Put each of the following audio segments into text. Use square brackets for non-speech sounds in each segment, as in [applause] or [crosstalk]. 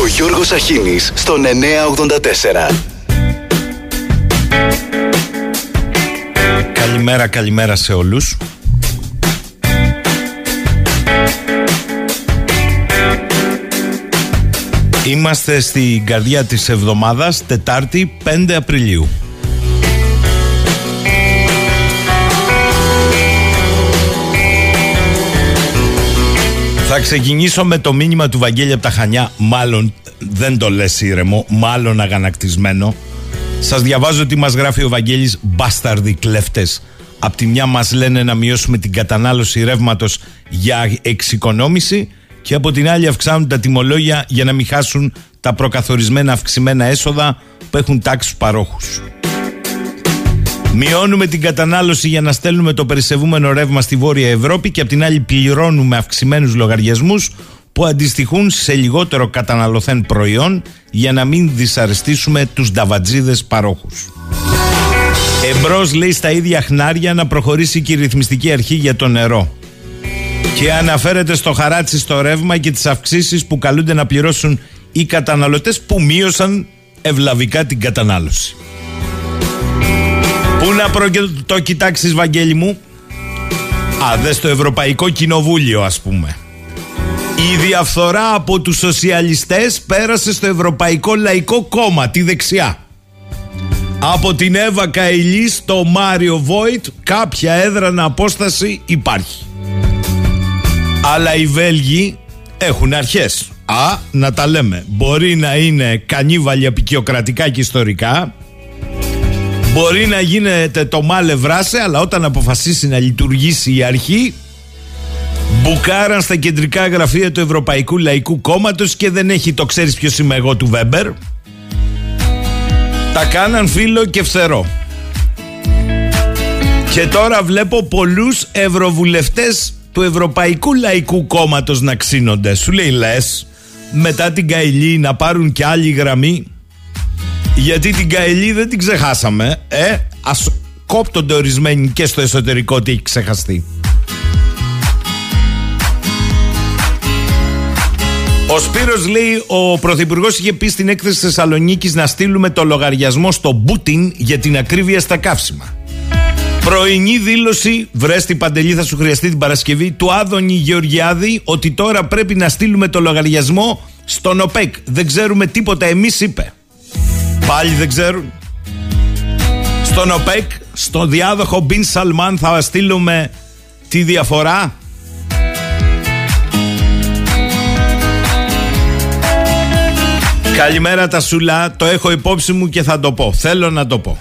Ο Γιώργος Αχίνης στον 984. Καλημέρα, καλημέρα σε όλους. Είμαστε στην καρδιά της εβδομάδας, Τετάρτη 5 Απριλίου. Θα ξεκινήσω με το μήνυμα του Βαγγέλη από τα Χανιά. Μάλλον δεν το λες ήρεμο, μάλλον αγανακτισμένο. Σας διαβάζω τι μας γράφει ο Βαγγέλης μπάσταρδοι κλέφτες. Απ' τη μια μας λένε να μειώσουμε την κατανάλωση ρεύματος για εξοικονόμηση και από την άλλη αυξάνουν τα τιμολόγια για να μην χάσουν τα προκαθορισμένα αυξημένα έσοδα που έχουν τάξει στους παρόχους. Μειώνουμε την κατανάλωση για να στέλνουμε το περισεβούμενο ρεύμα στη Βόρεια Ευρώπη και απ' την άλλη πληρώνουμε αυξημένους λογαριασμούς που αντιστοιχούν σε λιγότερο καταναλωθέν προϊόν για να μην δυσαρεστήσουμε τους νταβατζίδες παρόχους. Εμπρός λέει στα ίδια χνάρια να προχωρήσει και η ρυθμιστική αρχή για το νερό. Και αναφέρεται στο χαράτσι στο ρεύμα και τις αυξήσεις που καλούνται να πληρώσουν οι καταναλωτές που μείωσαν ευλαβικά την κατανάλωση. Πού να προ... το κοιτάξεις Βαγγέλη μου; Α, δες το Ευρωπαϊκό Κοινοβούλιο ας πούμε Η διαφθορά από τους σοσιαλιστές πέρασε στο Ευρωπαϊκό Λαϊκό Κόμμα, τη δεξιά από την Εύα Καηλή στο Μάριο Βόιτ κάποια έδρανα απόσταση υπάρχει. Αλλά οι Βέλγοι έχουν αρχές. Α, να τα λέμε. Μπορεί να είναι κανίβαλοι απεικιοκρατικά και ιστορικά. Μπορεί να γίνεται το μάλε βράσε, αλλά όταν αποφασίσει να λειτουργήσει η αρχή, μπουκάραν στα κεντρικά γραφεία του Ευρωπαϊκού Λαϊκού Κόμματος και δεν έχει το ξέρεις ποιος είμαι εγώ του Βέμπερ. Τα κάναν φίλο και φθερό. Και τώρα βλέπω πολλούς ευρωβουλευτές του Ευρωπαϊκού Λαϊκού Κόμματος να ξύνονται. Σου λέει λες, μετά την Καηλή να πάρουν και άλλη γραμμή. Γιατί την Καηλή δεν την ξεχάσαμε. Ε, ας κόπτονται ορισμένοι και στο εσωτερικό ότι έχει ξεχαστεί. Ο Σπύρος λέει: Ο Πρωθυπουργός είχε πει στην έκθεση Θεσσαλονίκης να στείλουμε το λογαριασμό στο Μπούτιν για την ακρίβεια στα καύσιμα. Πρωινή δήλωση, βρέστη παντελή, θα σου χρειαστεί την Παρασκευή, του Άδωνη Γεωργιάδη ότι τώρα πρέπει να στείλουμε το λογαριασμό στον ΟΠΕΚ. Δεν ξέρουμε τίποτα, εμείς είπε. Πάλι δεν ξέρουν. Στον ΟΠΕΚ, στον διάδοχο Μπιν Σαλμάν θα στείλουμε τη διαφορά. Καλημέρα τα σουλά, το έχω υπόψη μου και θα το πω. Θέλω να το πω.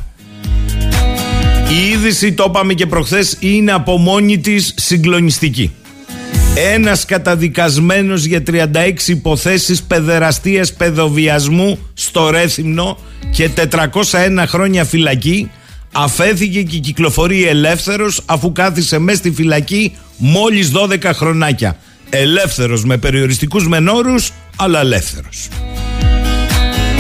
Η είδηση, το είπαμε και προχθές, είναι από μόνη της συγκλονιστική. Ένας καταδικασμένος για 36 υποθέσεις παιδεραστίας παιδοβιασμού στο Ρέθυμνο και 401 χρόνια φυλακή αφέθηκε και κυκλοφορεί ελεύθερος αφού κάθισε μέσα στη φυλακή μόλις 12 χρονάκια. Ελεύθερος με περιοριστικούς μενόρους αλλά ελεύθερος.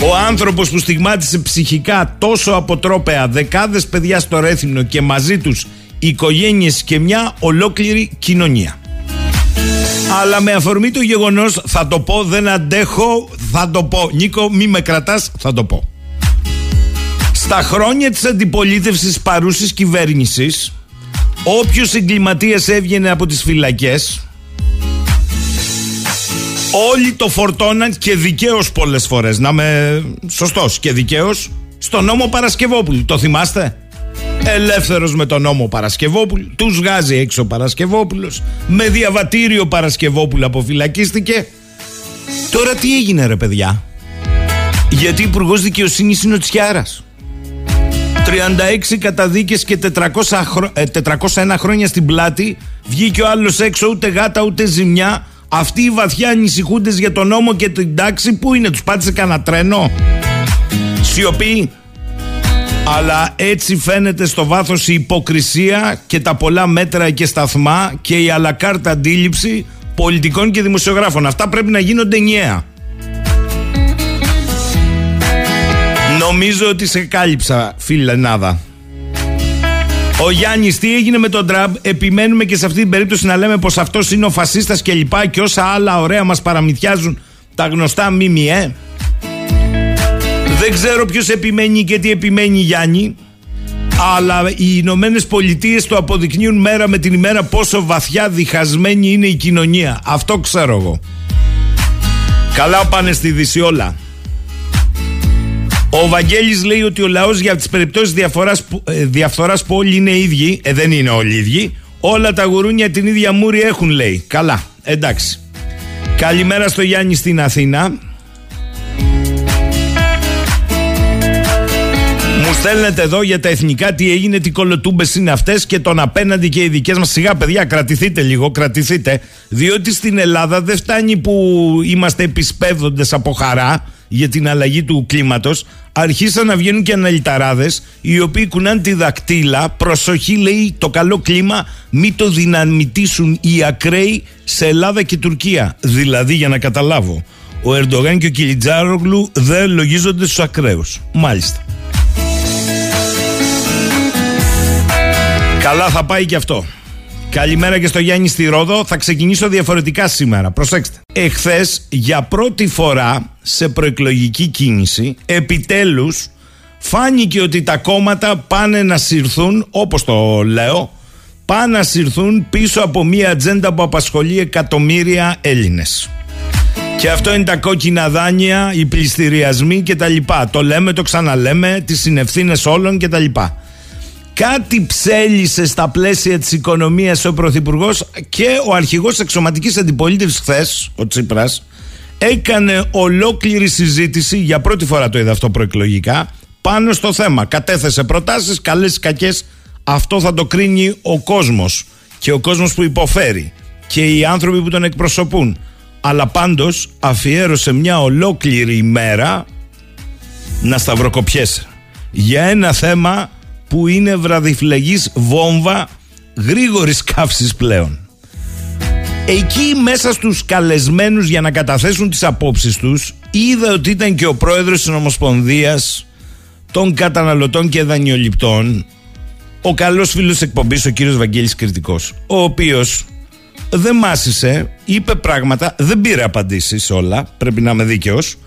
Ο άνθρωπος που στιγμάτισε ψυχικά τόσο αποτρόπαια δεκάδες παιδιά στο Ρέθυμνο και μαζί τους οικογένειες και μια ολόκληρη κοινωνία. Αλλά με αφορμή το γεγονός, θα το πω, δεν αντέχω, θα το πω. Νίκο, μη με κρατάς, θα το πω. Στα χρόνια της αντιπολίτευσης παρούσης κυβέρνησης, όποιος εγκληματίας έβγαινε από τις φυλακές, Όλοι το φορτώναν και δικαίως πολλές φορές. Να είμαι σωστός και δικαίως στον νόμο Παρασκευόπουλου. Το θυμάστε; Ελεύθερος με τον νόμο Παρασκευόπουλου. Τους βγάζει έξω Παρασκευόπουλος. Με διαβατήριο Παρασκευόπουλο αποφυλακίστηκε. Τώρα τι έγινε ρε παιδιά; Γιατί υπουργός δικαιοσύνης είναι ο Τσιάρας. 36 καταδίκες και 400 401 χρόνια στην πλάτη βγήκε ο άλλος έξω ούτε γάτα ούτε ζημιά αυτοί οι βαθιά ανησυχούντες για τον νόμο και την τάξη που είναι, τους πάτησε κανένα τρένο; Σιωπή. Αλλά έτσι φαίνεται στο βάθος η υποκρισία και τα πολλά μέτρα και σταθμά και η αλακάρτα αντίληψη πολιτικών και δημοσιογράφων. Αυτά πρέπει να γίνονται νέα. Νομίζω ότι σε κάλυψα, φίλε Νάδα. Ο Γιάννης, τι έγινε με τον Τραμπ; Επιμένουμε και σε αυτή την περίπτωση να λέμε πως αυτός είναι ο φασίστας και λοιπά και όσα άλλα ωραία μας παραμυθιάζουν τα γνωστά ΜΜΕ. Δεν ξέρω ποιος επιμένει και τι επιμένει Γιάννη αλλά οι Ηνωμένες Πολιτείες το αποδεικνύουν μέρα με την ημέρα πόσο βαθιά διχασμένη είναι η κοινωνία. Αυτό ξέρω εγώ. Καλά πάνε στη Δύση όλα. Ο Βαγγέλης λέει ότι ο λαός για τις περιπτώσεις διαφοράς, ε, διαφθοράς που όλοι είναι ίδιοι, ε, δεν είναι όλοι ίδιοι, όλα τα γουρούνια την ίδια μούρη έχουν λέει. Καλά, εντάξει. Καλημέρα στο Γιάννη στην Αθήνα. Μου στέλνετε εδώ για τα εθνικά τι έγινε, τι κολοτούμπες είναι αυτές και τον απέναντι και οι δικές μας. Σιγά, παιδιά, κρατηθείτε λίγο, κρατηθείτε. Διότι στην Ελλάδα δεν φτάνει που είμαστε επισπεύδοντες από χαρά για την αλλαγή του κλίματος. Αρχίσαν να βγαίνουν και αναλυταράδες οι οποίοι κουνάνε τη δακτύλα. Προσοχή, λέει το καλό κλίμα, μην το δυναμητήσουν οι ακραίοι σε Ελλάδα και Τουρκία. Δηλαδή, για να καταλάβω, ο Ερντογάν και ο Κιλιτζάρογλου δεν λογίζονται στους ακραίους. Μάλιστα. Καλά θα πάει και αυτό. Καλημέρα και στο Γιάννη στη Ρόδο. Θα ξεκινήσω διαφορετικά σήμερα. Προσέξτε. Εχθές για πρώτη φορά σε προεκλογική κίνηση επιτέλους φάνηκε ότι τα κόμματα πάνε να συρθούν όπως το λέω πάνε να συρθούν πίσω από μια ατζέντα που απασχολεί εκατομμύρια Έλληνες. Και αυτό είναι τα κόκκινα δάνεια, οι πληστηριασμοί κτλ. Το λέμε, το ξαναλέμε, τις συνευθύνες όλων κτλ. Κάτι ψέλισε στα πλαίσια της οικονομίας ο Πρωθυπουργός και ο αρχηγός εξωματικής αντιπολίτευσης χθες, ο Τσίπρας, έκανε ολόκληρη συζήτηση, για πρώτη φορά το είδα αυτό προεκλογικά, πάνω στο θέμα. Κατέθεσε προτάσεις, καλές ή κακές, αυτό θα το κρίνει ο κόσμος και ο κόσμος που υποφέρει και οι άνθρωποι που τον εκπροσωπούν. Αλλά πάντως αφιέρωσε μια ολόκληρη ημέρα να σταυροκοπιέσαι για ένα θέμα που είναι βραδιφλεγής βόμβα γρήγορης καύσης πλέον. Εκεί μέσα στους καλεσμένους για να καταθέσουν τις απόψεις τους είδα ότι ήταν και ο πρόεδρος της Ομοσπονδίας των καταναλωτών και δανειοληπτών ο καλός φίλος εκπομπής ο κύριος Βαγγέλης Κρητικός ο οποίος δεν μάσησε, είπε πράγματα, δεν πήρε απαντήσεις όλα, πρέπει να είμαι δίκαιος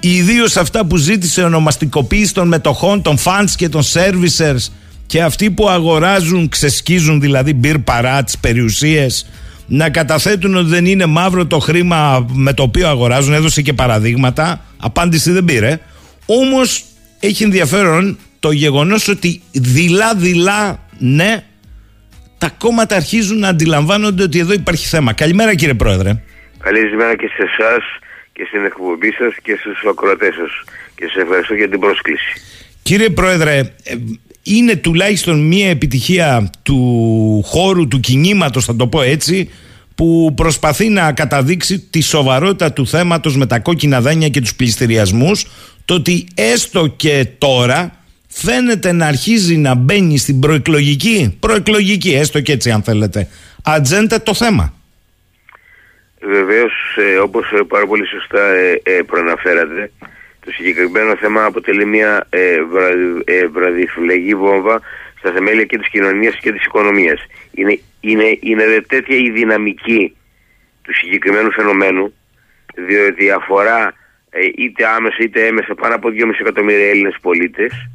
Ιδίως αυτά που ζήτησε ονομαστικοποίηση των μετοχών, των funds και των servicers και αυτοί που αγοράζουν, ξεσκίζουν δηλαδή μπυρ παρά τι περιουσίες, να καταθέτουν ότι δεν είναι μαύρο το χρήμα με το οποίο αγοράζουν. Έδωσε και παραδείγματα. Απάντηση δεν πήρε. Όμως έχει ενδιαφέρον το γεγονός ότι δειλά-δειλά, ναι, τα κόμματα αρχίζουν να αντιλαμβάνονται ότι εδώ υπάρχει θέμα. Καλημέρα κύριε Πρόεδρε. Καλημέρα και σε εσάς και στην εκπομπή σας και στους ακροατές σας. Και σα ευχαριστώ για την πρόσκληση. Κύριε Πρόεδρε, ε, είναι τουλάχιστον μία επιτυχία του χώρου, του κινήματος θα το πω έτσι, που προσπαθεί να καταδείξει τη σοβαρότητα του θέματος με τα κόκκινα δάνεια και τους πληστηριασμούς, το ότι έστω και τώρα φαίνεται να αρχίζει να μπαίνει στην προεκλογική, προεκλογική έστω και έτσι αν θέλετε, ατζέντα το θέμα. Βεβαίως, ε, όπως ε, πάρα πολύ σωστά ε, ε, προαναφέρατε, το συγκεκριμένο θέμα αποτελεί μια ε, βρα, ε, βραδιφλεγή βόμβα στα θεμέλια και της κοινωνίας και της οικονομίας. Είναι, είναι, είναι τέτοια η δυναμική του συγκεκριμένου φαινομένου, διότι αφορά ε, είτε άμεσα είτε έμεσα πάνω από 2,5 εκατομμύρια Έλληνες πολίτες,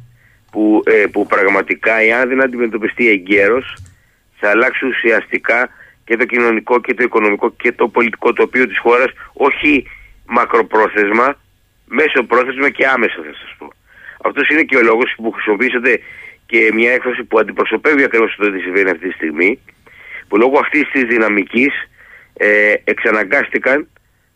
που, ε, που πραγματικά, εάν δεν αντιμετωπιστεί εγκαίρως, θα αλλάξει ουσιαστικά και το κοινωνικό και το οικονομικό και το πολιτικό τοπίο της χώρας όχι μακροπρόθεσμα, μέσω πρόθεσμα και άμεσα θα σας πω. Αυτός είναι και ο λόγος που χρησιμοποιήσατε και μια έκφραση που αντιπροσωπεύει ακριβώς το τι συμβαίνει αυτή τη στιγμή που λόγω αυτής της δυναμικής ε, εξαναγκάστηκαν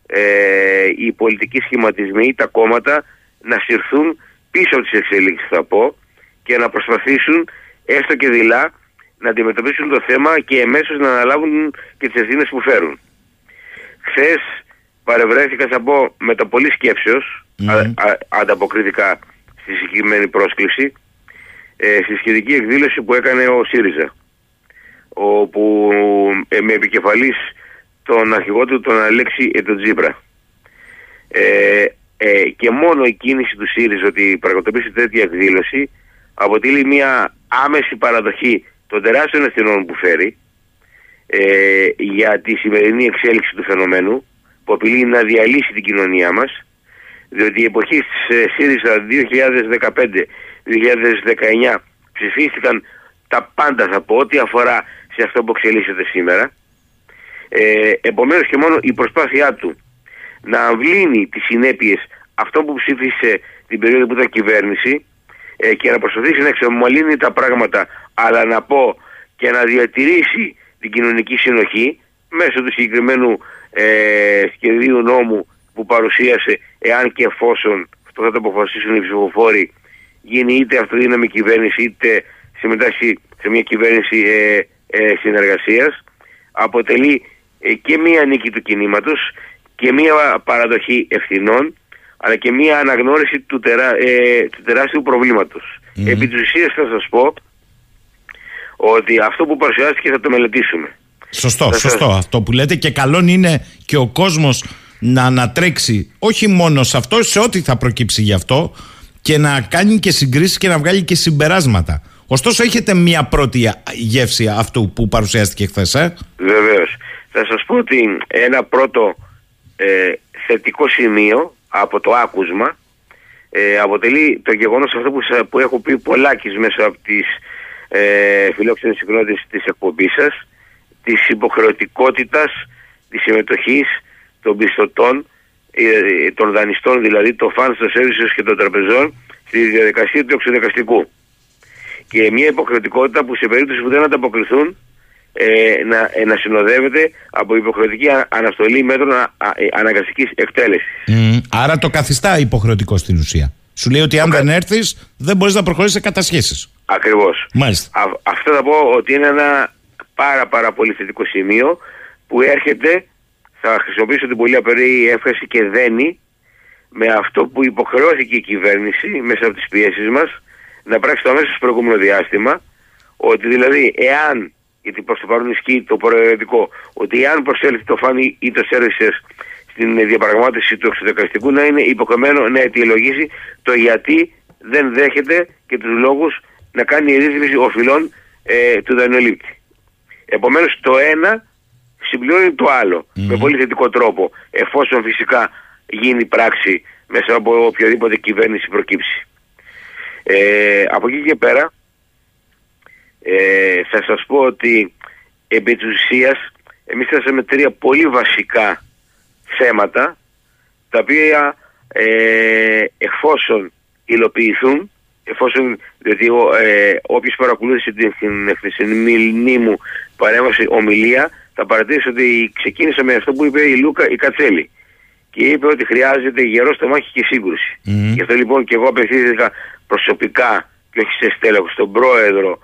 ε, οι πολιτικοί σχηματισμοί, τα κόμματα να συρθούν πίσω από τις εξελίξεις θα πω και να προσπαθήσουν έστω και δειλά να αντιμετωπίσουν το θέμα και εμέσως να αναλάβουν και τις ευθύνες που φέρουν. Χθες παρευρέθηκα, θα πω, με το πολύ σκέψεως, ανταποκριτικά στη συγκεκριμένη πρόσκληση, ε, στη σχετική εκδήλωση που έκανε ο ΣΥΡΙΖΑ, όπου ε, με επικεφαλής τον αρχηγό του τον Αλέξη ε, τον Τζίπρα. Ε, ε, και μόνο η κίνηση του ΣΥΡΙΖΑ ότι πραγματοποιήσει τέτοια εκδήλωση αποτελεί μια άμεση παραδοχή των τεράστιων ευθυνών που φέρει ε, για τη σημερινή εξέλιξη του φαινομένου που απειλεί να διαλύσει την κοινωνία μας διότι η εποχή της ε, ΣΥΡΙΖΑ 2015-2019 ψηφίστηκαν τα πάντα θα πω ό,τι αφορά σε αυτό που εξελίσσεται σήμερα. Ε, επομένως και μόνο η προσπάθειά του να αμβλύνει τις συνέπειες αυτό που ψήφισε την περίοδο που ήταν κυβέρνηση ε, και να προσπαθήσει να εξομολύνει τα πράγματα αλλά να πω και να διατηρήσει την κοινωνική συνοχή μέσω του συγκεκριμένου ε, σχεδίου νόμου που παρουσίασε εάν και εφόσον αυτό θα το αποφασίσουν οι ψηφοφόροι γίνει είτε αυτοδύναμη κυβέρνηση είτε συμμετάσχει σε μια κυβέρνηση ε, ε, συνεργασίας αποτελεί ε, και μία νίκη του κινήματος και μία παραδοχή ευθυνών αλλά και μία αναγνώριση του, τερά, ε, του τεράστιου προβλήματος. Mm. Επί της ουσίας θα σας πω ότι αυτό που παρουσιάστηκε θα το μελετήσουμε. Σωστό, σωστό αυτό που λέτε και καλό είναι και ο κόσμος να ανατρέξει όχι μόνο σε αυτό, σε ό,τι θα προκύψει γι' αυτό και να κάνει και συγκρίσεις και να βγάλει και συμπεράσματα. Ωστόσο έχετε μια πρώτη γεύση αυτού που παρουσιάστηκε χθες, ε; Βεβαίως. Θα σας πω ότι ένα πρώτο ε, θετικό σημείο από το άκουσμα ε, αποτελεί το γεγονός αυτό που, που έχω πει πολλάκις μέσα από τις ε, φιλόξενες συχνότητες της εκπομπής σας της υποχρεωτικότητας της συμμετοχής των πιστωτών ε, των δανειστών δηλαδή των φανς των services και των τραπεζών στη διαδικασία του εξοδικαστικού. Και μια υποχρεωτικότητα που σε περίπτωση που δεν ανταποκριθούν ε, να, ε, να συνοδεύεται από υποχρεωτική αναστολή μέτρων α, ε, αναγκαστικής εκτέλεσης. άρα το καθιστά υποχρεωτικό στην ουσία. Σου λέει ότι αν δεν έρθεις, δεν μπορείς να προχωρήσεις σε κατασχέσεις. Ακριβώς. Μάλιστα. αυτό θα πω ότι είναι ένα πάρα πάρα πολύ θετικό σημείο που έρχεται, θα χρησιμοποιήσω την πολύ απερή έφραση και δένει με αυτό που υποχρεώθηκε η κυβέρνηση μέσα από τις πιέσεις μας να πράξει το αμέσως προηγούμενο διάστημα ότι δηλαδή εάν γιατί προς το παρόν ισχύει το προαιρετικό ότι εάν προσέλθει το φάνη ή το services στην διαπραγμάτευση του εξωτερικαστικού να είναι υποχρεωμένο να αιτιολογήσει το γιατί δεν δέχεται και τους λόγους να κάνει η ρύθμιση οφειλών ε, του δανειολήπτη. Επομένως το ένα συμπληρώνει το άλλο με πολύ θετικό τρόπο εφόσον φυσικά γίνει πράξη μέσα από οποιαδήποτε κυβέρνηση προκύψει. Ε, από εκεί και πέρα ε, θα σας πω ότι επί της ουσίας εμείς θέσαμε τρία πολύ βασικά θέματα τα οποία ε, εφόσον υλοποιηθούν εφόσον διότι ε, όποιος παρακολούθησε την χθεσινή μου παρέμβαση ομιλία θα παρατηρήσει ότι ξεκίνησε με αυτό που είπε η Λούκα η Κατσέλη και είπε ότι χρειάζεται γερό στο μάχη και σύγκρουση. Mm. Γι' αυτό λοιπόν και εγώ απευθύνθηκα προσωπικά και όχι σε στέλεχος στον πρόεδρο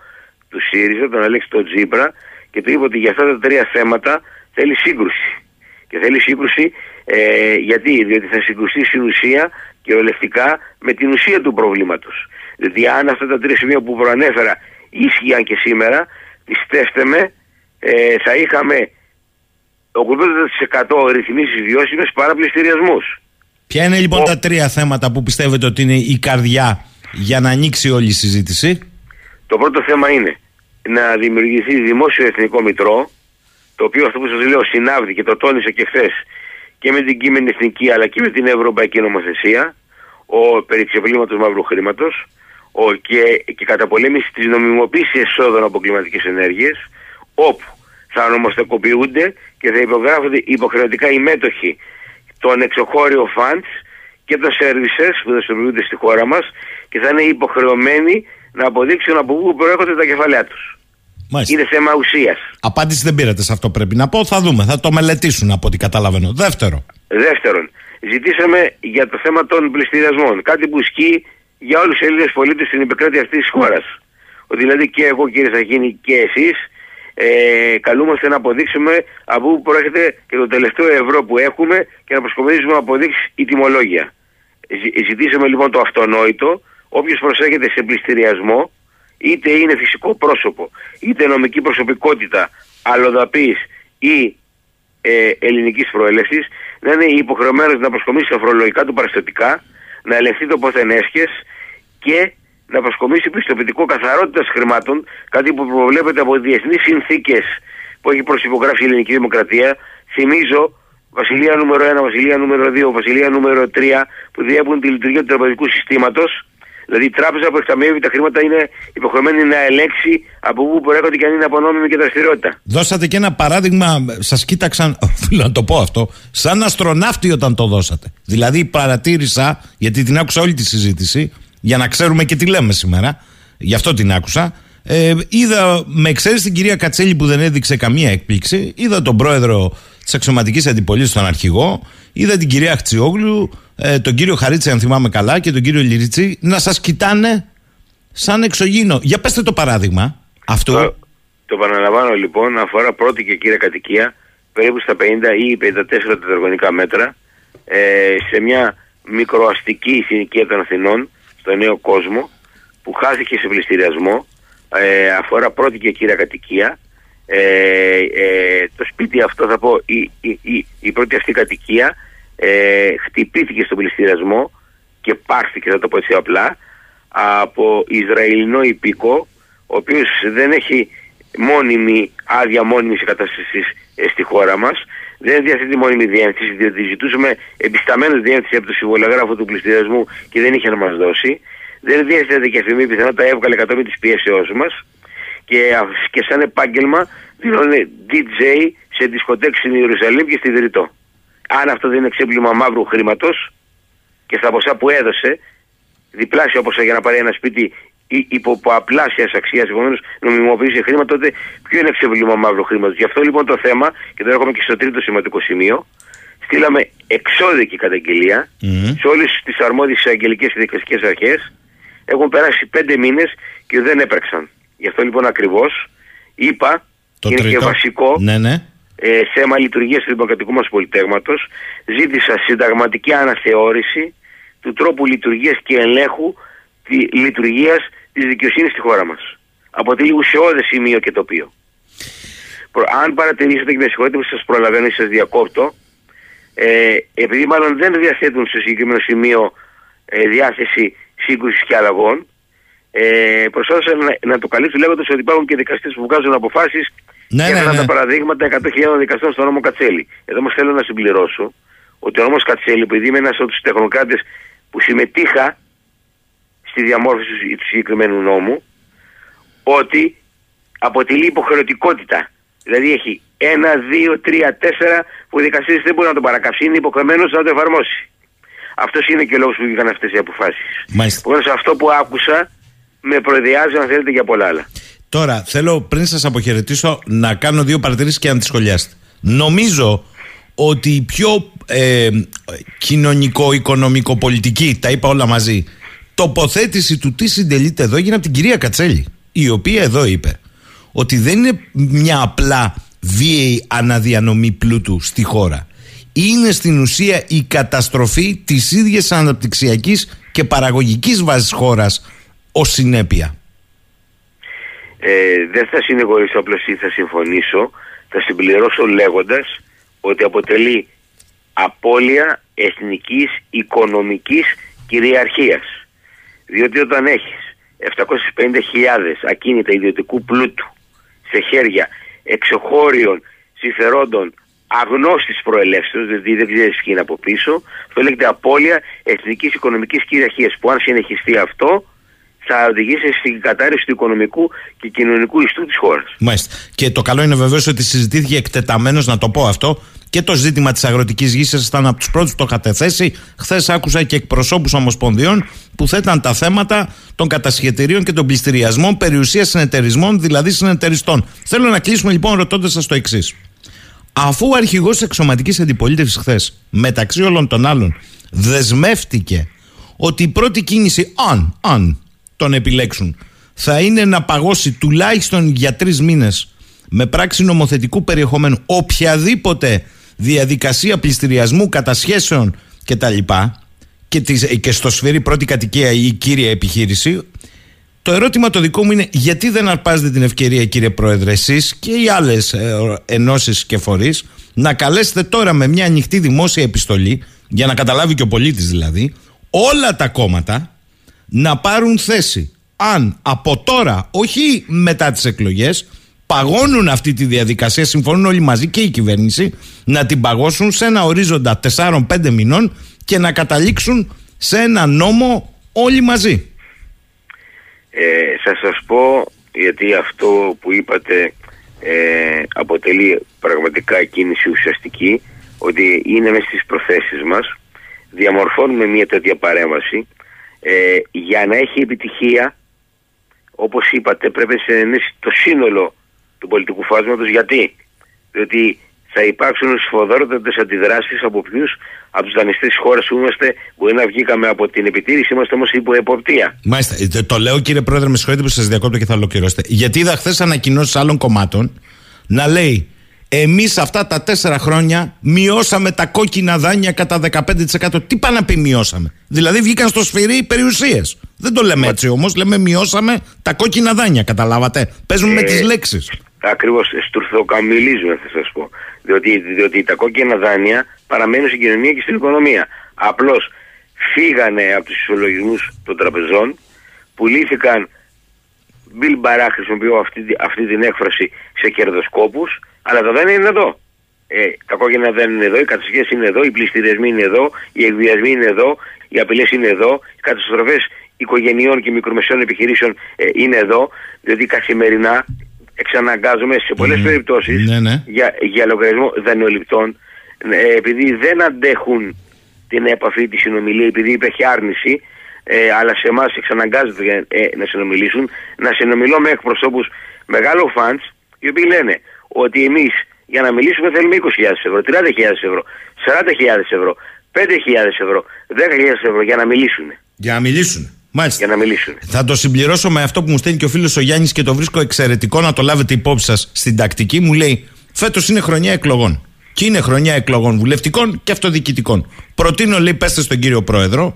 του ΣΥΡΙΖΑ, τον Αλέξη τον Τζίπρα και του είπε ότι για αυτά τα τρία θέματα θέλει σύγκρουση. Και θέλει σύγκρουση ε, γιατί, διότι θα συγκρουστεί στην ουσία και ολευτικά με την ουσία του προβλήματος. Διότι αν αυτά τα τρία σημεία που προανέφερα ίσχυαν και σήμερα, πιστέψτε με, ε, θα είχαμε 80% ρυθμίσεις βιώσιμες παρά πληστηριασμούς. Ποια είναι λοιπόν τα τρία θέματα που πιστεύετε ότι είναι η καρδιά για να ανοίξει όλη η συζήτηση; Το πρώτο θέμα είναι να δημιουργηθεί δημόσιο εθνικό μητρό, το οποίο αυτό που σας λέω συνάβδει και το τόνισα και χθες και με την κείμενη εθνική αλλά και με την ευρωπαϊκή νομοθεσία, ο περί ξεπλήματος μαύρου χρήματος ο, και, και καταπολέμηση της νομιμοποίησης εσόδων από κλιματικές ενέργειες, όπου θα νομοθετικοποιούνται και θα υπογράφονται υποχρεωτικά οι μέτοχοι των εξωχώριων funds και των services που δραστηριοποιούνται στη χώρα μας και θα είναι υποχρεωμένοι να αποδείξουν από πού προέρχονται τα κεφαλαία τους. Είναι θέμα ουσίας. Απάντηση δεν πήρατε σε αυτό, πρέπει να πω. Θα δούμε, θα το μελετήσουν από ό,τι καταλαβαίνω. Δεύτερο. Δεύτερον, ζητήσαμε για το θέμα των πληστηριασμών. Κάτι που ισχύει για όλους τους Έλληνες πολίτες στην επικράτεια αυτής της χώρας. Ότι δηλαδή και εγώ κύριε Σαχίνη και εσείς ε, καλούμαστε να αποδείξουμε από πού προέρχεται και το τελευταίο ευρώ που έχουμε και να προσκομίζουμε αποδείξεις ή τιμολόγια. Ζητήσαμε λοιπόν το αυτονόητο Όποιος προσέχεται σε πληστηριασμό, είτε είναι φυσικό πρόσωπο, είτε νομική προσωπικότητα αλλοδαπής ή ε, ελληνικής προέλευσης, να είναι υποχρεωμένος να προσκομίσει τα φορολογικά του παραστατικά, να ελεγχθεί το πόθεν και να προσκομίσει πιστοποιητικό καθαρότητας χρημάτων, κάτι που προβλέπεται από διεθνείς συνθήκες που έχει προσυπογράψει η ελληνική δημοκρατία. Θυμίζω, βασιλεία νούμερο 1, βασιλεία νούμερο 2, βασιλεία νούμερο 3 που διέπουν τη λειτουργία του τραπεζικού συστήματος. Δηλαδή η τράπεζα που εκταμιεύει τα χρήματα είναι υποχρεωμένη να ελέγξει από πού προέρχονται και αν είναι απονόμιμη και δραστηριότητα. Δώσατε και ένα παράδειγμα, σας κοίταξαν, [laughs] οφείλω να το πω αυτό, σαν αστροναύτη όταν το δώσατε. Δηλαδή παρατήρησα, γιατί την άκουσα όλη τη συζήτηση, για να ξέρουμε και τι λέμε σήμερα, γι' αυτό την άκουσα. Ε, είδα, με εξαίρεση την κυρία Κατσέλη που δεν έδειξε καμία έκπληξη, είδα τον πρόεδρο της αξιωματικής αντιπολίτευσης, τον αρχηγό, είδα την κυρία Χτσιόγλου, ε, τον κύριο Χαρίτση, αν θυμάμαι καλά, και τον κύριο Λυρίτσι να σας κοιτάνε σαν εξωγήινο. Για πέστε το παράδειγμα αυτό. Το, το παραλαμβάνω λοιπόν, αφορά πρώτη και κύρια κατοικία, περίπου στα 50 ή 54 τετραγωνικά μέτρα, ε, σε μια μικροαστική συνοικία των Αθηνών, στο νέο κόσμο, που χάθηκε σε πληστηριασμό, ε, αφορά πρώτη και κύρια κατοικία. Ε, ε, το σπίτι αυτό θα πω, η, η, η, η πρώτη αυτή κατοικία ε, χτυπήθηκε στον πληστηριασμό και πάρθηκε, θα το πω έτσι απλά, από Ισραηλινό υπήκο, ο οποίος δεν έχει μόνιμη άδεια μόνιμης εγκατάστασης ε, στη χώρα μας, δεν διαθέτει μόνιμη διεύθυνση, διότι ζητούσαμε επισταμένως διεύθυνση από το συμβολιογράφο του πληστηριασμού και δεν είχε να μας δώσει. Δεν διέθετε και αφημή πιθανότητα έβγαλε κατόπιν της πιέσεώς μας και, και σαν επάγγελμα δηλώνει DJ σε δισκοτέκ στην Ιερουσαλήμ και στη Δρυτό. Αν αυτό δεν είναι ξέπλυμα μαύρου χρήματος και στα ποσά που έδωσε, διπλάσια ποσά για να πάρει ένα σπίτι υπό απλάσιας αξίας, επομένως νομιμοποιήσει χρήμα, τότε ποιο είναι ξέπλυμα μαύρου χρήματος. Γι' αυτό λοιπόν το θέμα, και τώρα έχουμε και στο τρίτο σημαντικό σημείο, στείλαμε εξώδικη καταγγελία mm. σε όλες τις αρμόδιες αγγελικές και δικαστικές αρχές έχουν περάσει πέντε μήνες και δεν έπρεξαν. Γι' αυτό λοιπόν ακριβώς είπα, το είναι τρίτο. και βασικό, ναι, ναι. Ε, θέμα λειτουργίας του δημοκρατικού μας πολιτεύματος, ζήτησα συνταγματική αναθεώρηση του τρόπου λειτουργίας και ελέγχου τη λειτουργίας της δικαιοσύνης στη χώρα μας. Αποτελεί ουσιώδες σημείο και τοπίο. Αν παρατηρήσετε και με συγχωρείτε που σας προλαβαίνω ή σας διακόπτω, ε, επειδή μάλλον δεν διαθέτουν στο συγκεκριμένο σημείο ε, διάθεση σύγκρουσης και αλλαγών. Ε, προσπάθησαν να, να το καλύψουν λέγοντας ότι υπάρχουν και δικαστές που βγάζουν αποφάσεις ναι, και ναι, ναι. τα παραδείγματα 100.000 δικαστών στον νόμο Κατσέλη. Εδώ όμως θέλω να συμπληρώσω ότι ο νόμος Κατσέλη, επειδή είμαι ένας από τους τεχνοκράτες που συμμετείχα στη διαμόρφωση του συγκεκριμένου νόμου, ότι αποτελεί υποχρεωτικότητα. Δηλαδή έχει ένα, δύο, τρία, τέσσερα που ο δικαστής δεν μπορεί να το παρακαψεί, είναι υποχρεωμένος να το εφαρμόσει. Αυτός είναι και ο λόγος που βγήκαν αυτές οι αποφάσεις. Επομένως, αυτό που άκουσα με προειδεάζει, αν θέλετε, για πολλά άλλα. Τώρα, θέλω πριν σας αποχαιρετήσω να κάνω δύο παρατηρήσεις και να τις σχολιάσετε. Νομίζω ότι η πιο ε, κοινωνικο-οικονομικο-πολιτική, τα είπα όλα μαζί, τοποθέτηση του τι συντελείται εδώ έγινε από την κυρία Κατσέλη, η οποία εδώ είπε ότι δεν είναι μια απλά βίαιη αναδιανομή πλούτου στη χώρα είναι στην ουσία η καταστροφή της ίδιας αναπτυξιακής και παραγωγικής βάσης χώρας ως συνέπεια. Ε, δεν θα συνεχωρήσω απλώς ή θα συμφωνήσω, θα συμπληρώσω λέγοντας ότι αποτελεί απώλεια εθνικής οικονομικής κυριαρχίας. Διότι όταν έχεις 750.000 ακίνητα ιδιωτικού πλούτου σε χέρια εξωχώριων συμφερόντων αγνώστης προελεύσεως, δηλαδή δεν ξέρεις ποιοι είναι από πίσω. Αυτό λέγεται απώλεια εθνικής οικονομικής κυριαρχίας. Που αν συνεχιστεί αυτό, θα οδηγήσει στην κατάρρευση του οικονομικού και κοινωνικού ιστού της χώρας. Μάλιστα. Και το καλό είναι βεβαίως ότι συζητήθηκε εκτεταμένο, να το πω αυτό, και το ζήτημα της αγροτικής γης. Ήταν από τους πρώτους που το είχατε θέσει. Χθες άκουσα και εκπροσώπους ομοσπονδιών που θέταν τα θέματα των κατασχετηρίων και των πληστηριασμών περιουσίας συνεταιρισμών, δηλαδή συνεταιριστών. Θέλω να κλείσουμε λοιπόν ρωτώντας σας το εξής. Αφού ο αρχηγός της εξωματικής αντιπολίτευσης χθες, μεταξύ όλων των άλλων, δεσμεύτηκε ότι η πρώτη κίνηση, αν, αν τον επιλέξουν, θα είναι να παγώσει τουλάχιστον για τρεις μήνες με πράξη νομοθετικού περιεχομένου οποιαδήποτε διαδικασία πληστηριασμού, κατασχέσεων κτλ. Και, και στο σφυρί πρώτη κατοικία ή κύρια επιχείρηση, το ερώτημα το δικό μου είναι γιατί δεν αρπάζετε την ευκαιρία κύριε Πρόεδρε εσείς και οι άλλες ε, ενώσεις και φορείς να καλέσετε τώρα με μια ανοιχτή δημόσια επιστολή για να καταλάβει και ο πολίτης δηλαδή όλα τα κόμματα να πάρουν θέση. Αν από τώρα, όχι μετά τις εκλογές παγώνουν αυτή τη διαδικασία, συμφωνούν όλοι μαζί και η κυβέρνηση, να την παγώσουν σε ένα ορίζοντα 4-5 μηνών και να καταλήξουν σε ένα νόμο όλοι μαζί. Ε, θα σας πω γιατί αυτό που είπατε ε, αποτελεί πραγματικά κίνηση ουσιαστική ότι είναι μέσα στις προθέσεις μας. Διαμορφώνουμε μια τέτοια παρέμβαση ε, για να έχει επιτυχία όπως είπατε πρέπει να συνενέσει το σύνολο του πολιτικού φάσματος γιατί; Διότι θα υπάρξουν σφοδρότερε αντιδράσεις από ποιους; Από τους δανειστές της χώρας που είμαστε. Μπορεί να βγήκαμε από την επιτήρηση, είμαστε όμως υπό εποπτεία. Μάλιστα. Ε, το λέω κύριε Πρόεδρε, με συγχωρείτε που σας διακόπτω και θα ολοκληρώσετε. Γιατί είδα χθες ανακοινώσεις άλλων κομμάτων να λέει Εμείς αυτά τα τέσσερα χρόνια μειώσαμε τα κόκκινα δάνεια κατά 15%. Τι πάνε να πει μειώσαμε; Δηλαδή βγήκαν στο σφυρί περιουσίες. Δεν το λέμε έτσι όμως. Λέμε μειώσαμε τα κόκκινα δάνεια. Καταλάβατε; Παίζουμε με τις λέξεις. Ακριβώς. Στουρθοκαμιλίζουμε, θα σας πω. Διότι, διότι τα κόκκινα δάνεια παραμένουν στην κοινωνία και στην οικονομία. Απλώς φύγανε από τους ισολογισμούς των τραπεζών, πουλήθηκαν Μπιλ Μπαρά χρησιμοποιώ αυτή, αυτή την έκφραση σε κερδοσκόπους, αλλά τα δάνεια είναι εδώ. Ε, τα κόκκινα δεν είναι εδώ, οι κατασχέσει είναι εδώ, οι πληστηριασμοί είναι εδώ, οι εκβιασμοί είναι εδώ, οι απειλές είναι εδώ, οι καταστροφές οικογενειών και μικρομεσαίων επιχειρήσεων ε, είναι εδώ, διότι καθημερινά εξαναγκάζομαι σε πολλές mm. περιπτώσεις ναι, ναι. για, για λογαριασμό δανειοληπτών, ε, επειδή δεν αντέχουν την επαφή, τη συνομιλία, επειδή υπήρχε άρνηση, ε, αλλά σε εμάς εξαναγκάζονται ε, να συνομιλήσουν, να συνομιλώ με εκπροσώπους μεγάλων φαντς, οι οποίοι λένε ότι εμείς για να μιλήσουμε θέλουμε 20.000 ευρώ, 30.000 ευρώ, 40.000 ευρώ, 5.000 ευρώ, 10.000 ευρώ για να μιλήσουν. Για να μιλήσουν. Μάλιστα. Για να μιλήσουν. Θα το συμπληρώσω με αυτό που μου στέλνει και ο φίλος ο Γιάννης και το βρίσκω εξαιρετικό να το λάβετε υπόψη σας στην τακτική. Μου λέει: Φέτος είναι χρονιά εκλογών. Και είναι χρονιά εκλογών βουλευτικών και αυτοδιοικητικών. Προτείνω, λέει, πέστε στον κύριο Πρόεδρο,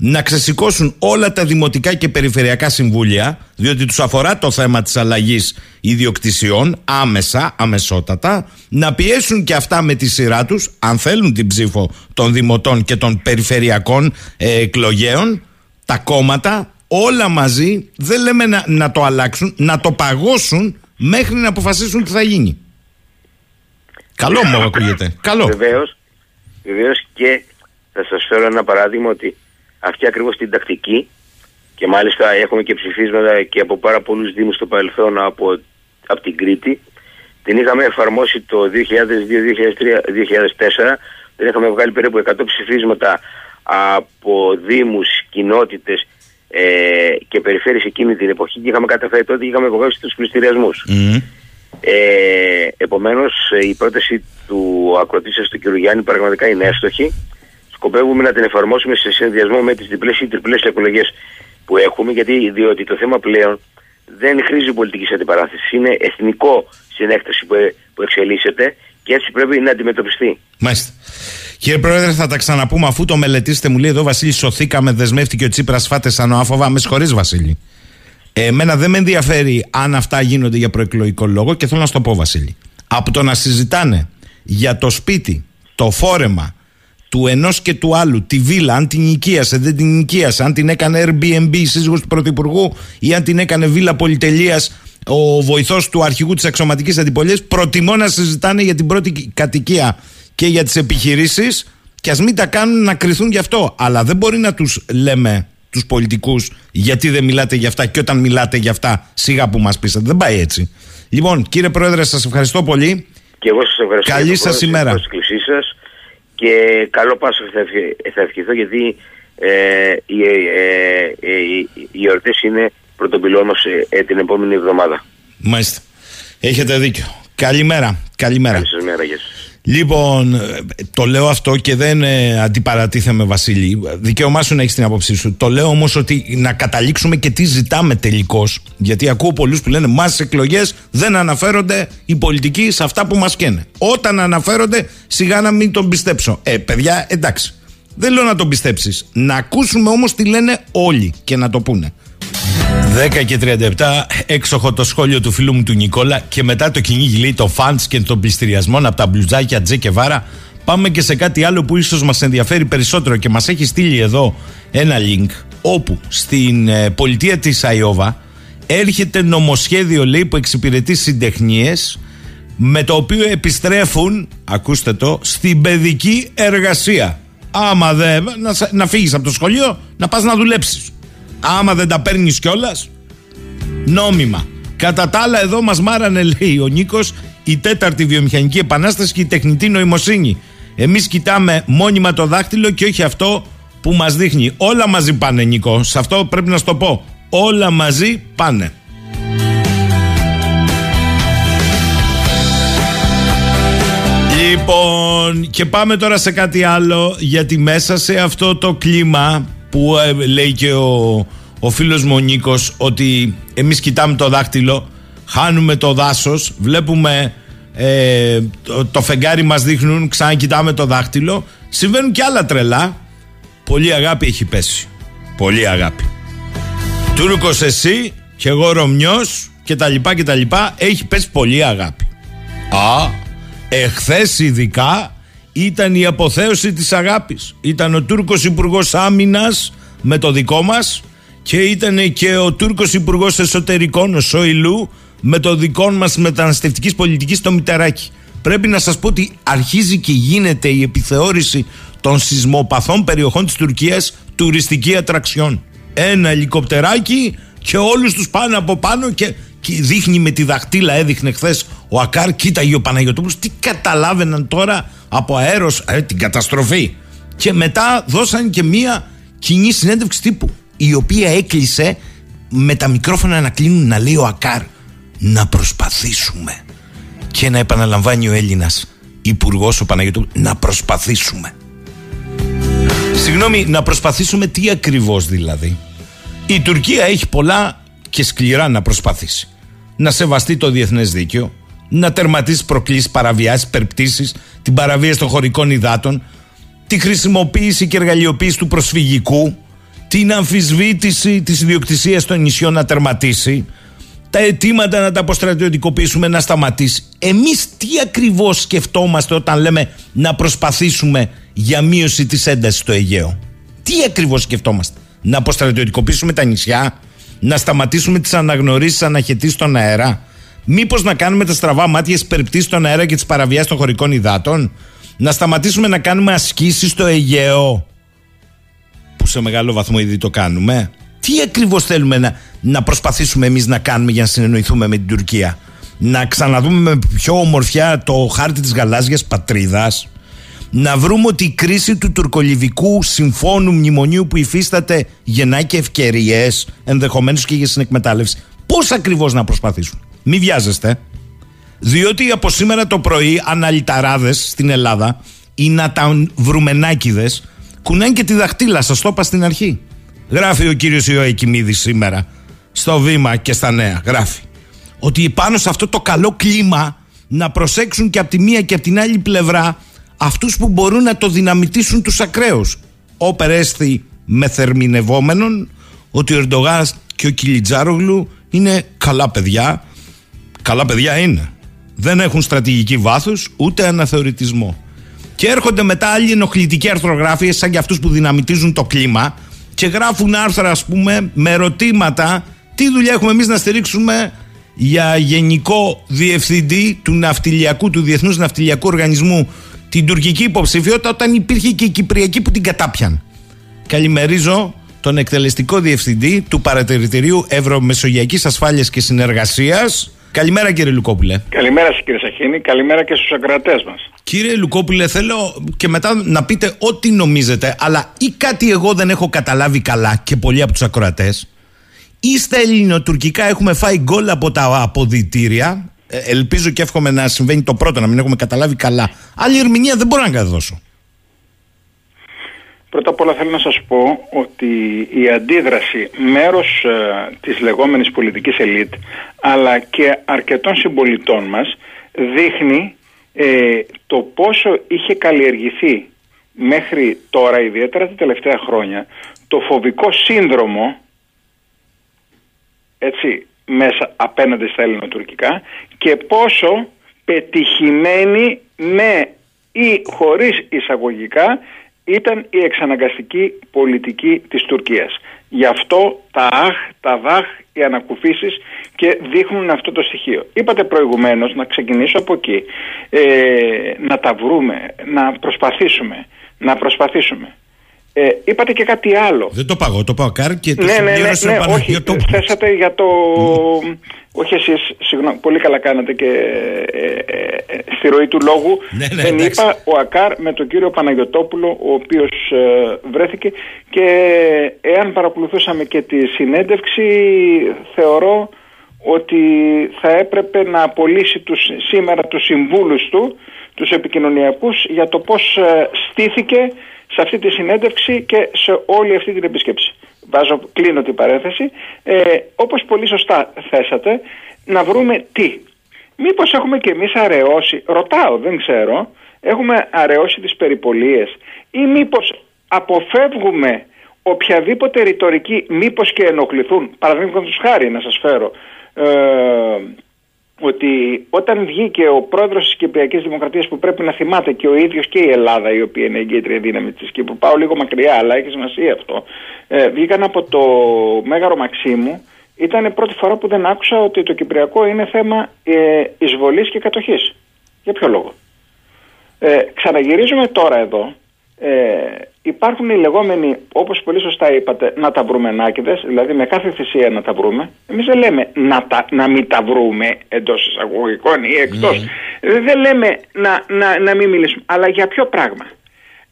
να ξεσηκώσουν όλα τα δημοτικά και περιφερειακά συμβούλια, διότι τους αφορά το θέμα της αλλαγής ιδιοκτησιών άμεσα, αμεσότατα, να πιέσουν και αυτά με τη σειρά τους, αν θέλουν την ψήφο των δημοτών και των περιφερειακών ε, εκλογέων, τα κόμματα, όλα μαζί, δεν λέμε να, να το αλλάξουν, να το παγώσουν μέχρι να αποφασίσουν τι θα γίνει. Καλό μου ακούγεται. Καλό. Βεβαίως, βεβαίως και θα σας φέρω ένα παράδειγμα ότι αυτή ακριβώς την τακτική και μάλιστα έχουμε και ψηφίσματα και από πάρα πολλούς δήμους στο παρελθόν από, από την Κρήτη την είχαμε εφαρμόσει το 2002-2003-2004 δεν είχαμε βγάλει περίπου 100 ψηφίσματα από δήμους, κοινότητες ε, και περιφέρειες εκείνη την εποχή και είχαμε καταφέρει τότε και είχαμε υπογράψει τους πληστηριασμούς. Mm. Ε, επομένως η πρόταση του ακροτή του κ. Γιάννη πραγματικά είναι εύστοχη σκοπεύουμε να την εφαρμόσουμε σε συνδυασμό με τις διπλές ή τριπλές εκλογές που έχουμε, γιατί διότι το θέμα πλέον δεν χρήζει πολιτικής αντιπαράθεσης. Είναι εθνικό συνέκταση που, που εξελίσσεται και έτσι πρέπει να αντιμετωπιστεί. Μάλιστα. Κύριε Πρόεδρε, θα τα ξαναπούμε αφού το μελετήσετε. Μου λέει εδώ Βασίλη, σωθήκαμε, δεσμεύτηκε ο Τσίπρας, φάτε σαν άφοβα. Μες συγχωρεί, Βασίλη. Ε, εμένα δεν με ενδιαφέρει αν αυτά γίνονται για προεκλογικό λόγο και θέλω να σου το πω, Βασίλη. Από το να συζητάνε για το σπίτι, το φόρεμα, του ενός και του άλλου, τη βίλα, αν την νοικίασε, δεν την νοικίασε, αν την έκανε Airbnb η σύζυγος του Πρωθυπουργού ή αν την έκανε βίλα πολυτελείας ο βοηθός του αρχηγού της αξιωματικής αντιπολίτευση, προτιμώ να συζητάνε για την πρώτη κατοικία και για τις επιχειρήσεις και ας μην τα κάνουν να κρυθούν γι' αυτό. Αλλά δεν μπορεί να τους λέμε τους πολιτικούς γιατί δεν μιλάτε για αυτά και όταν μιλάτε για αυτά σιγά που μας πείσατε. Δεν πάει έτσι. Λοιπόν, κύριε Πρόεδρε, σας ευχαριστώ πολύ. Και εγώ σας ευχαριστώ. Καλή σας ημέρα και καλό πάσο θα ευχηθώ γιατί ε, οι, ε, ε, οι εορτές είναι πρωτοπυλώνος ε, την επόμενη εβδομάδα. Μάλιστα. Έχετε δίκιο. Καλημέρα. Καλημέρα. Καλή σας μέρα. Λοιπόν, το λέω αυτό και δεν ε, αντιπαρατίθεμαι, Βασίλη. Δικαίωμά σου να έχεις την άποψή σου. Το λέω όμως ότι να καταλήξουμε και τι ζητάμε τελικώς. Γιατί ακούω πολλούς που λένε Μας εκλογές δεν αναφέρονται οι πολιτικοί σε αυτά που μας καίνε. Όταν αναφέρονται, σιγά να μην τον πιστέψω. Ε, παιδιά, εντάξει. Δεν λέω να τον πιστέψεις. Να ακούσουμε όμως τι λένε όλοι και να το πούνε. 10 και 37, έξοχο το σχόλιο του φίλου μου του Νικόλα και μετά το κυνήγι λέει το φαντς και τον πληστηριασμό από τα μπλουζάκια Τζε και Βάρα. Πάμε και σε κάτι άλλο που ίσως μας ενδιαφέρει περισσότερο και μας έχει στείλει εδώ ένα link όπου στην ε, πολιτεία της Αϊόβα έρχεται νομοσχέδιο λέει που εξυπηρετεί συντεχνίες με το οποίο επιστρέφουν, ακούστε το, στην παιδική εργασία. Άμα δεν, να, να φύγεις από το σχολείο, να πας να δουλέψεις. Άμα δεν τα παίρνεις κιόλας, νόμιμα. Κατά τα άλλα εδώ μας μάρανε λέει ο Νίκος η τέταρτη βιομηχανική επανάσταση και η τεχνητή νοημοσύνη. Εμείς κοιτάμε μόνιμα το δάχτυλο και όχι αυτό που μας δείχνει. Όλα μαζί πάνε Νίκο, σε αυτό πρέπει να σου το πω. Όλα μαζί πάνε. Λοιπόν, και πάμε τώρα σε κάτι άλλο, γιατί μέσα σε αυτό το κλίμα που ε, λέει και ο, ο φίλος μου ο Νίκος, ότι εμείς κοιτάμε το δάχτυλο, χάνουμε το δάσος, βλέπουμε ε, το, το φεγγάρι μας δείχνουν, ξανακοιτάμε το δάχτυλο, συμβαίνουν και άλλα τρελά. Πολύ αγάπη έχει πέσει. Πολύ αγάπη. Τούρκος εσύ και εγώ Ρωμιός και τα λοιπά και τα λοιπά έχει πέσει πολύ αγάπη. Α, εχθές ειδικά ήταν η αποθέωση της αγάπης. Ήταν ο Τούρκος υπουργός Άμυνας με το δικό μας και ήταν και ο Τούρκος υπουργός Εσωτερικών ο Σόιλου με το δικό μας μεταναστευτικής πολιτικής το Μητεράκι. Πρέπει να σας πω ότι αρχίζει και γίνεται η επιθεώρηση των σεισμοπαθών περιοχών της Τουρκίας τουριστική ατραξιόν. Ένα ελικοπτεράκι και όλους τους πάνε από πάνω και, και δείχνει με τη δαχτύλα έδειχνε χθες ο Ακάρ κοίταγε ο Παναγιώτοπουλος τι καταλάβαιναν τώρα από αέρος ε, την καταστροφή και μετά δώσαν και μία κοινή συνέντευξη τύπου η οποία έκλεισε με τα μικρόφωνα να κλείνουν να λέει ο Ακάρ να προσπαθήσουμε και να επαναλαμβάνει ο Έλληνας υπουργός ο Παναγιώτου να προσπαθήσουμε. Συγγνώμη, να προσπαθήσουμε τι ακριβώς δηλαδή. Η Τουρκία έχει πολλά και σκληρά να προσπαθήσει. Να σεβαστεί το διεθνές δίκαιο, να τερματίσει προκλήσεις, παραβιάσεις, περπτήσεις, την παραβίαση των χωρικών υδάτων, τη χρησιμοποίηση και εργαλειοποίηση του προσφυγικού, την αμφισβήτηση της ιδιοκτησίας των νησιών να τερματίσει, τα αιτήματα να τα αποστρατιωτικοποιήσουμε να σταματήσει. Εμείς τι ακριβώς σκεφτόμαστε όταν λέμε να προσπαθήσουμε για μείωση της έντασης στο Αιγαίο; Τι ακριβώς σκεφτόμαστε; Να αποστρατιωτικοποιήσουμε τα νησιά, να σταματήσουμε τις αναγνωρίσεις αναχαιτής στον αέρα, μήπως να κάνουμε τα στραβά μάτια στις περιπτήσεις στον αέρα και τις παραβιάσεις των χωρικών υδάτων, να σταματήσουμε να κάνουμε ασκήσεις στο Αιγαίο, που σε μεγάλο βαθμό ήδη το κάνουμε. Τι ακριβώς θέλουμε να, να προσπαθήσουμε εμείς να κάνουμε για να συνεννοηθούμε με την Τουρκία; Να ξαναδούμε με πιο ομορφιά το χάρτη της γαλάζιας πατρίδας. Να βρούμε ότι η κρίση του τουρκολιβικού συμφώνου μνημονίου που υφίσταται γεννάει και ευκαιρίες, ενδεχομένως και για συνεκμετάλλευση. Πώς ακριβώς να προσπαθήσουμε. Μην βιάζεστε. Διότι από σήμερα το πρωί αναλυταράδες στην Ελλάδα, οι ναταβρουμενάκιδε, κουνάνε και τη δαχτύλα. Σας το είπα στην αρχή. Γράφει ο κύριος Ιωακημίδης σήμερα στο βήμα και στα νέα. Γράφει ότι πάνω σε αυτό το καλό κλίμα να προσέξουν και από τη μία και από την άλλη πλευρά αυτούς που μπορούν να το δυναμητήσουν τους ακραίους. Ο Περέστη μεθερμινευόμενον ότι ο Ερντογάς και ο Κιλιτζάρογλου είναι καλά παιδιά. Καλά παιδιά είναι. Δεν έχουν στρατηγική βάθους ούτε αναθεωρητισμό. Και έρχονται μετά άλλοι ενοχλητικοί αρθρογράφοι σαν και αυτούς που δυναμητίζουν το κλίμα και γράφουν άρθρα ας πούμε με ερωτήματα τι δουλειά έχουμε εμείς να στηρίξουμε για γενικό διευθυντή του ναυτιλιακού, του Διεθνούς Ναυτιλιακού Οργανισμού την τουρκική υποψηφιότητα όταν υπήρχε και η Κυπριακή που την κατάπιαν. Καλημερίζω τον εκτελεστικό διευθυντή του Παρατηρητηρίου Ευρωμεσογειακής Ασφάλειας και Συνεργασίας Καλημέρα κύριε Λουκόπουλε. Καλημέρα σας κύριε Σαχίνη, καλημέρα και στους ακροατές μας. Κύριε Λουκόπουλε θέλω και μετά να πείτε ό,τι νομίζετε, αλλά ή κάτι εγώ δεν έχω καταλάβει καλά και πολλοί από τους ακροατές, ή στα ελληνοτουρκικά έχουμε φάει γκολ από τα αποδητήρια, ε, ελπίζω και εύχομαι να συμβαίνει το πρώτο, να μην έχουμε καταλάβει καλά. Άλλη ερμηνεία δεν μπορώ να καταδώσω. Πρώτα απ' όλα θέλω να σας πω ότι η αντίδραση μέρος ε, της λεγόμενης πολιτικής ελίτ αλλά και αρκετών συμπολιτών μας δείχνει ε, το πόσο είχε καλλιεργηθεί μέχρι τώρα ιδιαίτερα τα τελευταία χρόνια το φοβικό σύνδρομο έτσι μέσα απέναντι στα ελληνοτουρκικά και πόσο πετυχημένη με ή χωρίς εισαγωγικά ήταν η εξαναγκαστική πολιτική της Τουρκίας. Γι' αυτό τα αχ, τα δαχ, οι ανακουφίσεις και δείχνουν αυτό το στοιχείο. Είπατε προηγουμένως, να ξεκινήσω από εκεί, ε, να τα βρούμε, να προσπαθήσουμε, να προσπαθήσουμε. Ε, είπατε και κάτι άλλο. Δεν το πάω, το πάω κάρ και το ναι, ναι, ναι, ναι, όχι, θέσατε για το... Όχι εσείς, συγγνώμη, πολύ καλά κάνατε και ε, ε, ε, στη ροή του λόγου. Ναι, ναι, δεν είπα ο Ακάρ με τον κύριο Παναγιωτόπουλο, ο οποίος βρέθηκε και εάν παρακολουθούσαμε και τη συνέντευξη θεωρώ ότι θα έπρεπε να απολύσει τους, σήμερα τους συμβούλους του, τους επικοινωνιακούς, για το πώς στήθηκε σε αυτή τη συνέντευξη και σε όλη αυτή την επίσκεψη. Βάζω, κλείνω την παρένθεση. Ε, όπως πολύ σωστά θέσατε, να βρούμε τι. Μήπως έχουμε και εμείς αραιώσει, ρωτάω, δεν ξέρω, έχουμε αραιώσει τις περιπολίες ή μήπως αποφεύγουμε οποιαδήποτε ρητορική μήπως και ενοχληθούν. Παραδείγματος χάρη να σας φέρω. Ε, ότι όταν βγήκε ο πρόεδρος της Κυπριακής Δημοκρατίας που πρέπει να θυμάται και ο ίδιος και η Ελλάδα η οποία είναι η εγκύτρια δύναμη της Κύπρου πάω λίγο μακριά αλλά έχει σημασία αυτό ε, βγήκαν από το Μέγαρο Μαξίμου ήταν η πρώτη φορά που δεν άκουσα ότι το Κυπριακό είναι θέμα ε, εισβολής και κατοχής. Για ποιο λόγο; Ε, ξαναγυρίζουμε τώρα εδώ ε, υπάρχουν οι λεγόμενοι, όπως πολύ σωστά είπατε, να τα βρούμε νάκηδες, δηλαδή με κάθε θυσία να τα βρούμε. Εμείς δεν λέμε να, τα, να μην τα βρούμε εντός εισαγωγικών ή εκτός. Ναι. Δεν λέμε να, να, να μην μιλήσουμε. Αλλά για ποιο πράγμα;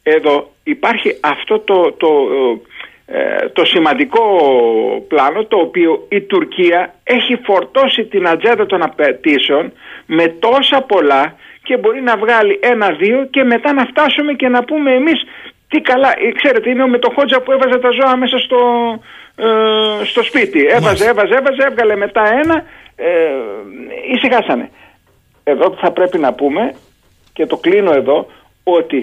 Εδώ υπάρχει αυτό το, το, ε, το σημαντικό πλάνο το οποίο η Τουρκία έχει φορτώσει την ατζέντα των απαιτήσεων με τόσα πολλά και μπορεί να βγάλει ένα-δύο και μετά να φτάσουμε και να πούμε εμείς τι καλά, ε, ξέρετε είναι με το Χότζα που έβαζε τα ζώα μέσα στο, ε, στο σπίτι. Έβαζε, έβαζε, έβαζε, έβγαλε μετά ένα, ε, ησυχάσανε. Εδώ θα πρέπει να πούμε και το κλείνω εδώ ότι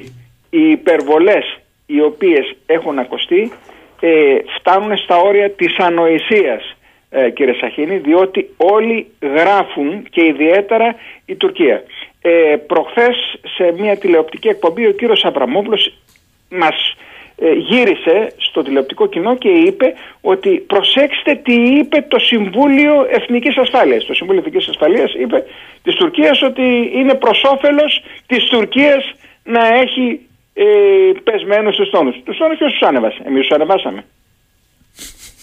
οι υπερβολές οι οποίες έχουν ακουστεί ε, φτάνουν στα όρια της ανοησίας ε, κύριε Σαχίνη διότι όλοι γράφουν και ιδιαίτερα η Τουρκία. Ε, προχθές σε μια τηλεοπτική εκπομπή ο κύριος Αβραμόπουλος μας ε, γύρισε στο τηλεοπτικό κοινό και είπε ότι προσέξτε τι είπε το Συμβούλιο Εθνικής Ασφάλειας. Το Συμβούλιο Εθνικής Ασφαλείας είπε της Τουρκίας ότι είναι προς όφελος της Τουρκίας να έχει ε, πεσμένους τους τόνους. Τους τόνους ποιος τους άνεβασε; Εμείς τους ανεβάσαμε.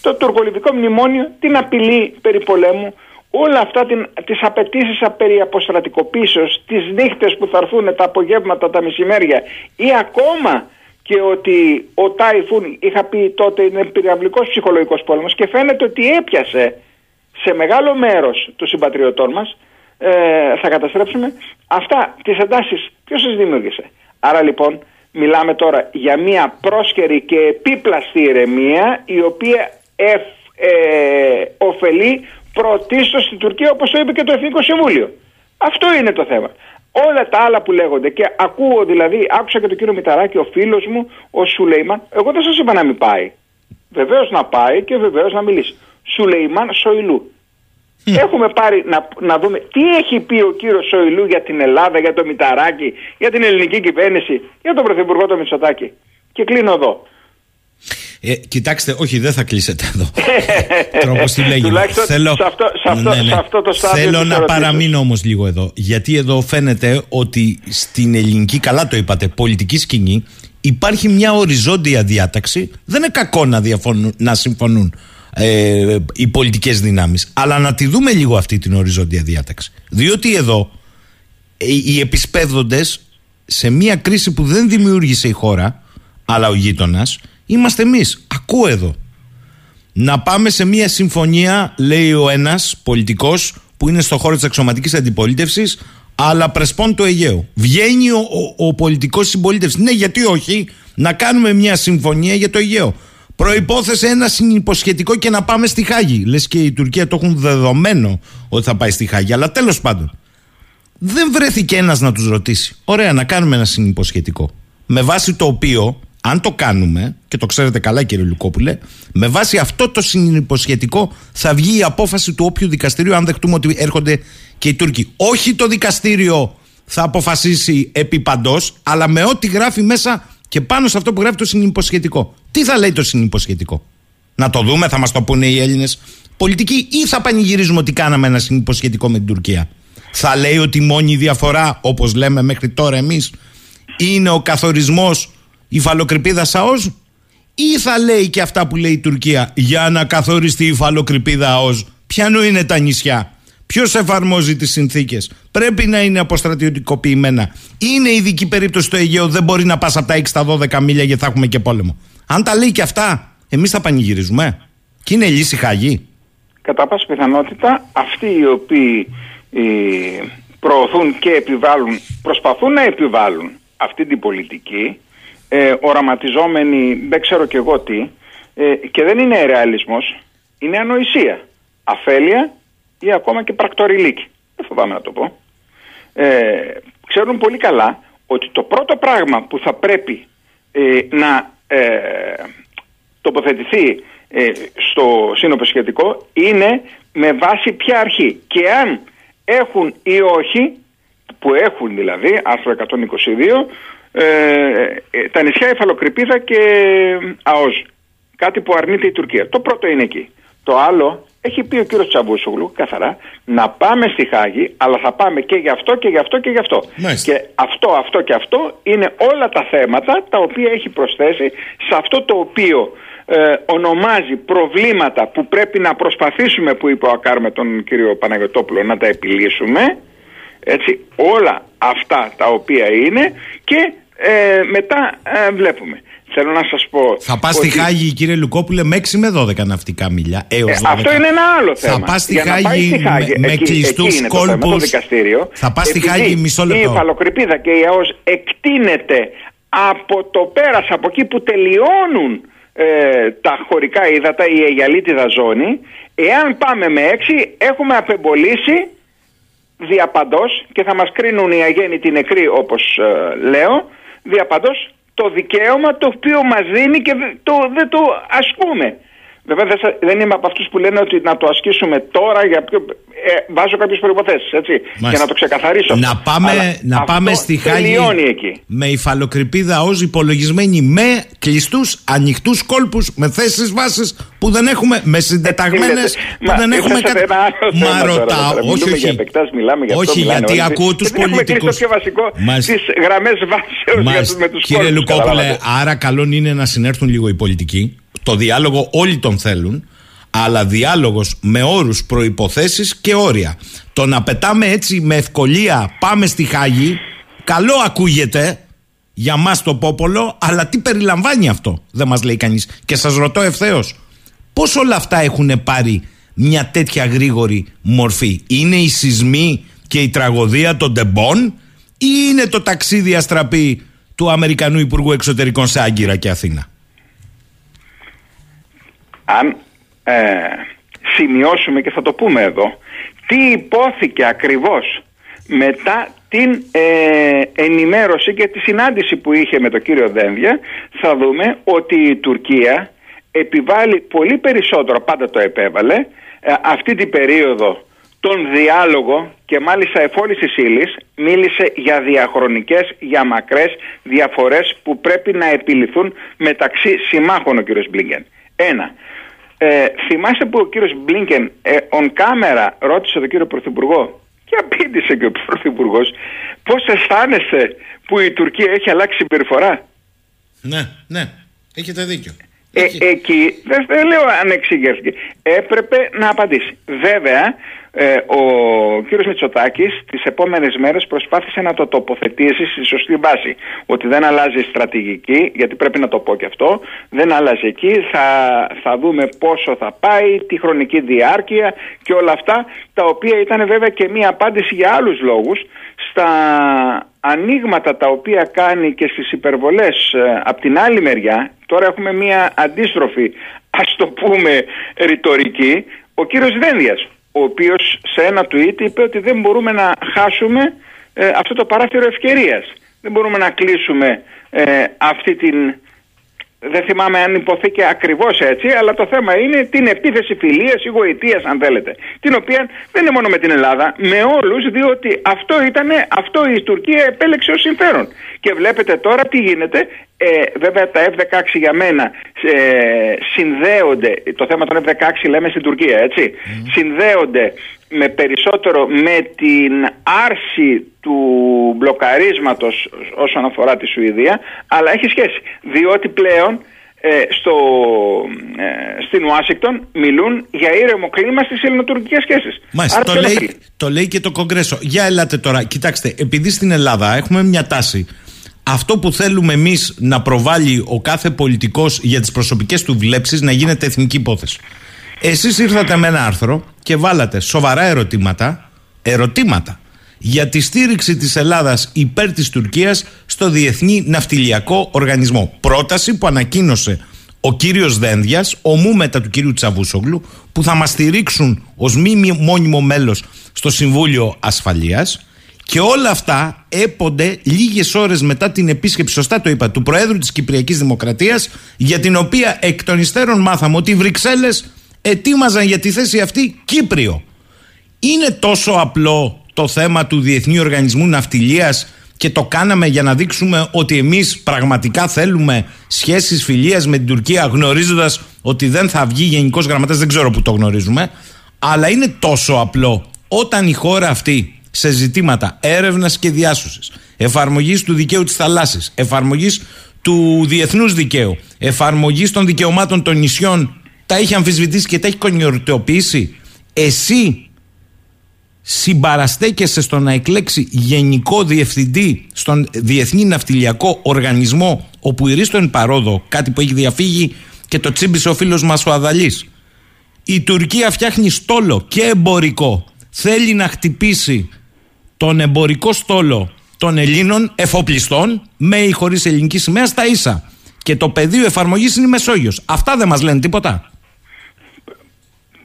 Το τουρκολιβικό μνημόνιο, την απειλή περί πολέμου, όλα αυτά την, τις απαιτήσεις περί αποστρατικοποίησεως, τις νύχτες που θα έρθουν τα απογεύματα, τα μεσημέρια ή ακόμα και ότι ο Τάιφουν είχα πει τότε είναι πυραυλικός ψυχολογικός πόλεμος και φαίνεται ότι έπιασε σε μεγάλο μέρος των συμπατριωτών μας. Ε, θα καταστρέψουμε. Αυτά τις εντάσεις ποιος τις δημιούργησε; Άρα λοιπόν μιλάμε τώρα για μια πρόσχερη και επίπλαστη ηρεμία η οποία ε, ωφελεί πρωτίστως στην Τουρκία όπως το είπε και το Εθνικό Συμβούλιο. Αυτό είναι το θέμα όλα τα άλλα που λέγονται και ακούω δηλαδή, άκουσα και τον κύριο Μηταράκη, ο φίλος μου, ο Σουλέιμαν, εγώ δεν σας είπα να μην πάει. Βεβαίως να πάει και βεβαίως να μιλήσει. Σουλέιμαν Σοηλού. Έχουμε πάρει να, να δούμε τι έχει πει ο κύριος Σοηλού για την Ελλάδα, για το Μηταράκη, για την ελληνική κυβέρνηση, για τον Πρωθυπουργό το Μητσοτάκη. Και κλείνω εδώ. Ε, κοιτάξτε, όχι, δεν θα κλείσετε εδώ. [laughs] Τρόπος τη λέγει. Θέλω, σε αυτό, σε αυτό, ναι, ναι. Σε αυτό το Θέλω να παραμείνω όμως λίγο εδώ. Γιατί εδώ φαίνεται ότι στην ελληνική, καλά το είπατε, πολιτική σκηνή υπάρχει μια οριζόντια διάταξη. Δεν είναι κακό να, διαφωνούν, να συμφωνούν ε, οι πολιτικές δυνάμεις αλλά να τη δούμε λίγο αυτή την οριζόντια διάταξη διότι εδώ ε, οι επισπέδοντες σε μια κρίση που δεν δημιούργησε η χώρα αλλά ο γείτονας είμαστε εμείς. Ακούω εδώ. Να πάμε σε μια συμφωνία, λέει ο ένας πολιτικός που είναι στο χώρο της αξιωματικής αντιπολίτευσης, αλλά πρεσπών του Αιγαίου. Βγαίνει ο, ο, ο πολιτικός συμπολίτευσης. Ναι, γιατί όχι, να κάνουμε μια συμφωνία για το Αιγαίο. Προπόθεσε ένα συνυποσχετικό και να πάμε στη Χάγη. Λες και η Τουρκία το έχουν δεδομένο ότι θα πάει στη Χάγη. Αλλά τέλος πάντων, δεν βρέθηκε ένας να τους ρωτήσει. Ωραία, να κάνουμε ένα συνυποσχετικό. Με βάση το οποίο αν το κάνουμε, και το ξέρετε καλά κύριε Λουκόπουλε, με βάση αυτό το συνυποσχετικό θα βγει η απόφαση του όποιου δικαστηρίου, αν δεχτούμε ότι έρχονται και οι Τούρκοι. Όχι το δικαστήριο θα αποφασίσει επί παντός, αλλά με ό,τι γράφει μέσα Και πάνω σε αυτό που γράφει το συνυποσχετικό. Τι θα λέει το συνυποσχετικό; Να το δούμε, θα μας το πούνε οι Έλληνες πολιτικοί, ή θα πανηγυρίζουμε ότι κάναμε ένα συνυποσχετικό με την Τουρκία; Θα λέει ότι η μόνη διαφορά, όπως λέμε μέχρι τώρα εμείς, είναι ο καθορισμός υφαλοκρηπίδα ΑΟΣ, ή θα λέει και αυτά που λέει η Τουρκία για να καθοριστεί η υφαλοκρηπίδα ΑΟΣ. Ποιανού είναι τα νησιά, Ποιος εφαρμόζει τις συνθήκες; Πρέπει να είναι αποστρατιωτικοποιημένα. Είναι ειδική περίπτωση στο Αιγαίο. Δεν μπορεί να πας από τα 6 στα 12 μίλια γιατί θα έχουμε και πόλεμο. Αν τα λέει και αυτά, εμείς θα πανηγυρίζουμε. Και είναι λύση χαγή. Κατά πάσα πιθανότητα αυτοί οι οποίοι ε, προωθούν και επιβάλλουν, προσπαθούν να επιβάλλουν αυτή την πολιτική, ε, οραματιζόμενοι δεν ξέρω και εγώ τι, ε, και δεν είναι ρεαλισμός, είναι ανοησία, αφέλεια ή ακόμα και πρακτοριλίκη. Δεν φοβάμαι να το πω. Ε, ξέρουν πολύ καλά ότι το πρώτο πράγμα που θα πρέπει ε, να ε, τοποθετηθεί ε, στο σύνοπο σχετικό είναι με βάση ποια αρχή. Και αν έχουν ή όχι, που έχουν δηλαδή, άρθρο 122, ε, ε, τα νησιά Εφαλοκρηπίδα και ΑΟΖ. Κάτι που αρνείται η Τουρκία. Το πρώτο είναι εκεί. Το άλλο έχει πει ο κύριος Τσαβούσογλου καθαρά να πάμε στη Χάγη, αλλά θα πάμε και γι' αυτό και γι' αυτό και γι' αυτό. Και αυτό, αυτό και αυτό είναι όλα τα θέματα τα οποία έχει προσθέσει σε αυτό το οποίο ε, ονομάζει προβλήματα που πρέπει να προσπαθήσουμε, που είπε ο Ακάρ με τον κύριο Παναγιωτόπουλο, να τα επιλύσουμε. Έτσι, όλα αυτά τα οποία είναι και ε, μετά ε, βλέπουμε. Θέλω να σας πω... Θα πας στη Χάγη κύριε Λουκόπουλε με 6 με 12 ναυτικά μίλια έως ε, Αυτό είναι ένα άλλο θέμα. Θα πας στη Χάγη, με, με κλειστούς κόλπους... Θα πας στη Χάγη μισό λεπτό. Η Υφαλοκρηπίδα και η ΑΟΣ εκτείνεται από το πέρας, από εκεί που τελειώνουν ε, τα χωρικά ύδατα, η Αιγιαλίτιδα ζώνη, εάν πάμε με έξι έχουμε απεμπολίσει διαπαντός και θα μας κρίνουν οι αγέννητοι νεκροί όπως ε, λέω, διαπαντός το δικαίωμα το οποίο μας δίνει και το, δεν το ασκούμε. Βέβαια δεν είμαι από αυτούς που λένε ότι να το ασκήσουμε τώρα για πιο... Ε, βάζω κάποιες προποθέσει, έτσι. Για να το ξεκαθαρίσω. Να πάμε, να πάμε στη Χάγη εκεί. με υφαλοκρηπίδα ως υπολογισμένη με κλειστούς ανοιχτούς κόλπους, με θέσεις βάσης που δεν έχουμε, με συντεταγμένες που δεν έχουμε κάτι. Μα ρωτάω, όχι, όχι. Για μιλάμε για όχι, γιατί ακούω τους πολιτικού. Είναι το πιο βασικό τις γραμμές βάσεως με τους Κύριε Λουκόπουλε, άρα καλό είναι να συνέρθουν λίγο οι πολιτικοί το διάλογο όλοι τον θέλουν, αλλά διάλογος με όρους, προϋποθέσεις και όρια. Το να πετάμε έτσι με ευκολία πάμε στη Χάγη, καλό ακούγεται για μας το πόπολο, αλλά τι περιλαμβάνει αυτό, δεν μας λέει κανείς. Και σας ρωτώ ευθέως, πώς όλα αυτά έχουν πάρει μια τέτοια γρήγορη μορφή; Είναι οι σεισμοί και η τραγωδία των Ντεμπών ή είναι το ταξίδι αστραπή του Αμερικανού Υπουργού Εξωτερικών σε Άγκυρα και Αθήνα; Αν ε, σημειώσουμε και θα το πούμε εδώ τι υπόθηκε ακριβώς μετά την ε, ενημέρωση και τη συνάντηση που είχε με τον κύριο Δένδια θα δούμε ότι η Τουρκία επιβάλλει πολύ περισσότερο, πάντα το επέβαλε, ε, αυτή την περίοδο τον διάλογο και μάλιστα εφόλης ύλης μίλησε για διαχρονικές, για μακρές διαφορές που πρέπει να επιληθούν μεταξύ συμμάχων ο κύριος Μπλίγκεν. Ένα. Ε, θυμάστε που ο κύριος Μπλίνκεν ε, on camera ρώτησε τον κύριο Πρωθυπουργό και απήντησε και ο Πρωθυπουργός πώς αισθάνεσαι που η Τουρκία έχει αλλάξει συμπεριφορά; Ναι, ναι, έχετε δίκιο. Ε, εκεί δεν, δεν λέω αν εξηγήθηκε. Έπρεπε να απαντήσει. Βέβαια, ε, ο κύριος Μητσοτάκης τις επόμενες μέρες προσπάθησε να το τοποθετήσει στη σωστή βάση. Ότι δεν αλλάζει η στρατηγική, γιατί πρέπει να το πω και αυτό, δεν αλλάζει εκεί, θα, θα δούμε πόσο θα πάει, τη χρονική διάρκεια και όλα αυτά, τα οποία ήταν βέβαια και μία απάντηση για άλλους λόγους στα ανοίγματα τα οποία κάνει και στις υπερβολές ε, από την άλλη μεριά, τώρα έχουμε μία αντίστροφη ας το πούμε ρητορική, ο κύριος Δένδιας ο οποίος σε ένα tweet είπε ότι δεν μπορούμε να χάσουμε ε, αυτό το παράθυρο ευκαιρίας. Δεν μπορούμε να κλείσουμε ε, αυτή την... Δεν θυμάμαι αν υποθήκε ακριβώς έτσι, αλλά το θέμα είναι την επίθεση φιλίας ή γοητείας αν θέλετε. Την οποία δεν είναι μόνο με την Ελλάδα, με όλους, διότι αυτό ήταν, αυτό η Τουρκία επέλεξε ως συμφέρον. Και βλέπετε τώρα τι γίνεται, Ε, βέβαια τα F-16 για μένα ε, συνδέονται, το θέμα των F-16 λέμε στην Τουρκία έτσι, συνδέονται με περισσότερο με την άρση του μπλοκαρίσματος όσον αφορά τη Σουηδία αλλά έχει σχέση διότι πλέον ε, στο, ε, στην Ουάσιγκτον μιλούν για ήρεμο κλίμα στις ελληνοτουρκικές σχέσεις. Μάλιστα, το λέει, το λέει και το Κογκρέσο. Για ελάτε τώρα, κοιτάξτε, επειδή στην Ελλάδα έχουμε μια τάση αυτό που θέλουμε εμείς να προβάλλει ο κάθε πολιτικός για τις προσωπικές του βλέψεις να γίνεται εθνική υπόθεση. Εσείς ήρθατε με ένα άρθρο και βάλατε σοβαρά ερωτήματα, ερωτήματα για τη στήριξη της Ελλάδας υπέρ της Τουρκίας στο Διεθνή Ναυτιλιακό Οργανισμό. Πρόταση που ανακοίνωσε ο κύριος Δένδιας, ομού μετά του κύριου Τσαβούσογλου, που θα μας στηρίξουν ως μη μόνιμο μέλος στο Συμβούλιο Ασφαλείας και όλα αυτά έπονται λίγες ώρες μετά την επίσκεψη, σωστά το είπα, του Προέδρου της Κυπριακής Δημοκρατίας, για την οποία εκ των υστέρων μάθαμε ότι οι Βρυξέλλες ετοίμαζαν για τη θέση αυτή Κύπριο. Είναι τόσο απλό το θέμα του Διεθνή Οργανισμού Ναυτιλίας και το κάναμε για να δείξουμε ότι εμείς πραγματικά θέλουμε σχέσεις φιλίας με την Τουρκία γνωρίζοντας ότι δεν θα βγει γενικός γραμματέας, δεν ξέρω που το γνωρίζουμε αλλά είναι τόσο απλό όταν η χώρα αυτή σε ζητήματα έρευνας και διάσωσης, εφαρμογής του δικαίου της θαλάσσης, εφαρμογής του διεθνούς δικαίου, εφαρμογής των δικαιωμάτων των νησιών τα έχει αμφισβητήσει και τα έχει κονιορτοποιήσει εσύ συμπαραστέκεσαι στο να εκλέξει γενικό διευθυντή στον Διεθνή Ναυτιλιακό Οργανισμό όπου ηρίστον παρόδο, κάτι που έχει διαφύγει και το τσίμπησε ο φίλος μας ο Αδαλής. Η Τουρκία φτιάχνει στόλο και εμπορικό. Θέλει να χτυπήσει τον εμπορικό στόλο των Ελλήνων εφοπλιστών με ή χωρίς ελληνική σημαία στα ίσα. Και το πεδίο εφαρμογής είναι η Μεσόγειος. Αυτά δεν μας λένε τίποτα.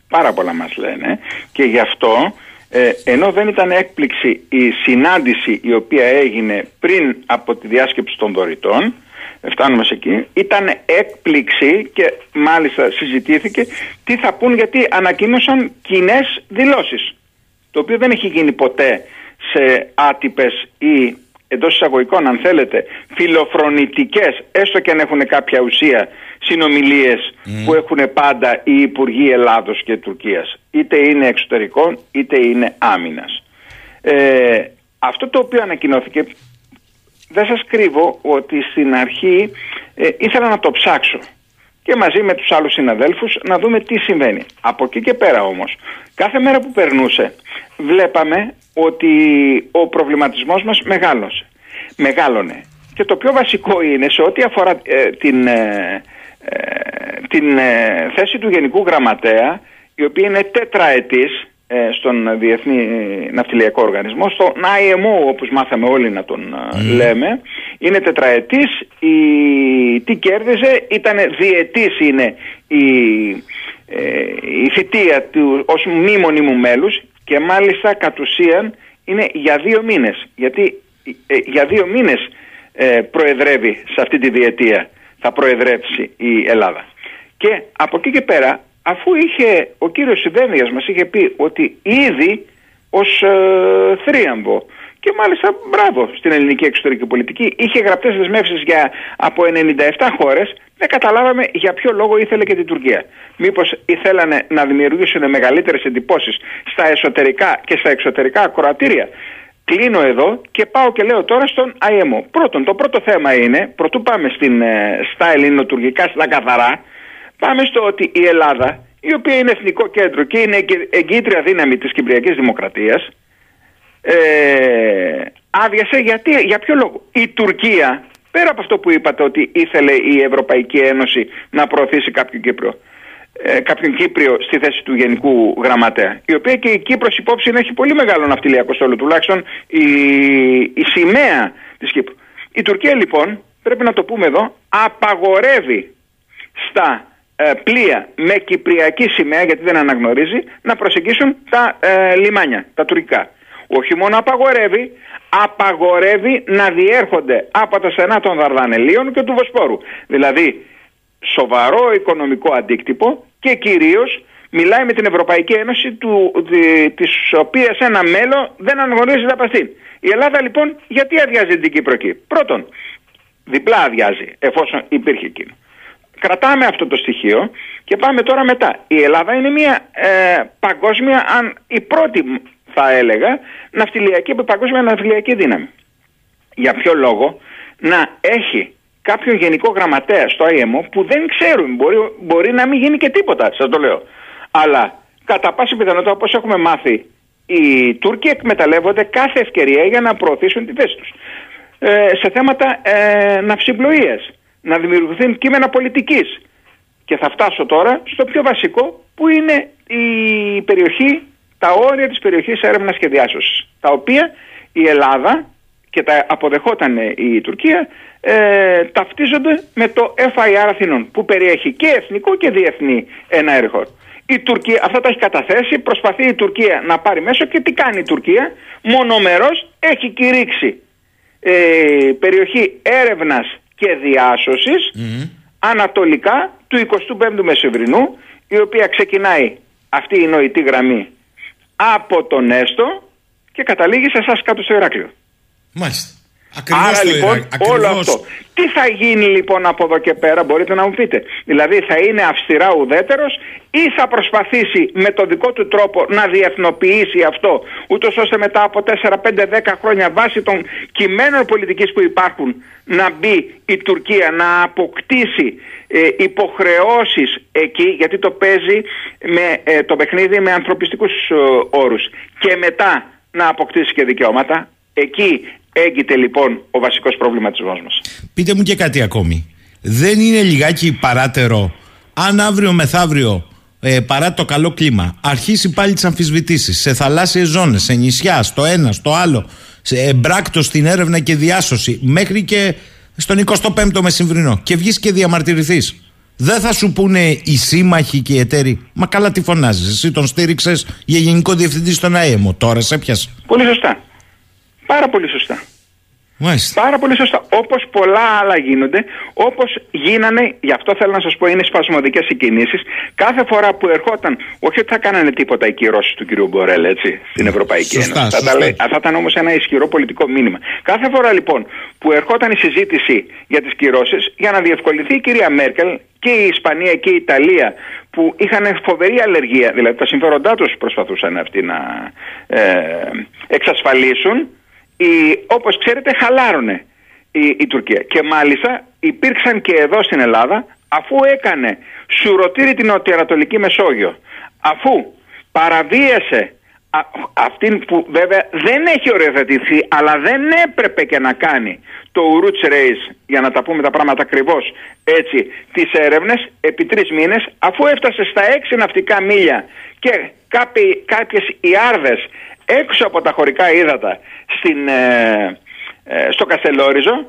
Πάρα πολλά μας λένε και γι' αυτό ε, ενώ δεν ήταν έκπληξη η συνάντηση η οποία έγινε πριν από τη διάσκεψη των δωρητών ε, φτάνουμε σε εκεί ήταν έκπληξη και μάλιστα συζητήθηκε τι θα πούν γιατί ανακοίνωσαν κοινές δηλώσεις το οποίο δεν έχει γίνει ποτέ σε άτυπες ή εντός εισαγωγικών αν θέλετε φιλοφρονητικές έστω και αν έχουν κάποια ουσία συνομιλίες που έχουν πάντα οι Υπουργοί Ελλάδος και Τουρκίας. Είτε είναι εξωτερικών είτε είναι άμυνας. Ε, αυτό το οποίο ανακοινώθηκε δεν σας κρύβω ότι στην αρχή ε, ήθελα να το ψάξω και μαζί με τους άλλους συναδέλφους να δούμε τι συμβαίνει. Από εκεί και πέρα όμως, κάθε μέρα που περνούσε βλέπαμε ότι ο προβληματισμός μας μεγάλωσε. Μεγάλωνε. Και το πιο βασικό είναι σε ό,τι αφορά ε, την, ε, ε, την θέση του Γενικού Γραμματέα, η οποία είναι τετραετής στον Διεθνή Ναυτιλιακό Οργανισμό, στο IMO όπως μάθαμε όλοι να τον λέμε, είναι τετραετής, η, τι κέρδιζε, ήταν διετής είναι η, η θητεία του ως μη μονίμου μέλους και μάλιστα κατ' ουσίαν είναι για δύο μήνες. Γιατί ε, για δύο μήνες ε, προεδρεύει σε αυτή τη διετία. Θα προεδρεύσει η Ελλάδα. Και από εκεί και πέρα αφού είχε ο κύριος Συνδέμιας μας είχε πει ότι ήδη ως ε, θρίαμβο και μάλιστα μπράβο στην ελληνική εξωτερική πολιτική. Είχε γραπτές δεσμεύσεις για από 97 χώρες. Δεν καταλάβαμε για ποιο λόγο ήθελε και την Τουρκία. Μήπως ήθελανε να δημιουργήσουν μεγαλύτερες εντυπώσεις στα εσωτερικά και στα εξωτερικά ακροατήρια. Κλείνω εδώ και πάω και λέω τώρα στον IMO. Πρώτον, το πρώτο θέμα είναι, πρωτού πάμε στην, ε, στα ελληνοτουρκικά, στα καθαρά, πάμε στο ότι η Ελλάδα, η οποία είναι εθνικό κέντρο και είναι εγκύτρια δύναμη της Κυπριακής Δημοκρατίας, ε, άδειασε γιατί, για ποιο λόγο. Η Τουρκία, πέρα από αυτό που είπατε ότι ήθελε η Ευρωπαϊκή Ένωση να προωθήσει κάποιον Κύπριο, ε, κάποιον Κύπριο στη θέση του Γενικού Γραμματέα, η οποία και η Κύπρος υπόψη έχει πολύ μεγάλο ναυτιλιακό στόλο, τουλάχιστον η, η σημαία της Κύπρου. Η Τουρκία λοιπόν, πρέπει να το πούμε εδώ, απαγορεύει στα ε, πλοία με κυπριακή σημαία, γιατί δεν αναγνωρίζει, να προσεγγίσουν τα ε, λιμάνια, τα τουρκικά όχι μόνο απαγορεύει, απαγορεύει να διέρχονται από τα στενά των Δαρδανελίων και του Βοσπόρου. Δηλαδή σοβαρό οικονομικό αντίκτυπο και κυρίως μιλάει με την Ευρωπαϊκή Ένωση του, τη, της οποίας ένα μέλο δεν αναγνωρίζει τα παστήν. Η Ελλάδα λοιπόν γιατί αδειάζει την Κύπρο εκεί; Πρώτον, διπλά αδειάζει εφόσον υπήρχε εκείνο. Κρατάμε αυτό το στοιχείο και πάμε τώρα μετά. Η Ελλάδα είναι μια ε, παγκόσμια, αν η πρώτη θα έλεγα, ναυτιλιακή, παγκόσμια ναυτιλιακή δύναμη. Για ποιο λόγο; Να έχει κάποιο γενικό γραμματέα στο IMO που δεν ξέρουν, μπορεί, μπορεί να μην γίνει και τίποτα, σας το λέω. Αλλά κατά πάση πιθανότητα όπως έχουμε μάθει οι Τούρκοι εκμεταλλεύονται κάθε ευκαιρία για να προωθήσουν τη θέση τους. Ε, σε θέματα ε, ναυσιπλοείας, να δημιουργηθούν κείμενα πολιτικής. Και θα φτάσω τώρα στο πιο βασικό που είναι η περιοχή, τα όρια της περιοχής έρευνας και διάσωσης. Τα οποία η Ελλάδα και τα αποδεχόταν η Τουρκία ε, ταυτίζονται με το FIR Αθηνών που περιέχει και εθνικό και διεθνή ένα έργο. Η Τουρκία, αυτά τα έχει καταθέσει, προσπαθεί η Τουρκία να πάρει μέσω και τι κάνει η Τουρκία; Μονομερός έχει κηρύξει ε, περιοχή έρευνας και διάσωσης ανατολικά του 25ου Μεσημβρινού η οποία ξεκινάει αυτή η νοητή γραμμή από τον Έστω και καταλήγει σε εσάς κάτω στο Ηράκλειο. Μάλιστα. Άρα λοιπόν όλο αυτό. Τι θα γίνει λοιπόν από εδώ και πέρα μπορείτε να μου πείτε. Δηλαδή θα είναι αυστηρά ουδέτερος ή θα προσπαθήσει με το δικό του τρόπο να διεθνοποιήσει αυτό ούτως ώστε μετά από 4, 5, 10 χρόνια βάσει των κειμένων πολιτικής που υπάρχουν να μπει η Τουρκία να αποκτήσει ε, υποχρεώσεις εκεί γιατί το παίζει με, ε, το παιχνίδι με ανθρωπιστικούς ε, όρους και μετά να αποκτήσει και δικαιώματα εκεί έγκυται λοιπόν ο βασικός προβληματισμός μας. Πείτε μου και κάτι ακόμη. Δεν είναι λιγάκι παράτερο αν αύριο μεθαύριο ε, παρά το καλό κλίμα αρχίσει πάλι τις αμφισβητήσεις σε θαλάσσιες ζώνες, σε νησιά, στο ένα, στο άλλο, σε εμπράκτο στην έρευνα και διάσωση μέχρι και στον 25ο μεσημβρινό και βγεις και διαμαρτυρηθείς. Δεν θα σου πούνε οι σύμμαχοι και οι εταίροι. Μα καλά τι φωνάζεις. Εσύ τον στήριξες για γενικό διευθυντή στον ΑΕΜΟ. Τώρα σε πιασε. Πολύ σωστά. Πάρα πολύ σωστά. Μάλιστα. Πάρα πολύ σωστά. Όπως πολλά άλλα γίνονται, όπως γίνανε, γι' αυτό θέλω να σας πω, είναι σπασμωδικές οι κινήσει. Κάθε φορά που ερχόταν, όχι ότι θα κάνανε τίποτα οι κυρώσεις του κ. Μπορέλ, έτσι, στην Ευρωπαϊκή Σωστά, Ένωση. σωστά. Θα, τα λέει- θα ήταν όμως ένα ισχυρό πολιτικό μήνυμα. Κάθε φορά λοιπόν που ερχόταν η συζήτηση για τις κυρώσεις, για να διευκολυνθεί η κυρία Μέρκελ και η Ισπανία και η Ιταλία που είχαν φοβερή αλλεργία, δηλαδή τα συμφέροντά τους προσπαθούσαν αυτοί να ε, εξασφαλίσουν, η, όπως ξέρετε χαλάρωνε η, η Τουρκία. Και μάλιστα υπήρξαν και εδώ στην Ελλάδα αφού έκανε σουρωτήρι την Νοτιοανατολική Μεσόγειο, αφού παραβίασε α, αυτήν που βέβαια δεν έχει οριοθετηθεί αλλά δεν έπρεπε και να κάνει το Ουρούτς Race για να τα πούμε τα πράγματα ακριβώς έτσι τις έρευνες επί τρεις μήνες αφού έφτασε στα έξι ναυτικά μίλια και κάποιοι, κάποιες ιάρδες έξω από τα χωρικά ύδατα στην, ε, ε, στο Καστελόριζο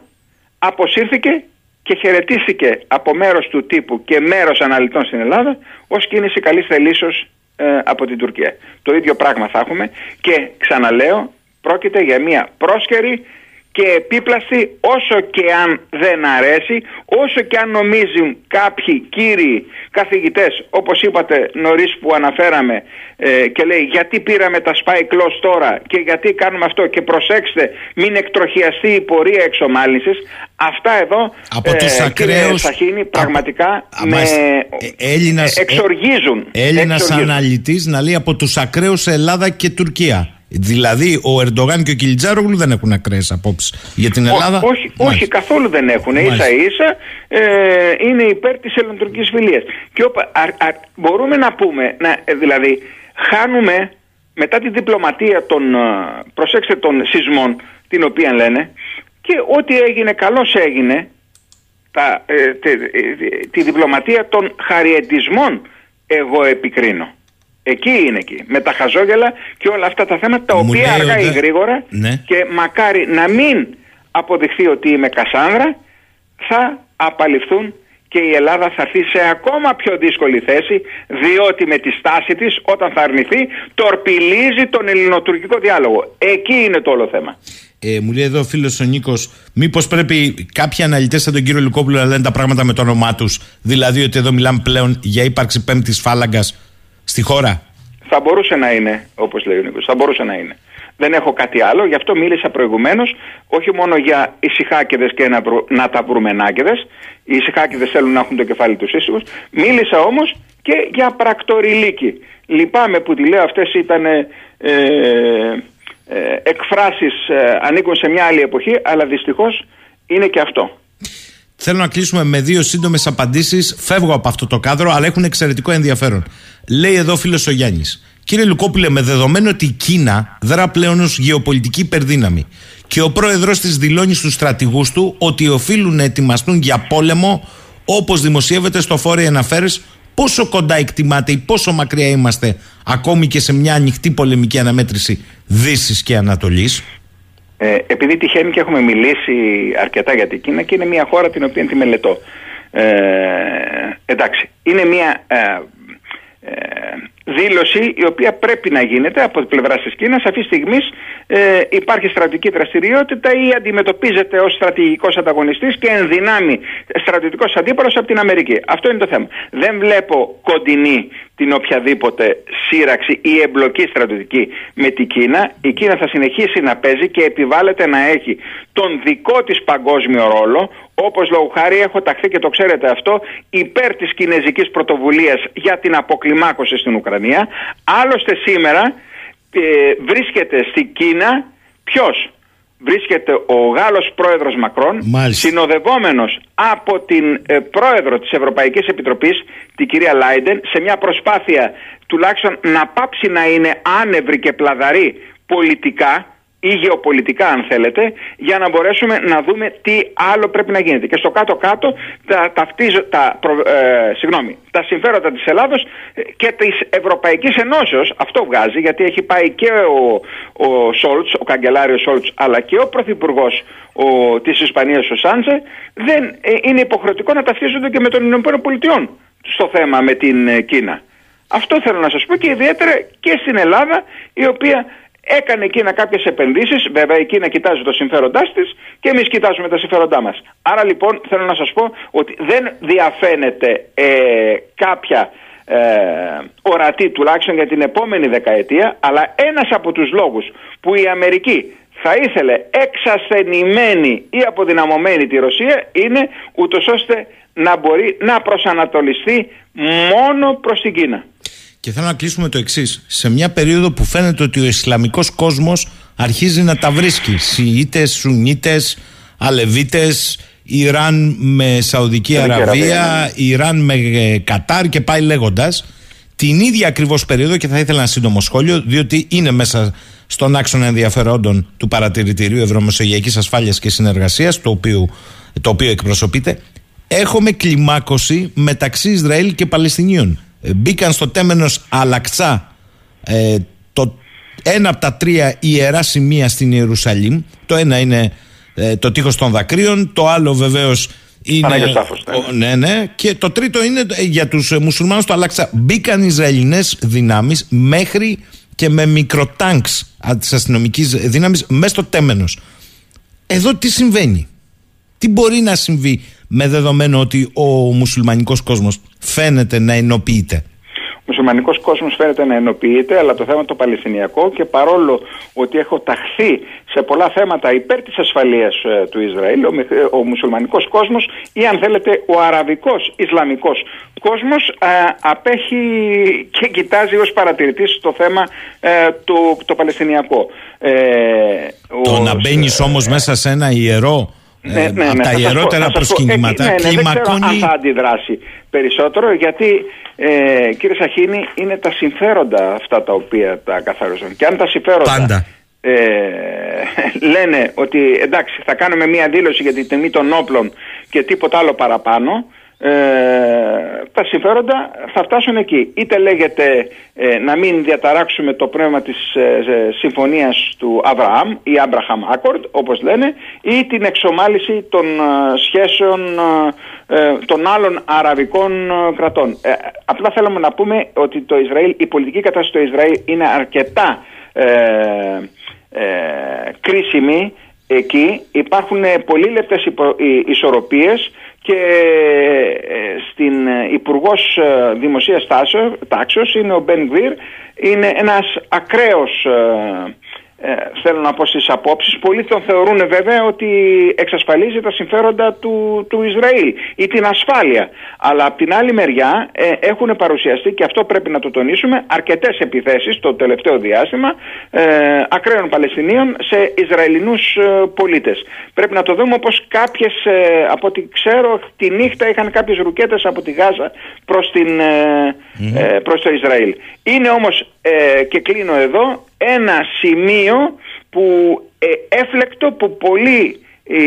αποσύρθηκε και χαιρετίστηκε από μέρος του τύπου και μέρος αναλυτών στην Ελλάδα ως κίνηση καλής θελήσεως ε, από την Τουρκία. Το ίδιο πράγμα θα έχουμε και ξαναλέω πρόκειται για μια πρόσκαιρη και επίπλαστη όσο και αν δεν αρέσει, όσο και αν νομίζουν κάποιοι κύριοι καθηγητές, όπως είπατε νωρίς που αναφέραμε ε, και λέει γιατί πήραμε τα spy clause τώρα και γιατί κάνουμε αυτό και προσέξτε μην εκτροχιαστεί η πορεία εξομάλυνσης, αυτά εδώ Από τους κύριε ακραίους- Σαχίνη, από- πραγματικά Α, με μάλιστα. Ε, Έλληνας- ε, εξοργίζουν. Έλληνας Εξοργίζουν. αναλυτής να λέει από τους ακραίους Ελλάδα και Τουρκία. Δηλαδή ο Ερντογάν και ο Κιλιτζάρογλου δεν έχουν ακραίες απόψεις για την Ό- Ελλάδα. όχι, Μάλιστα. όχι, καθόλου δεν έχουν. Μάλιστα. Ίσα ίσα ε, είναι υπέρ της ελληνοτουρκικής φιλίας. Και όπα- α- α- μπορούμε να πούμε, να, ε, δηλαδή, χάνουμε μετά τη διπλωματία των, ε, προσέξτε, των σεισμών, την οποία λένε, και ό,τι έγινε, καλώς έγινε, τα, ε, τε- ε, τη διπλωματία των χαριετισμών εγώ επικρίνω. Εκεί είναι εκεί. Με τα χαζόγελα και όλα αυτά τα θέματα τα Μου οποία λέει ο αργά ή Ντε- γρήγορα Ναι. και μακάρι να μην αποδειχθεί ότι είμαι Κασάνδρα θα απαλληφθούν και η Ελλάδα θα έρθει σε ακόμα πιο δύσκολη θέση διότι με τη στάση της όταν θα αρνηθεί τορπιλίζει τον ελληνοτουρκικό διάλογο. Εκεί είναι το όλο θέμα. Ε, μου λέει εδώ ο φίλος ο Νίκος, μήπως πρέπει κάποιοι αναλυτές σαν τον κύριο Λουκόπουλο να λένε τα πράγματα με το όνομά τους; Δηλαδή ότι εδώ μιλάμε πλέον για ύπαρξη πέμπτης φάλαγγας στη χώρα. Θα μπορούσε να είναι, όπως λέει ο Νίκος, θα μπορούσε να είναι. Δεν έχω κάτι άλλο, γι' αυτό μίλησα προηγουμένως όχι μόνο για ησυχάκιδε και να, να τα βρουμενάκιδε. Οι ησυχάκιδε θέλουν να έχουν το κεφάλι τους ήσυχους. Μίλησα όμως και για πρακτοριλίκη. Λυπάμαι που τη λέω, αυτές ήταν ε, ε, εκφράσεις ε, ανήκουν σε μια άλλη εποχή, αλλά δυστυχώς είναι και αυτό. Θέλω να κλείσουμε με δύο σύντομες απαντήσεις. Φεύγω από αυτό το κάδρο, αλλά έχουν εξαιρετικό ενδιαφέρον. Λέει εδώ φίλος ο Γιάννης. Κύριε Λουκόπουλε, με δεδομένο ότι η Κίνα δρά πλέον ως γεωπολιτική υπερδύναμη και ο πρόεδρος της δηλώνει στους στρατηγούς του ότι οφείλουν να ετοιμαστούν για πόλεμο, όπως δημοσιεύεται στο φόρο αναφέρε, πόσο κοντά εκτιμάτε ή πόσο μακριά είμαστε ακόμη και σε μια ανοιχτή πολεμική αναμέτρηση Δύσης και Ανατολής; Ε, επειδή τυχαίνει και έχουμε μιλήσει αρκετά για την Κίνα και είναι μια χώρα την οποία τη μελετώ. Ε, εντάξει, είναι μια ε, ε, δήλωση η οποία πρέπει να γίνεται από την πλευρά της Κίνας. Αυτή τη στιγμή ε, υπάρχει στρατηγική δραστηριότητα ή αντιμετωπίζεται ως στρατηγικός ανταγωνιστής και ενδυνάμει στρατηγικό αντίπαλο από την Αμερική. Αυτό είναι το θέμα. Δεν βλέπω κοντινή την οποιαδήποτε σύραξη ή εμπλοκή στρατιωτική με την Κίνα. Η Κίνα θα συνεχίσει να παίζει και επιβάλλεται να έχει τον δικό της παγκόσμιο ρόλο, όπως λόγω χάρη έχω ταχθεί και το ξέρετε αυτό, υπέρ της κινέζικης πρωτοβουλίας για την αποκλιμάκωση στην Ουκρανία. Άλλωστε σήμερα ε, βρίσκεται στην Κίνα ποιος; Βρίσκεται ο Γάλλος πρόεδρος Μακρόν Μάλιστα. συνοδευόμενος από την ε, πρόεδρο της Ευρωπαϊκής Επιτροπής την κυρία Λάιντεν σε μια προσπάθεια τουλάχιστον να πάψει να είναι άνευρη και πλαδαρή πολιτικά ή γεωπολιτικά αν θέλετε για να μπορέσουμε να δούμε τι άλλο πρέπει να γίνεται. Και στο κάτω-κάτω τα, ταυτίζω, τα, ε, συγγνώμη, τα συμφέροντα της Ελλάδος και της Ευρωπαϊκής Ενώσεως. Αυτό βγάζει γιατί έχει πάει και ο, ο Σόλτς, ο καγκελάριος Σόλτς αλλά και ο Πρωθυπουργός ο, της Ισπανίας ο Σάντσε δεν ε, είναι υποχρεωτικό να ταυτίζονται και με τον ΗΠΑ στο θέμα με την ε, Κίνα. Αυτό θέλω να σας πω και ιδιαίτερα και στην Ελλάδα η οποία Έκανε εκείνα κάποιες επενδύσεις. Βέβαια, εκείνα κοιτάζει το συμφέροντάς της και εμείς κοιτάζουμε τα συμφέροντά μας. Άρα λοιπόν θέλω να σας πω ότι δεν διαφαίνεται ε, κάποια ε, ορατή τουλάχιστον για την επόμενη δεκαετία, αλλά ένας από τους λόγους που η Αμερική θα ήθελε εξασθενημένη ή αποδυναμωμένη τη Ρωσία είναι ούτως ώστε να μπορεί να προσανατολιστεί μόνο προς την Κίνα. Και θέλω να κλείσουμε το εξής. Σε μια περίοδο που φαίνεται ότι ο Ισλαμικός κόσμος αρχίζει να τα βρίσκει. Σιήτες, Σουνίτες, Αλεβίτες, Ιράν με Σαουδική Αραβία, Ιράν με ε, Κατάρ και πάει λέγοντας. Την ίδια ακριβώς περίοδο, και θα ήθελα ένα σύντομο σχόλιο, διότι είναι μέσα στον άξονα ενδιαφερόντων του Παρατηρητηρίου Ευρωμεσογειακής Ασφάλειας και Συνεργασίας, το οποίο, το οποίο εκπροσωπείται, έχουμε κλιμάκωση μεταξύ Ισραήλ και Παλαιστινίων. Ε, μπήκαν στο τέμενος Αλαξά ε, το, ένα από τα τρία ιερά σημεία στην Ιερουσαλήμ το ένα είναι ε, το τείχος των δακρύων το άλλο βεβαίως είναι, ναι. ναι, ναι. Και το τρίτο είναι για τους μουσουλμάνους το Αλαξά. Μπήκαν Ισραηλινές δυνάμεις μέχρι και με μικροτάγκς της αστυνομικής δύναμης μέσα στο τέμενος. Εδώ τι συμβαίνει; Τι μπορεί να συμβεί με δεδομένο ότι ο μουσουλμανικός κόσμος φαίνεται να ενοποιείται; Ο μουσουλμανικός κόσμος φαίνεται να ενοποιείται, αλλά το θέμα το Παλαιστινιακό και παρόλο ότι έχω ταχθεί σε πολλά θέματα υπέρ της ασφαλείας ε, του Ισραήλ, ο, ο μουσουλμανικός κόσμος ή αν θέλετε ο αραβικός Ισλαμικός κόσμος ε, απέχει και κοιτάζει ως παρατηρητής το θέμα ε, του το Παλαιστινιακό. το να μπαίνεις όμως μέσα σε ένα ιερό ναι, ε, ναι, από ναι, τα ιερότερα προσκυνήματα ναι, ναι, Δεν ξέρω αν θα αντιδράσει περισσότερο γιατί ε, κύριε Σαχίνη είναι τα συμφέροντα αυτά τα οποία τα καθαρίζουν και αν τα συμφέροντα Πάντα. Ε, [laughs] λένε ότι εντάξει θα κάνουμε μία δήλωση για την τιμή των όπλων και τίποτα άλλο παραπάνω ε, τα συμφέροντα θα φτάσουν εκεί. Είτε λέγεται ε, να μην διαταράξουμε το πνεύμα της ε, συμφωνίας του Αβραάμ ή Abraham Accord όπως λένε ή την εξομάλυση των σχέσεων των άλλων αραβικών κρατών. Απλά θέλουμε να πούμε ότι το Ισραήλ, η πολιτική κατάσταση του Ισραήλ είναι αρκετά κρίσιμη εκεί. Υπάρχουν πολύ λεπτές ισορροπίες και ε, στην ε, Υπουργός ε, Δημοσίας Τάξεως είναι ο Μπεν Γβίρ είναι ένας ακραίος ε, θέλω να πω στις απόψεις. Πολλοί τον θεωρούν βέβαια ότι εξασφαλίζει τα συμφέροντα του, του Ισραήλ ή την ασφάλεια. Αλλά από την άλλη μεριά ε, έχουν παρουσιαστεί και αυτό πρέπει να το τονίσουμε αρκετές επιθέσεις το τελευταίο διάστημα ε, ακραίων Παλαιστινίων σε Ισραηλινούς ε, πολίτες. Πρέπει να το δούμε όπως κάποιες, ε, από ό,τι ξέρω, τη νύχτα είχαν κάποιες ρουκέτες από τη Γάζα προς, την, ε, προς το Ισραήλ. Είναι όμως, και κλείνω εδώ, ένα σημείο που ε, έφλεκτο που πολύ ε,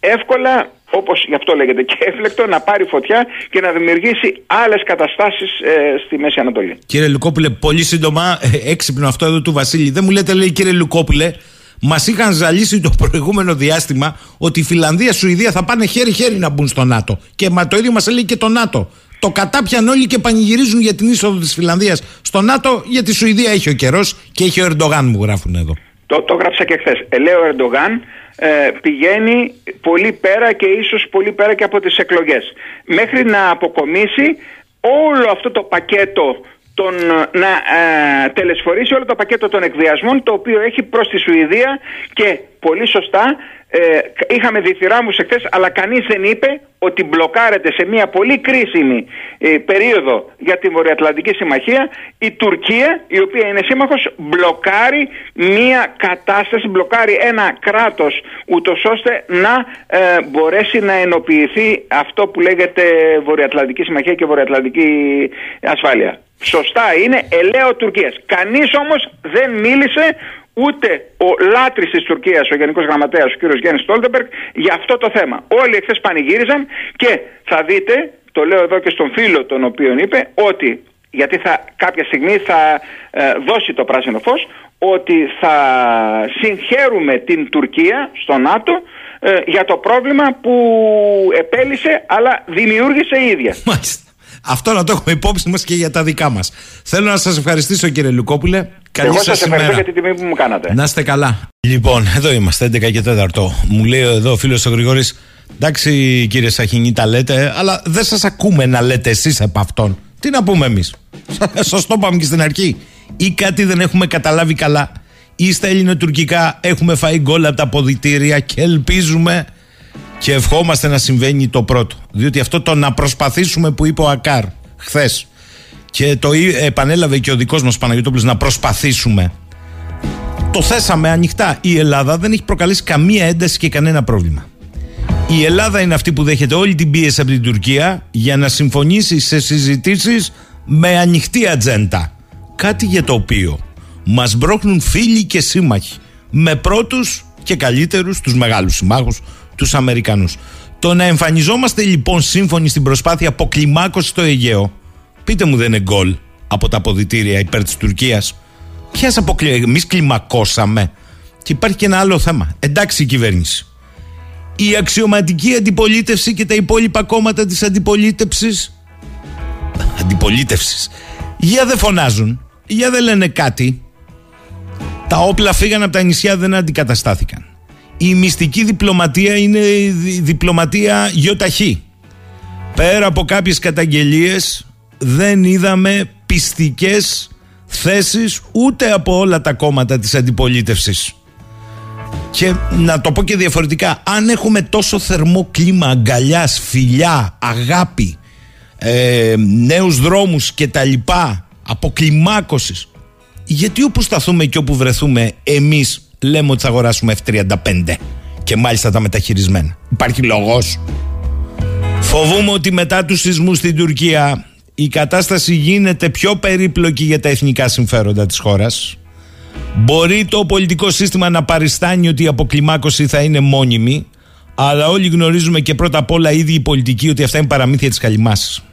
εύκολα όπως γι' αυτό λέγεται και έφλεκτο να πάρει φωτιά και να δημιουργήσει άλλες καταστάσεις ε, στη Μέση Ανατολή. Κύριε Λουκόπουλε, πολύ σύντομα, έξυπνο αυτό εδώ του Βασίλη. Δεν μου λέτε, λέει κύριε Λουκόπουλε, Μας είχαν ζαλίσει το προηγούμενο διάστημα ότι η Φιλανδία, Σουηδία θα πάνε χέρι-χέρι να μπουν στο ΝΑΤΟ. Και μα το ίδιο μας έλεγε και το ΝΑΤΟ. Το κατάπιαν όλοι και πανηγυρίζουν για την είσοδο της Φιλανδίας στο ΝΑΤΟ, γιατί η Σουηδία έχει ο καιρός και έχει ο Ερντογάν, μου γράφουν εδώ. Το, το γράψα και χθες. Ε, λέει ο Ερντογάν ε, πηγαίνει πολύ πέρα και ίσως πολύ πέρα και από τις εκλογές. Μέχρι να αποκομίσει όλο αυτό το πακέτο τον, να ε, τελεσφορήσει όλο το πακέτο των εκβιασμών το οποίο έχει προς τη Σουηδία και πολύ σωστά ε, είχαμε διθυράμους εχθές αλλά κανείς δεν είπε ότι μπλοκάρεται σε μια πολύ κρίσιμη ε, περίοδο για την Βορειοατλαντική Συμμαχία η Τουρκία η οποία είναι σύμμαχος μπλοκάρει μια κατάσταση, μπλοκάρει ένα κράτος ούτως ώστε να ε, μπορέσει να ενοποιηθεί αυτό που λέγεται Βορειοατλαντική Συμμαχία και Βορειοατλαντική Ασφάλεια. Σωστά είναι ελαίο Τουρκίας. Κανείς όμως δεν μίλησε ούτε ο λάτρης της Τουρκίας, ο Γενικός Γραμματέας, ο κύριος Γιάννης Στόλτεμπεργκ, για αυτό το θέμα. Όλοι εχθές πανηγύριζαν και θα δείτε, το λέω εδώ και στον φίλο τον οποίο είπε, ότι γιατί θα, κάποια στιγμή θα ε, δώσει το πράσινο φως, ότι θα συγχαίρουμε την Τουρκία στο ΝΑΤΟ ε, για το πρόβλημα που επέλυσε αλλά δημιούργησε η ίδια. Μάλιστα. Αυτό να το έχουμε υπόψη μας και για τα δικά μας. Θέλω να σας ευχαριστήσω κύριε Λουκόπουλε. Καλή Εγώ σας ευχαριστώ για την τιμή που μου κάνατε. Να είστε καλά. Λοιπόν, εδώ είμαστε, 11 και 4. Μου λέει εδώ ο φίλος ο Γρηγόρης, εντάξει κύριε Σαχινή, τα λέτε, αλλά δεν σας ακούμε να λέτε εσείς από αυτόν. Τι να πούμε εμείς; [laughs] Σωστό πάμε και στην αρχή. Ή κάτι δεν έχουμε καταλάβει καλά. Ή στα ελληνοτουρκικά έχουμε φάει γκολ από τα ποδητήρια και ελπίζουμε και ευχόμαστε να συμβαίνει το πρώτο. Διότι αυτό το να προσπαθήσουμε που είπε ο Ακάρ χθες και το επανέλαβε και ο δικός μας Παναγιώτοπουλος να προσπαθήσουμε. Το θέσαμε ανοιχτά. Η Ελλάδα δεν έχει προκαλέσει καμία ένταση και κανένα πρόβλημα. Η Ελλάδα είναι αυτή που δέχεται όλη την πίεση από την Τουρκία για να συμφωνήσει σε συζητήσεις με ανοιχτή ατζέντα. Κάτι για το οποίο μας μπρόχνουν φίλοι και σύμμαχοι. Με πρώτους και καλύτερους, τους μεγάλους συμμάχους, τους Αμερικανούς. Το να εμφανιζόμαστε λοιπόν σύμφωνοι στην προσπάθεια αποκλιμάκωσης στο Αιγαίο, πείτε μου δεν είναι γκολ από τα αποδητήρια υπέρ της Τουρκίας. Ποιας αποκλει... Εμείς κλιμακώσαμε. Και υπάρχει και ένα άλλο θέμα. Εντάξει η κυβέρνηση. Η αξιωματική αντιπολίτευση και τα υπόλοιπα κόμματα της αντιπολίτευσης αντιπολίτευσης για δεν φωνάζουν, για δεν λένε κάτι. Τα όπλα φύγαν από τα νησιά δεν αντικαταστάθηκαν η μυστική διπλωματία είναι διπλωματία γιοταχή. Πέρα από κάποιες καταγγελίες δεν είδαμε πιστικές θέσεις ούτε από όλα τα κόμματα της αντιπολίτευσης. Και να το πω και διαφορετικά, αν έχουμε τόσο θερμό κλίμα αγκαλιάς, φιλιά, αγάπη, ε, νέους δρόμους και τα λοιπά, αποκλιμάκωσης, γιατί όπου σταθούμε και όπου βρεθούμε εμείς λέμε ότι θα αγοράσουμε F35 και μάλιστα τα μεταχειρισμένα. Υπάρχει λόγος. Φοβούμαι ότι μετά τους σεισμούς στην Τουρκία η κατάσταση γίνεται πιο περίπλοκη για τα εθνικά συμφέροντα της χώρας. Μπορεί το πολιτικό σύστημα να παριστάνει ότι η αποκλιμάκωση θα είναι μόνιμη, αλλά όλοι γνωρίζουμε και πρώτα απ' όλα ήδη οι πολιτικοί ότι αυτά είναι παραμύθια της καλυμάς.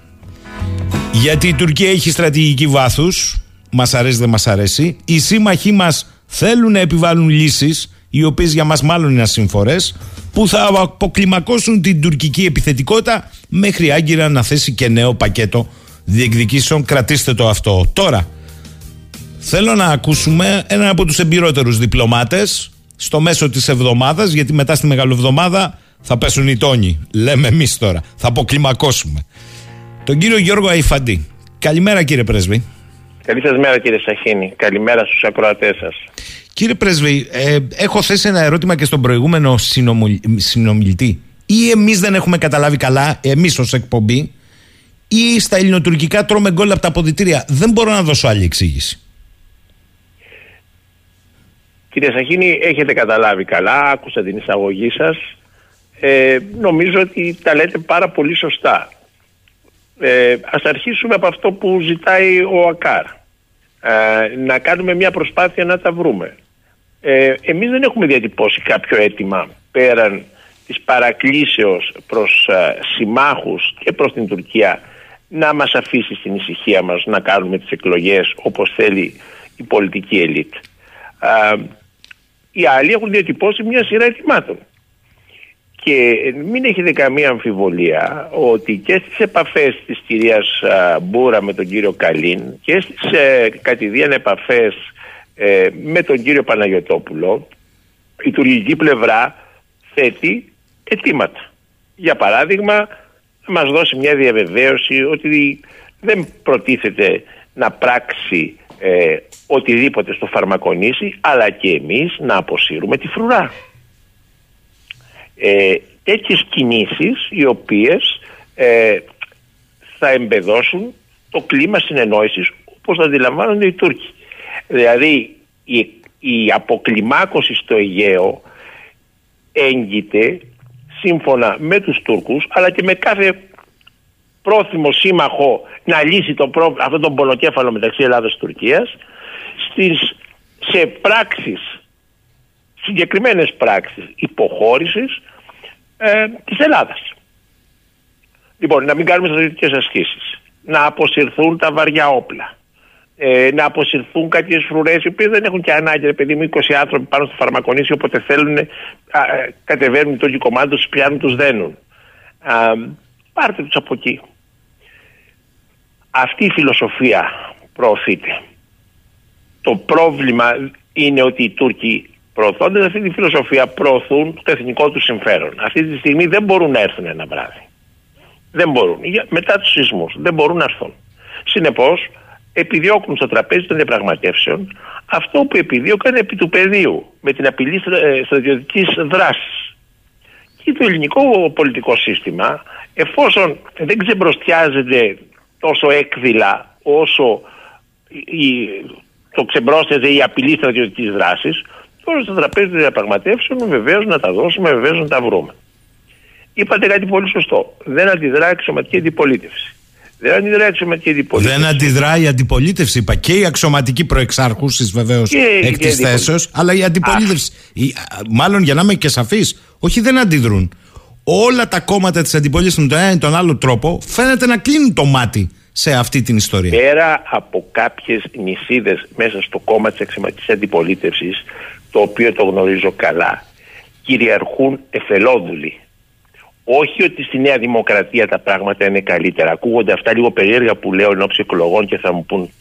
Γιατί η Τουρκία έχει στρατηγική βάθους, μας αρέσει δεν μας αρέσει, οι σύμμαχοί μας θέλουν να επιβάλλουν λύσεις οι οποίες για μας μάλλον είναι ασύμφορες που θα αποκλιμακώσουν την τουρκική επιθετικότητα μέχρι άγκυρα να θέσει και νέο πακέτο διεκδικήσεων. Κρατήστε το αυτό. Τώρα θέλω να ακούσουμε έναν από τους εμπειρότερους διπλωμάτες στο μέσο της εβδομάδας γιατί μετά στη Μεγαλοβδομάδα θα πέσουν οι τόνοι λέμε εμείς τώρα. Θα αποκλιμακώσουμε. Τον κύριο Γιώργο Αϊφαντή. Καλημέρα κύριε Πρέσβη Καλή σας μέρα κύριε Σαχίνη. Καλημέρα στους ακροατές σας. Κύριε Πρέσβη, ε, έχω θέσει ένα ερώτημα και στον προηγούμενο συνομιλητή. Ή εμείς δεν έχουμε καταλάβει καλά, εμείς ως εκπομπή, ή στα ελληνοτουρκικά τρώμε γκολ από τα αποδητήρια. Δεν μπορώ να δώσω άλλη εξήγηση. Κύριε Σαχίνη, έχετε καταλάβει καλά, άκουσα την εισαγωγή σας. Ε, νομίζω ότι τα λέτε πάρα πολύ σωστά. Ε, ας αρχίσουμε από αυτό που ζητάει ο ΑΚΑΡ. Ε, να κάνουμε μια προσπάθεια να τα βρούμε. Ε, εμείς δεν έχουμε διατυπώσει κάποιο αίτημα πέραν της παρακλήσεως προς ε, συμμάχους και προς την Τουρκία να μας αφήσει στην ησυχία μας να κάνουμε τις εκλογές όπως θέλει η πολιτική ελίτ. Ε, οι άλλοι έχουν διατυπώσει μια σειρά αιτημάτων. Και μην έχετε καμία αμφιβολία ότι και στις επαφές της κυρίας Μπούρα με τον κύριο Καλίν και στις ε, κατηδίαν επαφές ε, με τον κύριο Παναγιωτόπουλο η τουρκική πλευρά θέτει αιτήματα. Για παράδειγμα, να μας δώσει μια διαβεβαίωση ότι δεν προτίθεται να πράξει ε, οτιδήποτε στο φαρμακονήσι αλλά και εμείς να αποσύρουμε τη φρουρά. Ε, τέτοιες κινήσεις οι οποίες ε, θα εμπεδώσουν το κλίμα συνεννόησης όπως θα αντιλαμβάνονται οι Τούρκοι. Δηλαδή η, η αποκλιμάκωση στο Αιγαίο έγκυται σύμφωνα με τους Τούρκους αλλά και με κάθε πρόθυμο σύμμαχο να λύσει το πρόβλημα, αυτό τον πονοκέφαλο μεταξύ Ελλάδας και Τουρκίας στις, σε πράξεις, συγκεκριμένες πράξεις υποχώρησης ε, της Ελλάδας. Λοιπόν, να μην κάνουμε στρατιωτικές ασκήσεις, να αποσυρθούν τα βαριά όπλα, ε, να αποσυρθούν κάποιες φρουρές οι οποίες δεν έχουν και ανάγκη. Ρε παιδί μου, 20 άνθρωποι πάνω στο φαρμακονήσιο, όποτε θέλουν, ε, κατεβαίνουν το κομμάτι τους, πιάνουν, τους δένουν. Α, πάρτε τους από εκεί. Αυτή η φιλοσοφία προωθείται. Το πρόβλημα είναι ότι οι Τούρκοι προωθώντας αυτή τη φιλοσοφία προωθούν το εθνικό τους συμφέρον. Αυτή τη στιγμή δεν μπορούν να έρθουν ένα βράδυ. Δεν μπορούν. Μετά τους σεισμούς δεν μπορούν να έρθουν. Συνεπώς, επιδιώκουν στο τραπέζι των διαπραγματεύσεων αυτό που επιδίωκαν επί του πεδίου με την απειλή ε, στρατιωτικής δράσης. Και το ελληνικό πολιτικό σύστημα, εφόσον δεν ξεμπροστιάζεται τόσο έκδηλα όσο η, το ξεμπρόστιαζε η απειλή στρατιωτικής δράσης, τώρα στο τραπέζι των διαπραγματεύσεων βεβαίως να τα δώσουμε, βεβαίως να τα βρούμε. Είπατε κάτι πολύ σωστό. Δεν αντιδρά η αξιωματική αντιπολίτευση. Δεν αντιδρά η αξιωματική αντιπολίτευση. Δεν αντιδρά η αντιπολίτευση, είπα. Και η αξιωματική προεξάρχουσης βεβαίως εκ της θέσεως, αλλά η αντιπολίτευση. Η, μάλλον για να είμαι και σαφής, όχι δεν αντιδρούν. Όλα τα κόμματα της αντιπολίτευσης με τον ένα ή τον άλλο τρόπο φαίνεται να κλείνουν το μάτι σε αυτή την ιστορία. Πέρα από κάποιες νησίδες μέσα στο κόμμα της αξιωματικής αντιπολίτευσης, το οποίο το γνωρίζω καλά, κυριαρχούν εθελόδουλοι. Όχι ότι στη Νέα Δημοκρατία τα πράγματα είναι καλύτερα. Ακούγονται αυτά λίγο περίεργα που λέω εν ώψη εκλογών και θα μου πούν.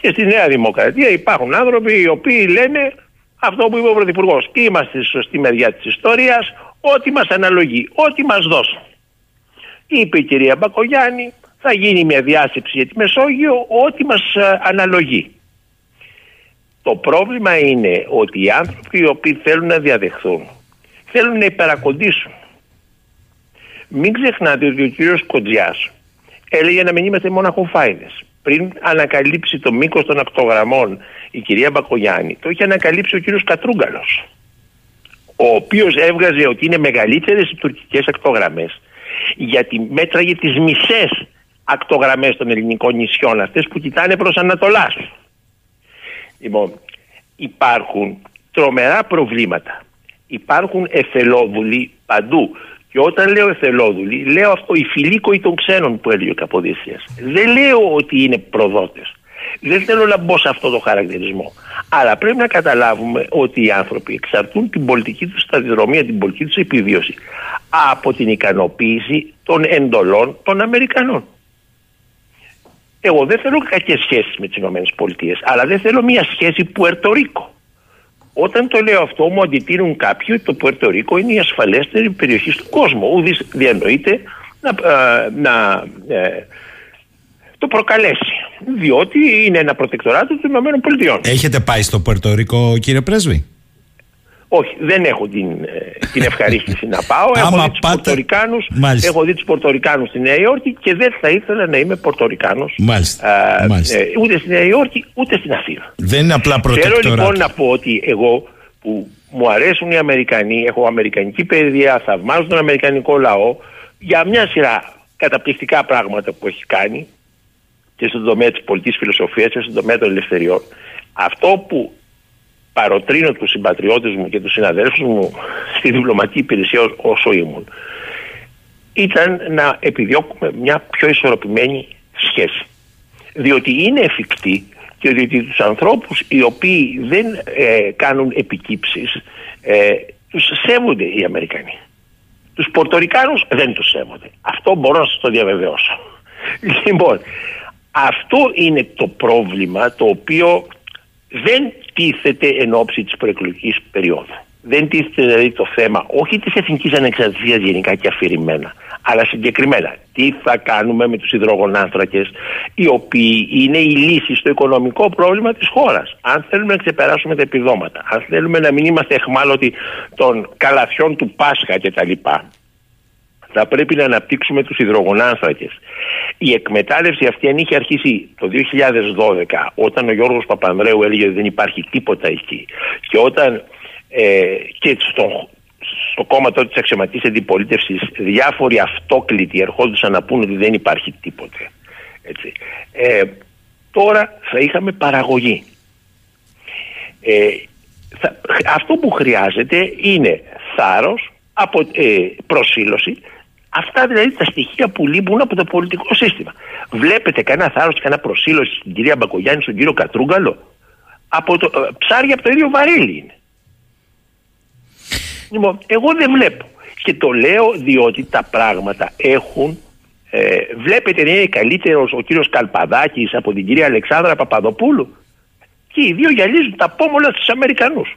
Και στη Νέα Δημοκρατία υπάρχουν άνθρωποι οι οποίοι λένε αυτό που είπε ο Πρωθυπουργός. Είμαστε στη σωστή μεριά της ιστορίας, ό,τι μας αναλογεί, ό,τι μας δώσουν. Είπε η κυρία Μπακογιάννη, θα γίνει μια διάσκεψη για τη Μεσόγειο, ό,τι μας ε, αναλογεί. Το πρόβλημα είναι ότι οι άνθρωποι οι οποίοι θέλουν να διαδεχθούν θέλουν να υπερακοντήσουν. Μην ξεχνάτε ότι ο κύριος Κοντζιάς έλεγε να μην είμαστε μόνο φάιδες. Πριν ανακαλύψει το μήκος των ακτογραμμών η κυρία Μπακογιάννη, το είχε ανακαλύψει ο κύριος Κατρούγκαλος, ο οποίος έβγαζε ότι είναι μεγαλύτερες οι τουρκικές ακτογραμμές, γιατί μέτραγε τις μισές ακτογραμμές των ελληνικών νησιών, αυτές που κοιτάνε προς Ανατολάς. Λοιπόν, υπάρχουν τρομερά προβλήματα. Υπάρχουν εθελόδουλοι παντού. Και όταν λέω εθελόδουλοι, λέω αυτό οι φιλίκοοι των ξένων που έλεγε ο Καποδίστριας. Δεν λέω ότι είναι προδότες. Δεν θέλω να μπω σε αυτό το χαρακτηρισμό. Αλλά πρέπει να καταλάβουμε ότι οι άνθρωποι εξαρτούν την πολιτική τους σταδιοδρομία, την πολιτική τους επιβίωση από την ικανοποίηση των εντολών των Αμερικανών. Εγώ δεν θέλω κακές σχέσεις με τις ΗΠΑ, αλλά δεν θέλω μια σχέση Πουερτορίκο. Όταν το λέω αυτό, μου αντιτείνουν κάποιοι ότι το Πουερτορίκο είναι η ασφαλέστερη περιοχή στον κόσμο. Ούδης διανοείται να, ε, να ε, το προκαλέσει. διότι είναι ένα προτεκτοράτο των Ηνωμένων Πολιτειών. Έχετε πάει στο Πορτορικό, κύριε Πρέσβη; Όχι, δεν έχω την, ε, την ευχαρίστηση να πάω. [laughs] έχω, Άμα δει τους πάτε- Πορτορικάνους, Μάλιστα. έχω δει τους Πορτορικάνους στη Νέα Υόρκη και δεν θα ήθελα να είμαι Πορτορικάνος Μάλιστα, α, μάλιστα. ε, ούτε στη Νέα Υόρκη ούτε στην Αθήνα. Δεν είναι απλά Θέλω προτεκτοράτο. λοιπόν να πω ότι εγώ που μου αρέσουν οι Αμερικανοί, έχω αμερικανική παιδεία, θαυμάζω τον αμερικανικό λαό για μια σειρά καταπληκτικά πράγματα που έχει κάνει και στον τομέα της πολιτικής φιλοσοφίας και στον τομέα των ελευθεριών. Αυτό που παροτρύνω τους συμπατριώτες μου και τους συναδέλφους μου στη διπλωματική υπηρεσία ό- όσο ήμουν ήταν να επιδιώκουμε μια πιο ισορροπημένη σχέση. Διότι είναι εφικτή και διότι τους ανθρώπους οι οποίοι δεν ε, κάνουν επικύψεις ε, τους σέβονται οι Αμερικανοί. Τους Πορτορικάνους δεν τους σέβονται. Αυτό μπορώ να σας το διαβεβαιώσω. [laughs] Λοιπόν, αυτό είναι το πρόβλημα το οποίο δεν τίθεται εν ώψη της προεκλογικής περίοδου. Δεν τίθεται δηλαδή το θέμα όχι της εθνικής ανεξαρτησίας γενικά και αφηρημένα, αλλά συγκεκριμένα τι θα κάνουμε με τους υδρογονάνθρακες οι οποίοι είναι η λύση στο οικονομικό πρόβλημα της χώρας. Αν θέλουμε να ξεπεράσουμε τα επιδόματα, αν θέλουμε να μην είμαστε εχμάλωτοι των καλαθιών του Πάσχα κτλ θα πρέπει να αναπτύξουμε τους υδρογονάνθρακες. Η εκμετάλλευση αυτή αν είχε αρχίσει το 2012 όταν ο Γιώργος Παπανδρέου έλεγε ότι δεν υπάρχει τίποτα εκεί και όταν ε, και στο, στο κόμμα τότε της αξιωματικής αντιπολίτευσης διάφοροι αυτόκλητοι ερχόντουσαν να πούνε ότι δεν υπάρχει τίποτε. Έτσι. Ε, τώρα θα είχαμε παραγωγή. Ε, θα- αυτό που χρειάζεται είναι θάρρος, από, ε, προσήλωση, αυτά δηλαδή τα στοιχεία που λείπουν από το πολιτικό σύστημα. Βλέπετε κανένα θάρρος και κανένα προσήλωση στην κυρία Μπακογιάννη, στον κύριο Κατρούγκαλο; Από το, ε, ψάρια από το ίδιο βαρύλι είναι. Λοιπόν, εγώ δεν βλέπω. Και το λέω διότι τα πράγματα έχουν... Ε, βλέπετε να είναι καλύτερος ο κύριος Καλπαδάκης από την κυρία Αλεξάνδρα Παπαδοπούλου; Και οι δύο γυαλίζουν τα πόμολα στους Αμερικανούς.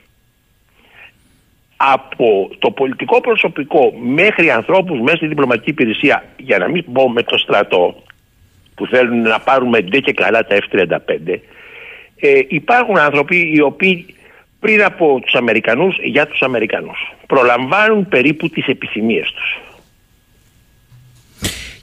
Από το πολιτικό προσωπικό μέχρι ανθρώπους μέσα στη διπλωματική υπηρεσία, για να μην πω με το στρατό, που θέλουν να πάρουν με ντε και καλά τα F-35, ε, υπάρχουν άνθρωποι οι οποίοι πριν από τους Αμερικανούς για τους Αμερικανούς. Προλαμβάνουν περίπου τις επιθυμίες τους.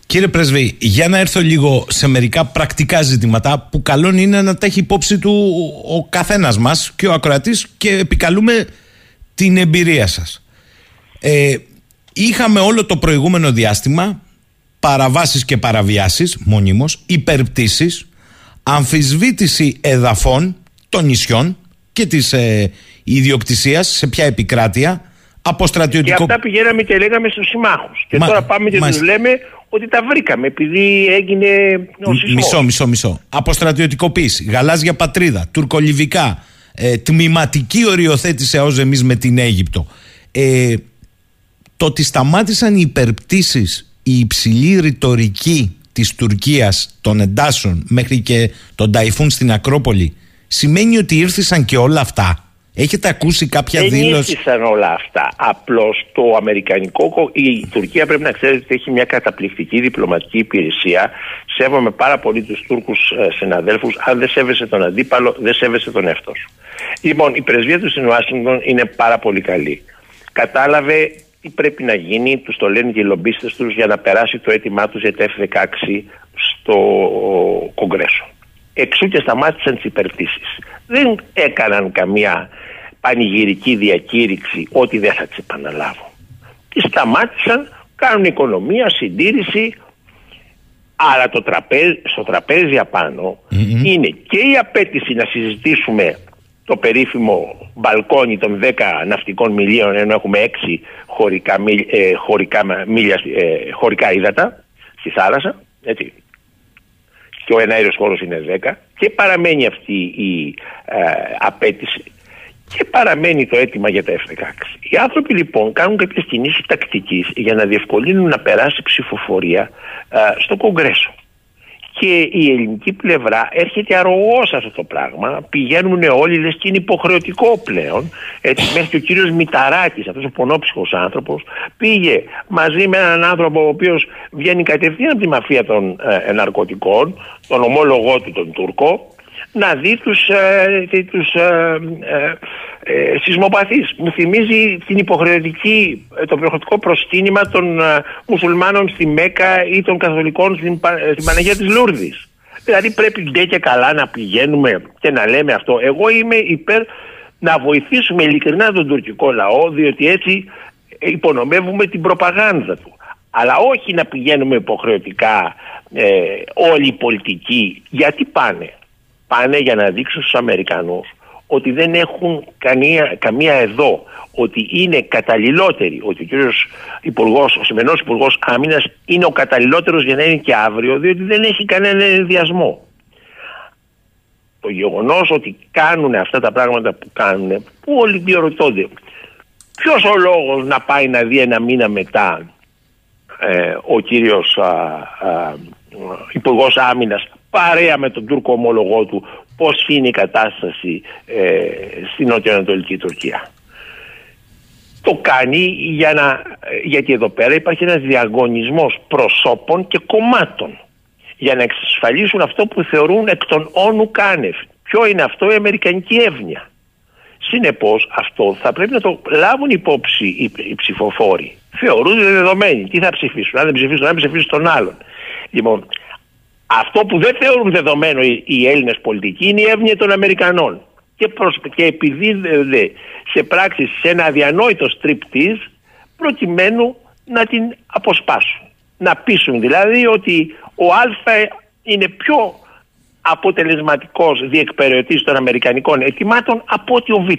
Κύριε Πρέσβη, για να έρθω λίγο σε μερικά πρακτικά ζητήματα που καλό είναι να τα έχει υπόψη του ο καθένας μας και ο ακροατής και επικαλούμε την εμπειρία σας. Ε, είχαμε όλο το προηγούμενο διάστημα παραβάσεις και παραβιάσεις μονίμως, υπερπτήσεις, αμφισβήτηση εδαφών των νησιών και της ε, ιδιοκτησίας σε ποια επικράτεια από Και στρατιωτικό... αυτά πηγαίναμε και λέγαμε στους συμμάχους. Και Μα- τώρα πάμε και τους μάλιστα. λέμε ότι τα βρήκαμε επειδή έγινε ο σεισμός. Μισό, μισό, μισό. Αποστρατιωτικοποίηση, γαλάζια πατρίδα, τουρκολιβικά, ε, τμηματική οριοθέτηση ΑΟΖ εμείς με την Αίγυπτο. Ε, το ότι σταμάτησαν οι υπερπτήσεις, η υψηλή ρητορική της Τουρκίας των εντάσεων μέχρι και τον Ταϊφούν στην Ακρόπολη σημαίνει ότι ήρθαν και όλα αυτά; Έχετε ακούσει κάποια Δεν δήλωση; ήρθαν όλα αυτά. Απλώς το Αμερικανικό. κο- Η Τουρκία πρέπει να ξέρετε ότι έχει μια καταπληκτική διπλωματική υπηρεσία. Σέβομαι πάρα πολύ τους Τούρκους συναδέλφους. Αν δεν σέβεσαι τον αντίπαλο, δεν σέβεσαι τον εαυτό σου. Λοιπόν, η πρεσβεία του στην Ουάσιγκτον είναι πάρα πολύ καλή. Κατάλαβε τι πρέπει να γίνει, τους το λένε και οι λομπίστες τους για να περάσει το αίτημά τους για τα F-16 στο Κογκρέσο. Εξού και σταμάτησαν τις υπερπτήσεις. Δεν έκαναν καμία πανηγυρική διακήρυξη ότι δεν θα τις επαναλάβουν. Τις σταμάτησαν, κάνουν οικονομία, συντήρηση, αλλά το τραπέζι, στο τραπέζι απάνω είναι και η απέτηση να συζητήσουμε το περίφημο μπαλκόνι των 10 ναυτικών μιλίων ενώ έχουμε 6 χωρικά, μίλ- ε, χωρικά, μίλια, ε, χωρικά ύδατα στη θάλασσα έτσι. και ο εναέριος χώρος είναι 10 και παραμένει αυτή η ε, απέτηση και παραμένει το αίτημα για τα F-16. Οι άνθρωποι λοιπόν κάνουν κάποιες κινήσεις τακτικής για να διευκολύνουν να περάσει ψηφοφορία ε, στο Κογκρέσο. Και η ελληνική πλευρά έρχεται αρρωγό σε αυτό το πράγμα. Πηγαίνουν όλοι, λες και είναι υποχρεωτικό πλέον. Έτσι, μέχρι και ο κύριος Μηταράκης, αυτός ο πονόψυχος άνθρωπος, πήγε μαζί με έναν άνθρωπο ο οποίος βγαίνει κατευθείαν από τη μαφία των ε, ναρκωτικών, τον ομόλογό του, τον Τούρκο, να δει τους, ε, τους ε, ε, ε, σεισμοπαθείς. Μου θυμίζει την υποχρεωτική, ε, το υποχρεωτικό προσκύνημα των μουσουλμάνων στη Μέκα ή των καθολικών στην, στην Παναγία της Λούρδης. Δηλαδή πρέπει ντε και καλά να πηγαίνουμε και να λέμε αυτό. Εγώ είμαι υπέρ να βοηθήσουμε ειλικρινά τον τουρκικό λαό διότι έτσι υπονομεύουμε την προπαγάνδα του. Αλλά όχι να πηγαίνουμε υποχρεωτικά ε, όλοι οι πολιτικοί. Γιατί πάνε πάνε για να δείξουν στους Αμερικανούς ότι δεν έχουν καμία, καμία εδώ, ότι είναι καταλληλότεροι, ότι ο κύριος Υπουργός, ο σημερινός Υπουργός Άμυνας είναι ο καταλληλότερος για να είναι και αύριο, διότι δεν έχει κανένα ενδιασμό. Το γεγονός ότι κάνουν αυτά τα πράγματα που κάνουν, που όλοι διορωτώνται, ποιος ο λόγος να πάει να δει ένα μήνα μετά ε, ο κύριος α, α, Υπουργός Άμυνας παρέα με τον Τούρκο ομολογό του πώς είναι η κατάσταση ε, στην νοτιοανατολική Τουρκία. Το κάνει για να, γιατί εδώ πέρα υπάρχει ένας διαγωνισμός προσώπων και κομμάτων για να εξασφαλίσουν αυτό που θεωρούν εκ των όνου κάνευ. Ποιο είναι αυτό η αμερικανική εύνοια. Συνεπώς αυτό θα πρέπει να το λάβουν υπόψη οι, οι ψηφοφόροι. Θεωρούνται δεδομένοι. Τι θα ψηφίσουν, αν δεν ψηφίσουν, αν ψηφίσουν τον άλλον. Λοιπόν, αυτό που δεν θεωρούν δεδομένο οι Έλληνες πολιτικοί είναι η εύνοια των Αμερικανών. Και, προς... και επιδίδεται σε πράξεις σε ένα αδιανόητο στριπ προκειμένου να την αποσπάσουν. Να πείσουν δηλαδή ότι ο Α είναι πιο αποτελεσματικός διεκπαιρεωτής των Αμερικανικών ετοιμάτων από ότι ο Β.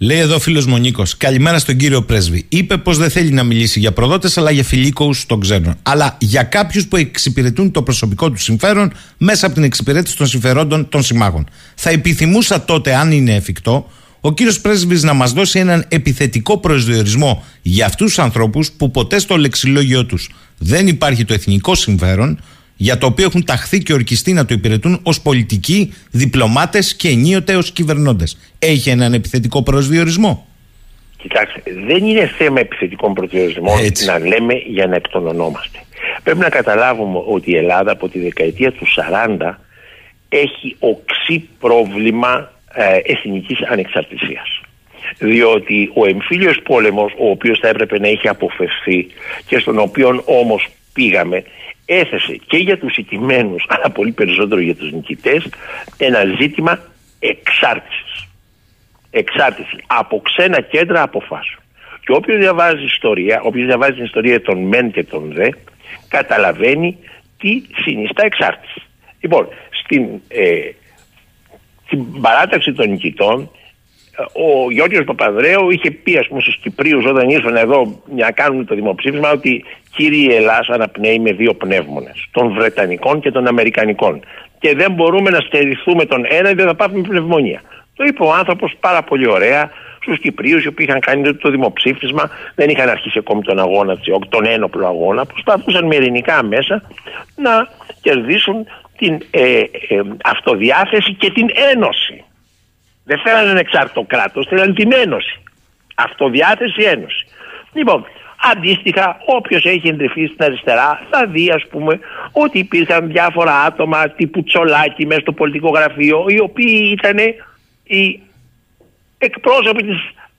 Λέει εδώ φίλος Μονίκος, καλημέρα στον κύριο Πρέσβη. Είπε πως δεν θέλει να μιλήσει για προδότες, αλλά για φιλίκου των ξένων. Αλλά για κάποιους που εξυπηρετούν το προσωπικό τους συμφέρον μέσα από την εξυπηρέτηση των συμφερόντων των συμμάχων. Θα επιθυμούσα τότε, αν είναι εφικτό, ο κύριος Πρέσβης να μας δώσει έναν επιθετικό προσδιορισμό για αυτούς τους ανθρώπους που ποτέ στο λεξιλόγιο τους δεν υπάρχει το εθνικό συμφέρον, για το οποίο έχουν ταχθεί και ορκιστεί να το υπηρετούν ως πολιτικοί, διπλωμάτες και ενίοτε ως κυβερνώντες. Έχει έναν επιθετικό προσδιορισμό; Κοιτάξτε, δεν είναι θέμα επιθετικών προσδιορισμών να λέμε για να εκτονωνόμαστε. Πρέπει να καταλάβουμε ότι η Ελλάδα από τη δεκαετία του 40 έχει οξύ πρόβλημα ε, εθνικής ανεξαρτησίας. Διότι ο εμφύλιος πόλεμος, ο οποίος θα έπρεπε να έχει αποφευθεί και στον οποίο όμως πήγαμε, έθεσε και για τους ιτημένους [laughs] αλλά πολύ περισσότερο για τους νικητές ένα ζήτημα εξάρτησης. Εξάρτηση από ξένα κέντρα αποφάσεων. Και όποιος διαβάζει ιστορία, όποιος διαβάζει την ιστορία των μεν και των δε, καταλαβαίνει τι συνιστά εξάρτηση. Λοιπόν, στην, ε, στην παράταξη των νικητών ο Γιώργος Παπαδρέου είχε πει ας πούμε στους Κυπρίους όταν ήρθαν εδώ να κάνουν το δημοψήφισμα ότι κύριε Ελλάς αναπνέει με δύο πνεύμονες των Βρετανικών και των Αμερικανικών και δεν μπορούμε να στερηθούμε τον ένα δεν θα πάθουμε πνευμονία. Το είπε ο άνθρωπος πάρα πολύ ωραία στους Κυπρίους, οι οποίοι είχαν κάνει το δημοψήφισμα, δεν είχαν αρχίσει ακόμη τον αγώνα, τον ένοπλο αγώνα, προσπαθούσαν με ειρηνικά μέσα να κερδίσουν την ε, ε, αυτοδιάθεση και την ένωση. Δεν θέλανε ένα εξάρτητο κράτο, θέλανε την ένωση. Αυτοδιάθεση ένωση. Λοιπόν, αντίστοιχα, όποιος έχει εντρυφεί στην αριστερά θα δει, ας πούμε, ότι υπήρχαν διάφορα άτομα τύπου τσολάκι μέσα στο πολιτικό γραφείο, οι οποίοι ήταν οι εκπρόσωποι της,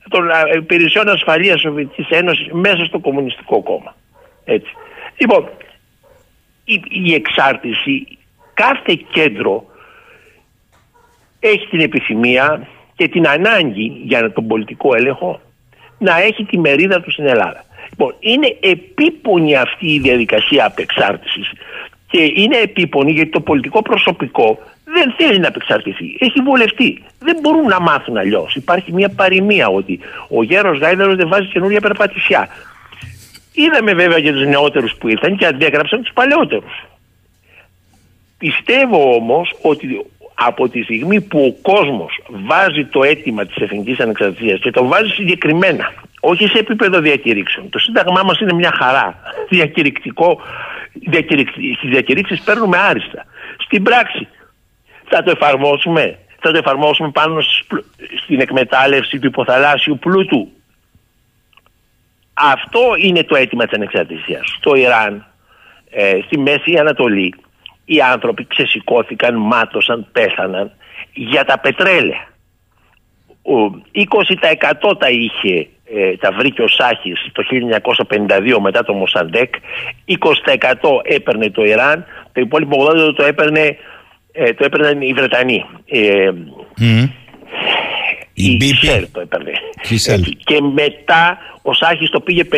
των υπηρεσιών ασφαλείας Σοβιετικής Ένωσης μέσα στο Κομμουνιστικό Κόμμα. Έτσι. Λοιπόν, η, η εξάρτηση, κάθε κέντρο έχει την επιθυμία και την ανάγκη για τον πολιτικό έλεγχο να έχει τη μερίδα του στην Ελλάδα. Λοιπόν, είναι επίπονη αυτή η διαδικασία απεξάρτησης και είναι επίπονη γιατί το πολιτικό προσωπικό δεν θέλει να απεξαρτηθεί. Έχει βολευτεί. Δεν μπορούν να μάθουν αλλιώς. Υπάρχει μια παροιμία ότι ο γέρος Γάιδαρος δεν βάζει καινούργια περπατησιά. Είδαμε βέβαια για τους νεότερους που ήρθαν και αντέγραψαν τους παλαιότερους. Πιστεύω όμως ότι από τη στιγμή που ο κόσμος βάζει το αίτημα της εθνικής ανεξαρτησίας και το βάζει συγκεκριμένα, όχι σε επίπεδο διακηρύξεων. Το Σύνταγμά μας είναι μια χαρά, διακηρυκτικό Στις διακηρύξεις παίρνουμε άριστα. Στην πράξη θα το εφαρμόσουμε. Θα το εφαρμόσουμε πάνω στην εκμετάλλευση του υποθαλάσσιου πλούτου. Αυτό είναι το αίτημα της ανεξαρτησίας. Στο Ιράν, ε, στη Μέση Ανατολή, οι άνθρωποι ξεσηκώθηκαν, μάτωσαν, πέθαναν για τα πετρέλαια. 20% τα είχε ε, τα βρήκε ο Σάχης το 1952 μετά το Μοσαντέκ 20% έπαιρνε το Ιράν το υπόλοιπο 80% το έπαιρνε ε, το έπαιρναν οι Βρετανοί. Ε, η, η ΣΕΡ το έπαιρνε. Και μετά ο Σάχης το πήγε 50-50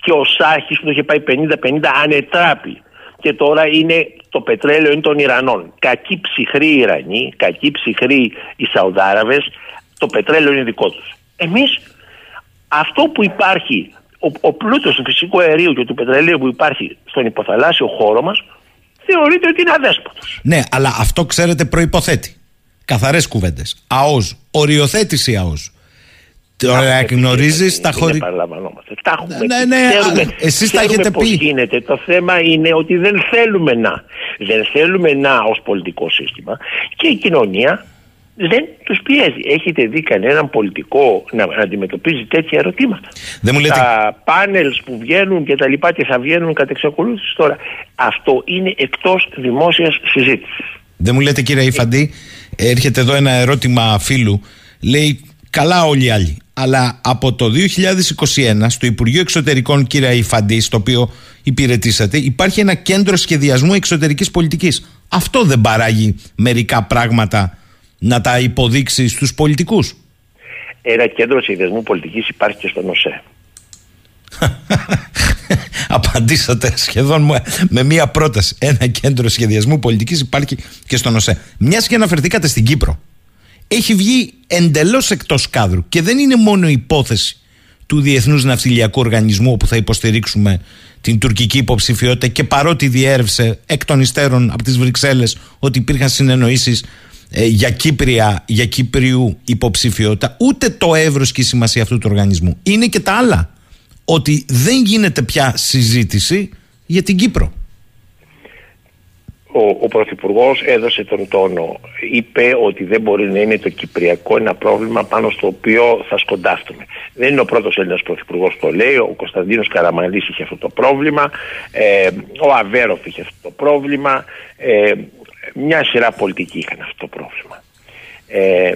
και ο Σάχης που το είχε πάει 50-50 ανετράπη και τώρα είναι το πετρέλαιο είναι των Ιρανών. Κακοί ψυχροί Ιρανοί, κακοί ψυχροί οι Σαουδάραβες, το πετρέλαιο είναι δικό τους. Εμείς αυτό που υπάρχει, ο, ο πλούτος του φυσικού αερίου και του πετρελαίου που υπάρχει στον υποθαλάσσιο χώρο μας, θεωρείται ότι είναι αδέσποτος. Ναι, αλλά αυτό ξέρετε προϋποθέτει. Καθαρές κουβέντες. ΑΟΣ, οριοθέτηση ΑΟΣ. Τώρα γνωρίζεις τα χωρί. Τα έχουμε ναι, ναι, εσείς τα έχετε πώς πει. γίνεται. Το θέμα είναι ότι δεν θέλουμε να. Δεν θέλουμε να ως πολιτικό σύστημα και η κοινωνία δεν τους πιέζει. Έχετε δει κανέναν πολιτικό να αντιμετωπίζει τέτοια ερωτήματα; Δεν μου λέτε... Τα πάνελς που βγαίνουν και τα λοιπά και θα βγαίνουν κατ' εξακολούθησης τώρα. Αυτό είναι εκτός δημόσιας συζήτησης. Δεν μου λέτε κύριε Ιφαντή, έρχεται εδώ ένα ερώτημα φίλου. Λέει καλά όλοι οι άλλοι. Αλλά από το 2021 στο Υπουργείο Εξωτερικών κύριε Ιφαντή, στο οποίο υπηρετήσατε, υπάρχει ένα κέντρο σχεδιασμού εξωτερικής πολιτικής. Αυτό δεν παράγει μερικά πράγματα να τα υποδείξει στους πολιτικούς. Ένα κέντρο σχεδιασμού πολιτικής υπάρχει και στον ΟΣΕ. [laughs] Απαντήσατε σχεδόν με μία πρόταση. Ένα κέντρο σχεδιασμού πολιτικής υπάρχει και στον ΟΣΕ. Μιας και αναφερθήκατε στην Κύπρο. Έχει βγει εντελώς εκτός κάδρου και δεν είναι μόνο υπόθεση του Διεθνούς Ναυτιλιακού Οργανισμού όπου θα υποστηρίξουμε την τουρκική υποψηφιότητα και παρότι διέρευσε εκ των υστέρων από τις Βρυξέλλες ότι υπήρχαν συνεννοήσεις ε, για, Κύπρια, για Κύπριου υποψηφιότητα, ούτε το εύρος και η σημασία αυτού του οργανισμού. Είναι και τα άλλα. Ότι δεν γίνεται πια συζήτηση για την Κύπρο. Ο, ο Πρωθυπουργός έδωσε τον τόνο. Είπε ότι δεν μπορεί να είναι το Κυπριακό ένα πρόβλημα πάνω στο οποίο θα σκοντάφτουμε. Δεν είναι ο πρώτος Έλληνας Πρωθυπουργός που το λέει. Ο Κωνσταντίνος Καραμαλής είχε αυτό το πρόβλημα. Ε, ο Αβέροφ είχε αυτό το πρόβλημα. Ε, μια σειρά πολιτικοί είχαν αυτό το πρόβλημα. Ε,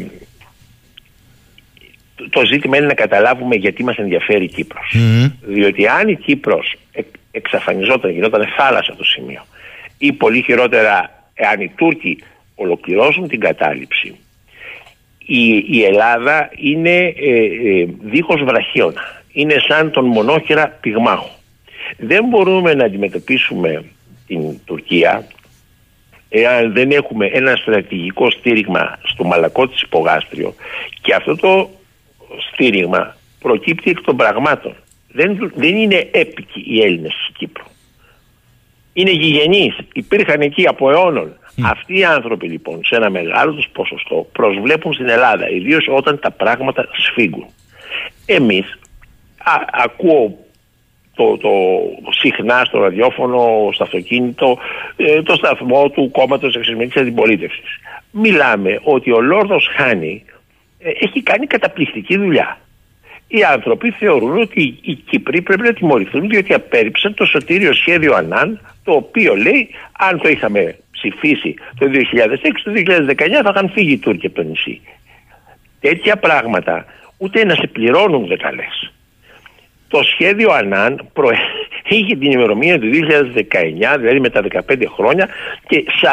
το ζήτημα είναι να καταλάβουμε γιατί μας ενδιαφέρει η κυπρος Διότι αν η Κύπρος εξαφανιζόταν, γινόταν θάλασσα το σημείο ή πολύ χειρότερα εάν οι Τούρκοι ολοκληρώσουν την κατάληψη η, η Ελλάδα είναι ε, ε, δίχως βραχίωνα. Είναι σαν τον μονόχερα πυγμάχο. Δεν μπορούμε να αντιμετωπίσουμε την Τουρκία εάν δεν έχουμε ένα στρατηγικό στήριγμα στο μαλακό της υπογάστριο και αυτό το στήριγμα προκύπτει εκ των πραγμάτων. Δεν, δεν είναι έπικοι οι Έλληνες στην Κύπρο. Είναι γηγενείς, υπήρχαν εκεί από αιώνων. Αυτοί οι άνθρωποι λοιπόν σε ένα μεγάλο τους ποσοστό προσβλέπουν στην Ελλάδα, ιδίως όταν τα πράγματα σφίγγουν. Εμείς, ακούω το, το συχνά στο ραδιόφωνο, στο αυτοκίνητο, ε, το σταθμό του κόμματος εξερμηνικής αντιπολίτευσης. Μιλάμε ότι ο Λόρδος Χάνη ε, έχει κάνει καταπληκτική δουλειά. Οι άνθρωποι θεωρούν ότι οι Κύπροι πρέπει να τιμωρηθούν διότι απέρριψαν το σωτήριο σχέδιο Ανάν το οποίο λέει αν το είχαμε ψηφίσει το 2006, το 2019 θα είχαν φύγει οι Τούρκοι από το νησί. Τέτοια πράγματα ούτε να σε πληρώνουν δεν τα λες. Το σχέδιο ΑΝΑΝ προ... [laughs] είχε την ημερομηνία του 2019, δηλαδή με τα 15 χρόνια και 40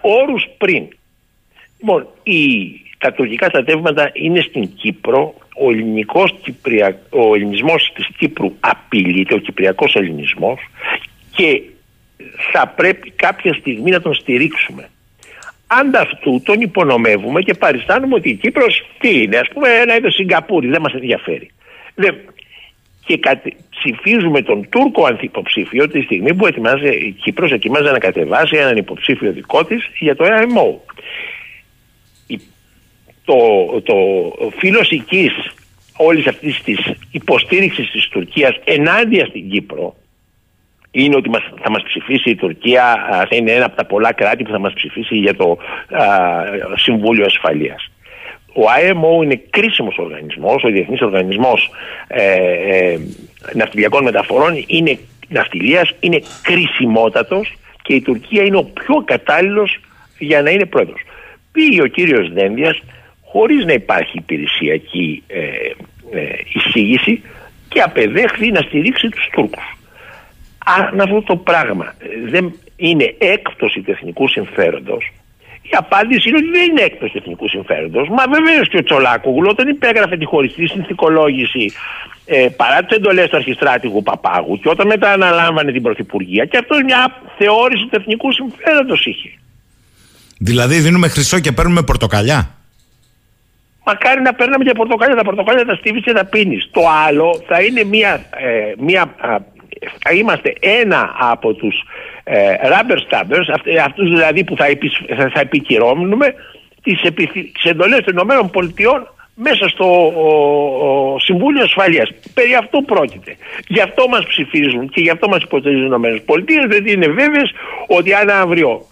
όρους πριν. Λοιπόν, η... τα τουρκικά στρατεύματα είναι στην Κύπρο, ο, ελληνικός, ο ελληνισμός της Κύπρου απειλείται, ο κυπριακός ελληνισμός και θα πρέπει κάποια στιγμή να τον στηρίξουμε. Ανταυτού τον υπονομεύουμε και παριστάνουμε ότι η Κύπρος τι είναι, ας πούμε ένα είδος Σιγκαπούρη, δεν μας ενδιαφέρει και ψηφίζουμε τον Τούρκο ανθυποψήφιο τη στιγμή που ετοιμάζει, η Κύπρος ετοιμάζει να κατεβάσει έναν υποψήφιο δικό της για το ΕΑΜΟ. Το, το φύλλος οικής όλης αυτής της υποστήριξης της Τουρκίας ενάντια στην Κύπρο είναι ότι μας, θα μας ψηφίσει η Τουρκία, θα είναι ένα από τα πολλά κράτη που θα μας ψηφίσει για το Συμβούλιο Ασφαλείας. Ο IMO είναι κρίσιμος οργανισμός, ο Διεθνής Οργανισμός ε, ε, Ναυτιλιακών Μεταφορών είναι, ναυτιλίας, είναι κρισιμότατος και η Τουρκία είναι ο πιο κατάλληλος για να είναι πρόεδρος. Πήγε ο κύριος Δένδιας χωρίς να υπάρχει υπηρεσιακή ε, ε, εισήγηση και απεδέχθη να στηρίξει τους Τούρκους. Αν αυτό το πράγμα δεν είναι έκπτωση του εθνικού συμφέροντος η απάντηση είναι ότι δεν είναι έκπτωση του εθνικού συμφέροντος. Μα βεβαίως και ο Τσολάκογλου όταν υπέγραφε τη χωριστή συνθηκολόγηση ε, παρά τις εντολές του αρχιστράτηγου Παπάγου και όταν μετά αναλάμβανε την Πρωθυπουργία, και αυτός μια θεώρηση του εθνικού συμφέροντος είχε. Δηλαδή δίνουμε χρυσό και παίρνουμε πορτοκαλιά; Μακάρι να παίρναμε και πορτοκαλιά. Τα πορτοκαλιά τα στίβεις και τα πίνεις. Το άλλο θα είναι μια, ε, μια θα είμαστε ένα από τους ε, rubber stabbers, αυτούς δηλαδή που θα, επισ, θα επικυρώνουμε τις, τις εντολές των Ηνωμένων Πολιτειών μέσα στο ο, Συμβούλιο Ασφαλείας. Περί αυτού πρόκειται. Γι' αυτό μας ψηφίζουν και γι' αυτό μας υποστηρίζουν οι Ηνωμένες Πολιτείες, γιατί είναι βέβαιες ότι αν αύριο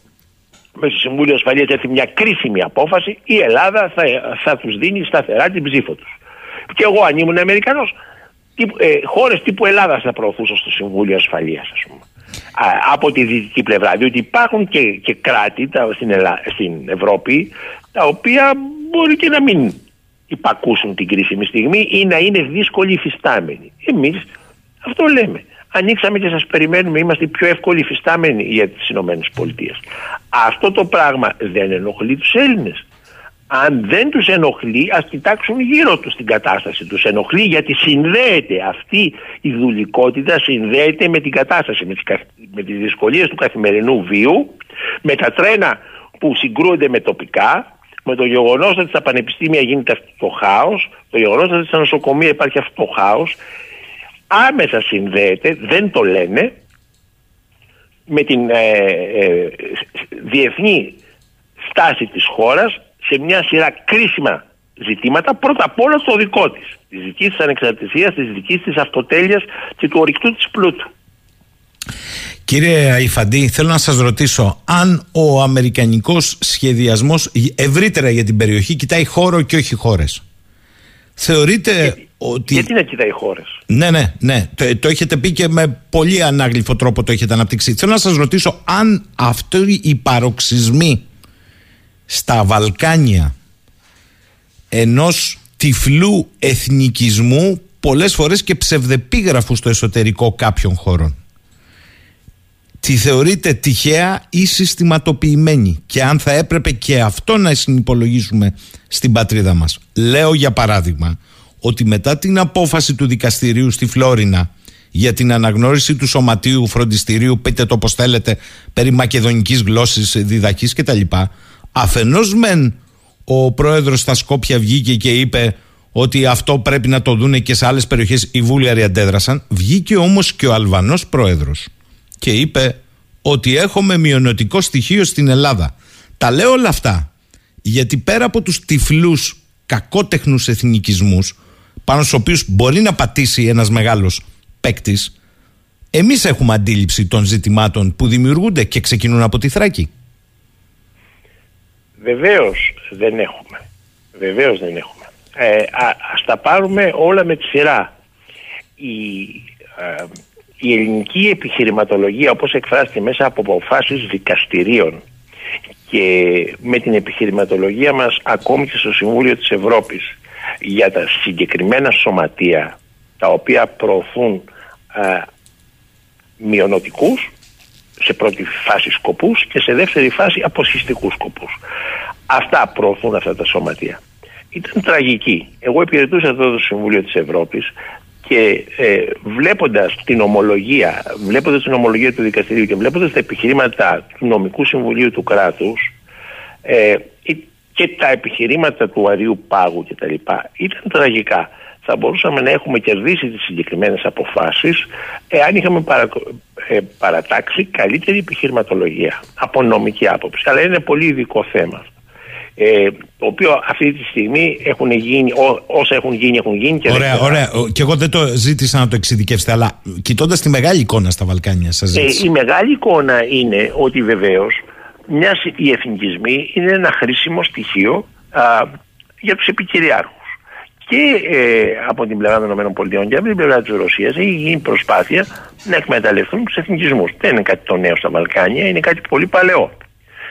μέσα στο Συμβούλιο Ασφαλείας έρθει μια κρίσιμη απόφαση, η Ελλάδα θα, θα τους δίνει σταθερά την ψήφο τους. Και εγώ αν ήμουν Αμερικανός, ε, χώρες τύπου Ελλάδας θα προωθούσαν στο Συμβούλιο Ασφαλείας ας πούμε. από τη δυτική πλευρά. Διότι υπάρχουν και, και κράτη τα, στην, στην Ευρώπη τα οποία μπορεί και να μην υπακούσουν την κρίσιμη στιγμή ή να είναι δύσκολοι υφιστάμενοι. Εμείς αυτό λέμε. Ανοίξαμε και σας περιμένουμε, είμαστε οι πιο εύκολοι υφιστάμενοι για τις Ηνωμένες Πολιτείες. Αυτό το πράγμα δεν ενοχλεί τους Έλληνες αν δεν τους ενοχλεί ας κοιτάξουν γύρω τους την κατάσταση τους. Ενοχλεί γιατί συνδέεται αυτή η δουλικότητα συνδέεται με την κατάσταση με τις, με τις δυσκολίες του καθημερινού βίου με τα τρένα που συγκρούονται με τοπικά με το γεγονός ότι στα πανεπιστήμια γίνεται αυτό το χάος το γεγονός ότι στα νοσοκομεία υπάρχει αυτό το χάος. Άμεσα συνδέεται δεν το λένε με την ε, ε, διεθνή στάση της χώρας σε μια σειρά κρίσιμα ζητήματα, πρώτα απ' όλα στο δικό της. Της δικής της ανεξαρτησίας, της δικής της αυτοτέλειας και του ορυκτού της πλούτου. Κύριε Αϊφαντή, θέλω να σας ρωτήσω αν ο αμερικανικός σχεδιασμός ευρύτερα για την περιοχή κοιτάει χώρο και όχι χώρες; Θεωρείτε ότι... Γιατί να κοιτάει χώρες; Ναι, ναι, ναι. Το, το έχετε πει και με πολύ ανάγλυφο τρόπο το έχετε αναπτύξει. Θέλω να σας ρωτήσω αν αυτοί οι παροξισμοί στα Βαλκάνια ενός τυφλού εθνικισμού πολλές φορές και ψευδεπίγραφου στο εσωτερικό κάποιων χωρών. Τη θεωρείτε τυχαία ή συστηματοποιημένη και αν θα έπρεπε και αυτό να συνυπολογίσουμε στην πατρίδα μας. Λέω για παράδειγμα ότι μετά την απόφαση του δικαστηρίου στη Φλόρινα για την αναγνώριση του σωματείου φροντιστηρίου, πείτε το όπως θέλετε, περί μακεδονικής γλώσσης, διδαχής κτλ. Αφενός μεν ο πρόεδρος στα Σκόπια βγήκε και είπε ότι αυτό πρέπει να το δούνε και σε άλλες περιοχές οι Βούλιαροι αντέδρασαν. Βγήκε όμως και ο Αλβανός πρόεδρος και είπε ότι έχουμε μειονοτικό στοιχείο στην Ελλάδα. Τα λέω όλα αυτά γιατί πέρα από τους τυφλούς κακότεχνους εθνικισμούς πάνω στους οποίους μπορεί να πατήσει ένας μεγάλος παίκτης, εμείς έχουμε αντίληψη των ζητημάτων που δημιουργούνται και ξεκινούν από τη Θράκη. Βεβαίως δεν έχουμε. Βεβαίως δεν έχουμε. Ε, α, ας τα πάρουμε όλα με τη σειρά. Η, ε, η ελληνική επιχειρηματολογία όπως εκφράστηκε μέσα από αποφάσεις δικαστηρίων και με την επιχειρηματολογία μας ακόμη και στο Συμβούλιο της Ευρώπης για τα συγκεκριμένα σωματεία τα οποία προωθούν ε, μειονοτικούς σε πρώτη φάση σκοπούς και σε δεύτερη φάση αποσχιστικούς σκοπούς. Αυτά προωθούν αυτά τα σωματεία. Ήταν τραγική. Εγώ υπηρετούσα εδώ το Συμβούλιο της Ευρώπης και ε, βλέποντας την ομολογία, βλέποντας την ομολογία του δικαστηρίου και βλέποντας τα επιχειρήματα του νομικού συμβουλίου του κράτους ε, και τα επιχειρήματα του Αρίου Πάγου κτλ. ήταν τραγικά θα μπορούσαμε να έχουμε κερδίσει τις συγκεκριμένες αποφάσεις εάν είχαμε παρα, ε, παρατάξει καλύτερη επιχειρηματολογία από νομική άποψη. Αλλά είναι πολύ ειδικό θέμα. ε, το οποίο αυτή τη στιγμή έχουν γίνει, ό, όσα έχουν γίνει έχουν γίνει και Ωραία, ωραία. Και εγώ δεν το ζήτησα να το εξειδικεύσετε, αλλά κοιτώντας τη μεγάλη εικόνα στα Βαλκάνια, σας ε, Η μεγάλη εικόνα είναι ότι βεβαίως οι εθνικισμοί είναι ένα χρήσιμο στοιχείο α, για τους επικυριάρχους. Και ε, από την πλευρά των ΗΠΑ και από την πλευρά της Ρωσίας έχει γίνει προσπάθεια να εκμεταλλευτούν τους εθνικισμούς. Δεν είναι κάτι το νέο στα Βαλκάνια, είναι κάτι πολύ παλαιό.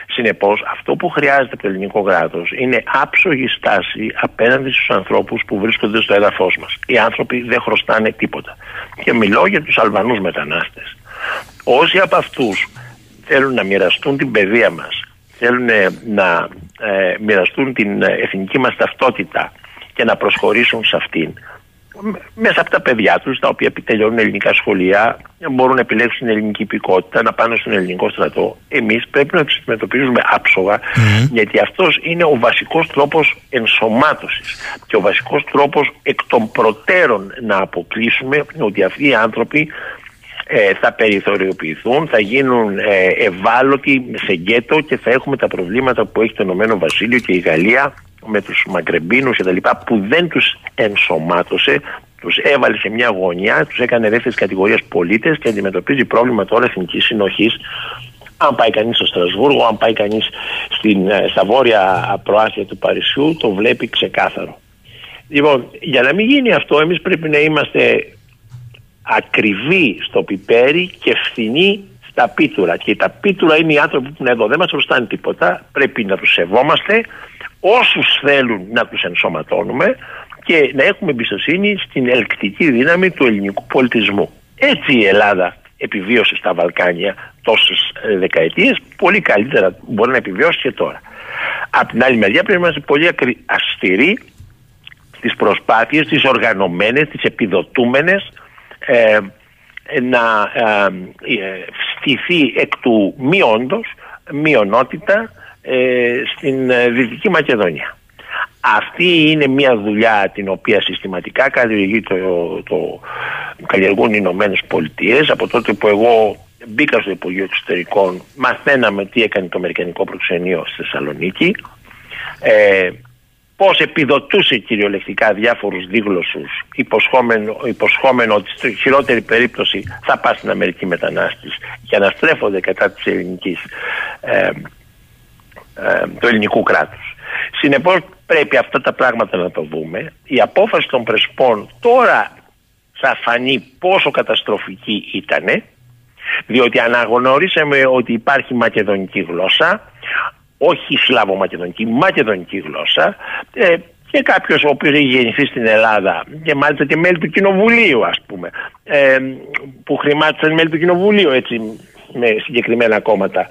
Συνεπώς, αυτό που χρειάζεται από το ελληνικό κράτος είναι άψογη στάση απέναντι στους ανθρώπους που βρίσκονται στο έδαφος μας. Οι άνθρωποι δεν χρωστάνε τίποτα. Και μιλώ για τους Αλβανούς μετανάστες. Όσοι από αυτούς θέλουν να μοιραστούν την παιδεία μας, θέλουν να ε, μοιραστούν την εθνική μας ταυτότητα και να προσχωρήσουν σε αυτήν, μέσα από τα παιδιά τους, τα οποία επιτελειώνουν ελληνικά σχολεία, μπορούν να επιλέξουν την ελληνική υπηκότητα, να πάνε στον ελληνικό στρατό. Εμείς πρέπει να τους αντιμετωπίζουμε άψογα, γιατί αυτός είναι ο βασικός τρόπος ενσωμάτωσης και ο βασικός τρόπος εκ των προτέρων να αποκλείσουμε ότι αυτοί οι άνθρωποι ε, θα περιθωριοποιηθούν, θα γίνουν ε, ευάλωτοι σε γκέτο και θα έχουμε τα προβλήματα που έχει το Ηνωμένο Βασίλειο και η Γαλλία με τους Μαγκρεμπίνους και τα λοιπά που δεν τους ενσωμάτωσε τους έβαλε σε μια γωνιά, τους έκανε δεύτερης κατηγορίας πολίτες και αντιμετωπίζει πρόβλημα τώρα εθνικής συνοχής αν πάει κανείς στο Στρασβούργο, αν πάει κανείς στην, ε, στα βόρεια προάστια του Παρισιού το βλέπει ξεκάθαρο. Λοιπόν, για να μην γίνει αυτό εμείς πρέπει να είμαστε ακριβοί στο πιπέρι και φθηνοί στα πίτουρα. Και τα πίτουρα είναι οι άνθρωποι που είναι εδώ, δεν μας χρωστάνε τίποτα, πρέπει να τους σεβόμαστε, όσους θέλουν να τους ενσωματώνουμε και να έχουμε εμπιστοσύνη στην ελκτική δύναμη του ελληνικού πολιτισμού. Έτσι η Ελλάδα επιβίωσε στα Βαλκάνια τόσες ε, δεκαετίες, πολύ καλύτερα μπορεί να επιβιώσει και τώρα. Από την άλλη μεριά πρέπει να είμαστε πολύ αστηροί στις προσπάθειες, τις οργανωμένες, τις επιδοτούμενες ε, να ε, ε, στηθεί εκ του μη όντως, μειονότητα ε, στην ε, Δυτική Μακεδονία. Αυτή είναι μια δουλειά την οποία συστηματικά καλλιεργεί το, το, καλλιεργούν οι Ηνωμένες Πολιτείες. Από τότε που εγώ μπήκα στο Υπουργείο Εξωτερικών, μαθαίναμε τι έκανε το Αμερικανικό προξενείο στη Θεσσαλονίκη. Ε, πώς επιδοτούσε κυριολεκτικά διάφορους δίγλωσσους υποσχόμενο, υποσχόμενο ότι στη χειρότερη περίπτωση θα πάει στην Αμερική μετανάστης για να στρέφονται κατά της ελληνικής ε, ε, του ελληνικού κράτους. Συνεπώς πρέπει αυτά τα πράγματα να το δούμε. Η απόφαση των Πρεσπών τώρα θα φανεί πόσο καταστροφική ήτανε διότι αναγνωρίσαμε ότι υπάρχει μακεδονική γλώσσα όχι σλάβο-μακεδονική, μακεδονική γλώσσα ε, και κάποιος ο οποίος έχει γεννηθεί στην Ελλάδα και μάλιστα και μέλη του Κοινοβουλίου ας πούμε ε, που χρημάτισαν μέλη του Κοινοβουλίου έτσι με συγκεκριμένα κόμματα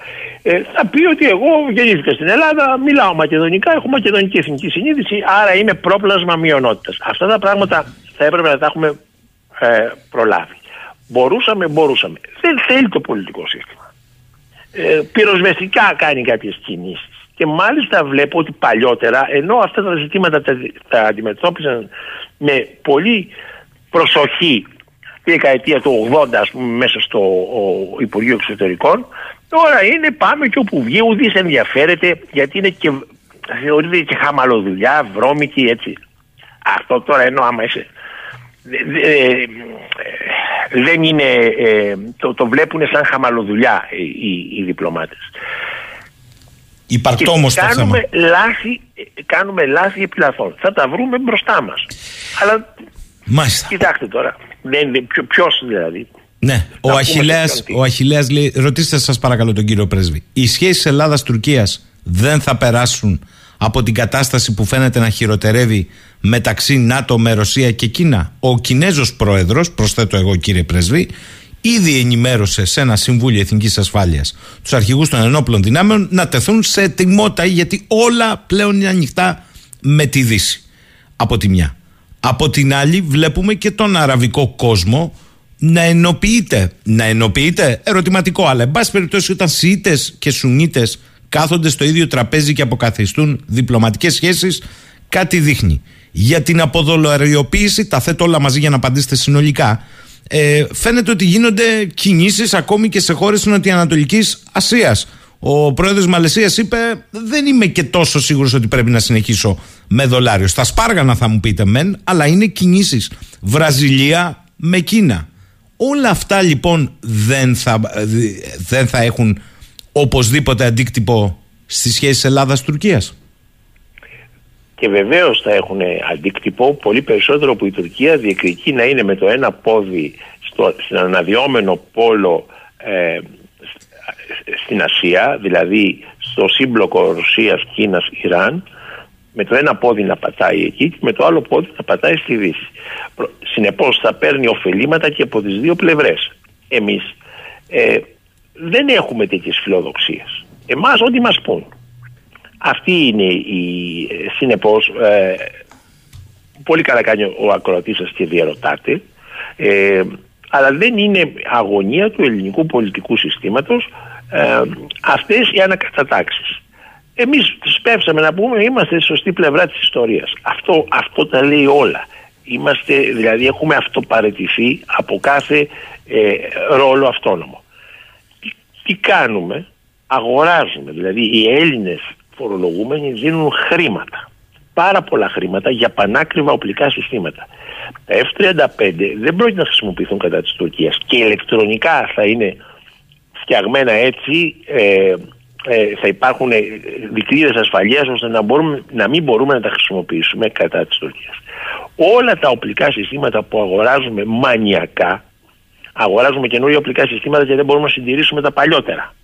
ε, θα πει ότι εγώ γεννήθηκα στην Ελλάδα, μιλάω μακεδονικά, έχω μακεδονική εθνική συνείδηση άρα είμαι πρόπλασμα μειονότητας. Αυτά τα πράγματα θα έπρεπε να τα έχουμε ε, προλάβει. Μπορούσαμε, μπορούσαμε. Δεν θέλει το πολιτικό σύστημα ε, πυροσβεστικά κάνει κάποιες κινήσεις. Και μάλιστα βλέπω ότι παλιότερα, ενώ αυτά τα ζητήματα τα, τα αντιμετώπιζαν με πολύ προσοχή τη δεκαετία του 80 ας πούμε μέσα στο ο, Υπουργείο Εξωτερικών τώρα είναι πάμε και όπου βγει ουδής ενδιαφέρεται γιατί είναι και θεωρείται και χαμαλοδουλειά, βρώμικη έτσι. Αυτό τώρα ενώ άμα είσαι δεν είναι, ε, το, το βλέπουν σαν χαμαλοδουλειά οι, οι, οι διπλωμάτες. Υπαρκτό όμως το κάνουμε Λάθη, κάνουμε λάθη επιλαθών. Θα τα βρούμε μπροστά μας. Αλλά Μάλιστα. κοιτάξτε τώρα, δεν, ποιος δηλαδή. Ναι, ο Αχιλέας, ο Αχιλέας λέει, ρωτήστε σας παρακαλώ τον κύριο Πρέσβη, οι σχέσεις Ελλάδας-Τουρκίας δεν θα περάσουν από την κατάσταση που φαίνεται να χειροτερεύει μεταξύ ΝΑΤΟ με Ρωσία και Κίνα. Ο Κινέζος πρόεδρος, προσθέτω εγώ κύριε Πρέσβη, ήδη ενημέρωσε σε ένα Συμβούλιο Εθνικής Ασφάλειας τους αρχηγούς των ενόπλων δυνάμεων να τεθούν σε ετοιμότητα γιατί όλα πλέον είναι ανοιχτά με τη Δύση. Από τη μια. Από την άλλη βλέπουμε και τον αραβικό κόσμο να ενοποιείται. Να ενοποιείται, ερωτηματικό, αλλά εν πάση περιπτώσει όταν Σιήτες και Σουνίτες κάθονται στο ίδιο τραπέζι και αποκαθιστούν διπλωματικές σχέσεις, κάτι δείχνει. Για την αποδολαριοποίηση, τα θέτω όλα μαζί για να απαντήσετε συνολικά, ε, φαίνεται ότι γίνονται κινήσεις ακόμη και σε χώρες της Νοτιοανατολικής Ασίας. Ο πρόεδρος τη Μαλαισίας είπε: Δεν είμαι και τόσο σίγουρος ότι πρέπει να συνεχίσω με δολάριο. Στα Σπάργανα θα μου πείτε μεν, αλλά είναι κινήσεις. Βραζιλία με Κίνα. Όλα αυτά λοιπόν δεν θα, δεν θα έχουν οπωσδήποτε αντίκτυπο στις σχέσεις Ελλάδας-Τουρκίας. Και βεβαίως θα έχουν αντίκτυπο πολύ περισσότερο που η Τουρκία διεκδικεί να είναι με το ένα πόδι στο, στην αναδυόμενο πόλο ε, στην Ασία, δηλαδή στο σύμπλοκο Ρωσίας, Κίνας, Ιράν, με το ένα πόδι να πατάει εκεί και με το άλλο πόδι να πατάει στη Δύση. Συνεπώς θα παίρνει ωφελήματα και από τις δύο πλευρές. Εμείς ε, δεν έχουμε τέτοιες φιλοδοξίες. Εμάς ό,τι μας πούν. Αυτή είναι η συνεπώς ε, πολύ καλά κάνει ο ακροατής σας και διαρωτάτε ε, αλλά δεν είναι αγωνία του ελληνικού πολιτικού συστήματος ε, αυτές οι ανακατατάξεις. Εμείς σπεύσαμε να πούμε είμαστε στη σωστή πλευρά της ιστορίας. Αυτό, αυτό τα λέει όλα. Είμαστε, δηλαδή έχουμε αυτοπαρετηθεί από κάθε ε, ρόλο αυτόνομο. Τι, τι κάνουμε, αγοράζουμε, δηλαδή οι Έλληνες φορολογούμενοι δίνουν χρήματα. Πάρα πολλά χρήματα για πανάκριβα οπλικά συστήματα. Τα F-35 δεν πρόκειται να χρησιμοποιηθούν κατά της Τουρκίας και ηλεκτρονικά θα είναι φτιαγμένα έτσι ε, ε, θα υπάρχουν ε, δικλείδες ασφαλείας ώστε να, μπορούμε, να μην μπορούμε να τα χρησιμοποιήσουμε κατά της Τουρκίας. Όλα τα οπλικά συστήματα που αγοράζουμε μανιακά αγοράζουμε καινούργια οπλικά συστήματα και δεν μπορούμε να συντηρήσουμε τα παλιότερα.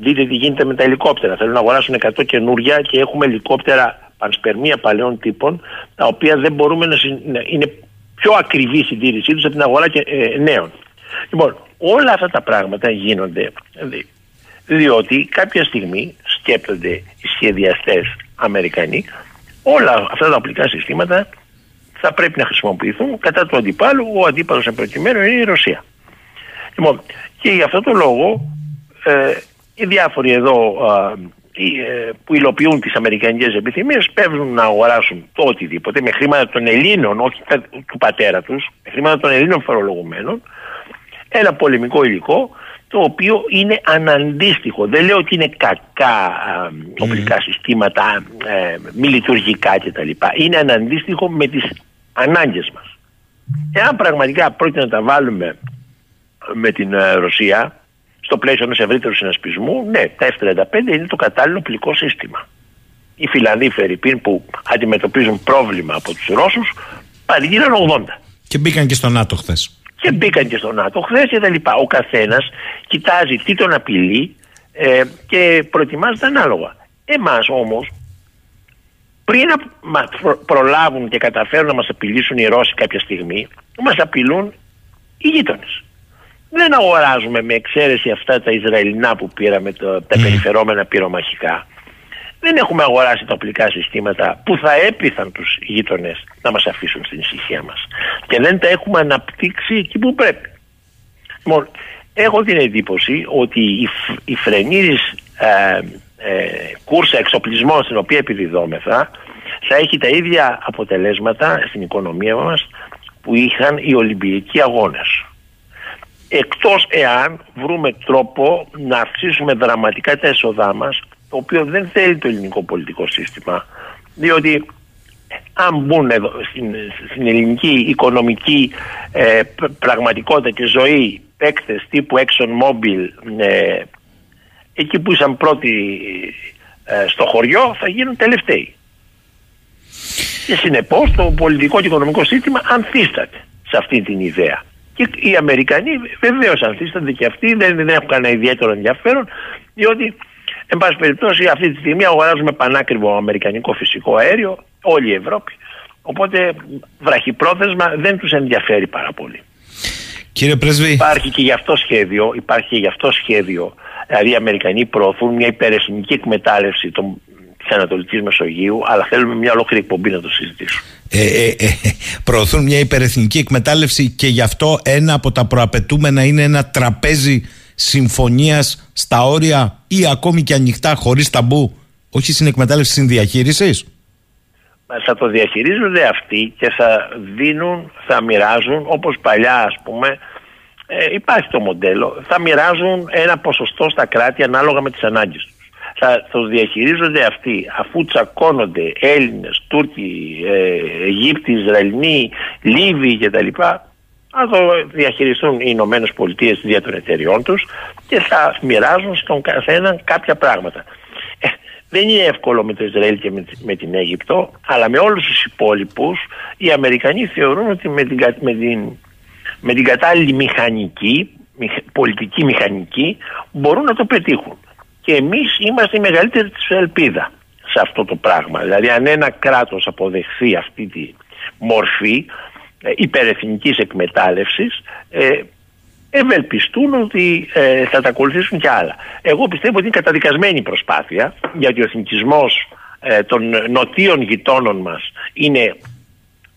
Δείτε τι γίνεται με τα ελικόπτερα. Θέλουν να αγοράσουν 100 καινούργια και έχουμε ελικόπτερα πανσπερμία παλαιών τύπων, τα οποία δεν μπορούμε να, είναι πιο ακριβή η συντήρησή τους από την αγορά και, ε, νέων. Λοιπόν, όλα αυτά τα πράγματα γίνονται διότι κάποια στιγμή σκέπτονται οι σχεδιαστές Αμερικανοί όλα αυτά τα οπλικά συστήματα θα πρέπει να χρησιμοποιηθούν κατά του αντιπάλου. Ο αντίπαλος εν προκειμένου είναι η Ρωσία. Λοιπόν, και για αυτό το λόγο ε, οι διάφοροι εδώ ε, που υλοποιούν τις αμερικανικές επιθυμίες παίρνουν να αγοράσουν το οτιδήποτε με χρήματα των Ελλήνων, όχι του πατέρα τους, με χρήματα των Ελλήνων φορολογουμένων, ένα πολεμικό υλικό το οποίο είναι αναντίστοιχο. Δεν λέω ότι είναι κακά οπλικά συστήματα, ε, μη λειτουργικά κτλ. Είναι αναντίστοιχο με τις ανάγκες μας. Εάν πραγματικά πρόκειται να τα βάλουμε με την ε, Ρωσία, στο πλαίσιο ενός ευρύτερου συνασπισμού, ναι, τα F-35 είναι το κατάλληλο πλικό σύστημα. Οι Φιλανδοί Φερρυπίν που αντιμετωπίζουν πρόβλημα από τους Ρώσους παρήγγειλαν 80. Και μπήκαν και στο ΝΑΤΟ χθες. Και μπήκαν και στο ΝΑΤΟ χθες και τα λοιπά. Ο καθένας κοιτάζει τι τον απειλεί ε, και προετοιμάζεται ανάλογα. Εμάς όμως, πριν να προλάβουν και καταφέρουν να μας απειλήσουν οι Ρώσοι κάποια στιγμή, μας απειλούν οι γείτονες δεν αγοράζουμε με εξαίρεση αυτά τα Ισραηλινά που πήραμε, το, τα mm. περιφερόμενα πυρομαχικά. Δεν έχουμε αγοράσει τα οπλικά συστήματα που θα έπειθαν τους γείτονες να μας αφήσουν στην ησυχία μας. Και δεν τα έχουμε αναπτύξει εκεί που πρέπει. Λοιπόν, έχω την εντύπωση ότι η, η φρενήρης ε, ε, κούρσα εξοπλισμών στην οποία επιδιδόμεθα θα έχει τα ίδια αποτελέσματα στην οικονομία μας που είχαν οι Ολυμπιακοί αγώνες. Εκτός εάν βρούμε τρόπο να αυξήσουμε δραματικά τα έσοδά μας το οποίο δεν θέλει το ελληνικό πολιτικό σύστημα διότι αν μπουν εδώ στην, στην ελληνική οικονομική ε, πραγματικότητα και ζωή παίκτες τύπου ExxonMobil ε, εκεί που ήσαν πρώτοι ε, στο χωριό θα γίνουν τελευταίοι και συνεπώς το πολιτικό και οικονομικό σύστημα ανθίσταται σε αυτή την ιδέα και οι Αμερικανοί βεβαίως ανθίστανται και αυτοί, δεν, δεν έχουν κανένα ιδιαίτερο ενδιαφέρον, διότι, εν πάση περιπτώσει, αυτή τη στιγμή αγοράζουμε πανάκριβο αμερικανικό φυσικό αέριο, όλη η Ευρώπη. Οπότε, βραχυπρόθεσμα δεν τους ενδιαφέρει πάρα πολύ. Κύριε Πρέσβη. Υπάρχει και γι' αυτό σχέδιο, υπάρχει και γι' αυτό σχέδιο, δηλαδή οι Αμερικανοί προωθούν μια υπερεθνική εκμετάλλευση των της Ανατολικής Μεσογείου, αλλά θέλουμε μια ολόκληρη εκπομπή να το συζητήσουμε. Ε, ε, ε, προωθούν μια υπερεθνική εκμετάλλευση και γι' αυτό ένα από τα προαπαιτούμενα είναι ένα τραπέζι συμφωνίας στα όρια ή ακόμη και ανοιχτά χωρίς ταμπού, όχι στην εκμετάλλευση συνδιαχείριση. Θα το διαχειρίζονται αυτοί και θα δίνουν, θα μοιράζουν όπως παλιά ας πούμε ε, υπάρχει το μοντέλο, θα μοιράζουν ένα ποσοστό στα κράτη ανάλογα με τις ανάγκες τους. Θα το διαχειρίζονται αυτοί αφού τσακώνονται Έλληνες, Τούρκοι, ε, Αιγύπτιοι, Ισραηλοί, Λίβοι κτλ. Θα το διαχειριστούν οι Ηνωμένες Πολιτείες δια των εταιριών τους και θα μοιράζουν στον καθένα κάποια πράγματα. Ε, δεν είναι εύκολο με το Ισραήλ και με, την Αίγυπτο, αλλά με όλους τους υπόλοιπους οι Αμερικανοί θεωρούν ότι με την, με την, με την κατάλληλη μηχανική, πολιτική μηχανική, μπορούν να το πετύχουν. Και εμείς είμαστε η μεγαλύτερη της ελπίδα σε αυτό το πράγμα. Δηλαδή αν ένα κράτος αποδεχθεί αυτή τη μορφή ε, υπερεθνικής εκμετάλλευσης, ε, ευελπιστούν ότι ε, θα τα ακολουθήσουν και άλλα. Εγώ πιστεύω ότι είναι καταδικασμένη προσπάθεια γιατί ο εθνικισμός ε, των νοτίων γειτόνων μας είναι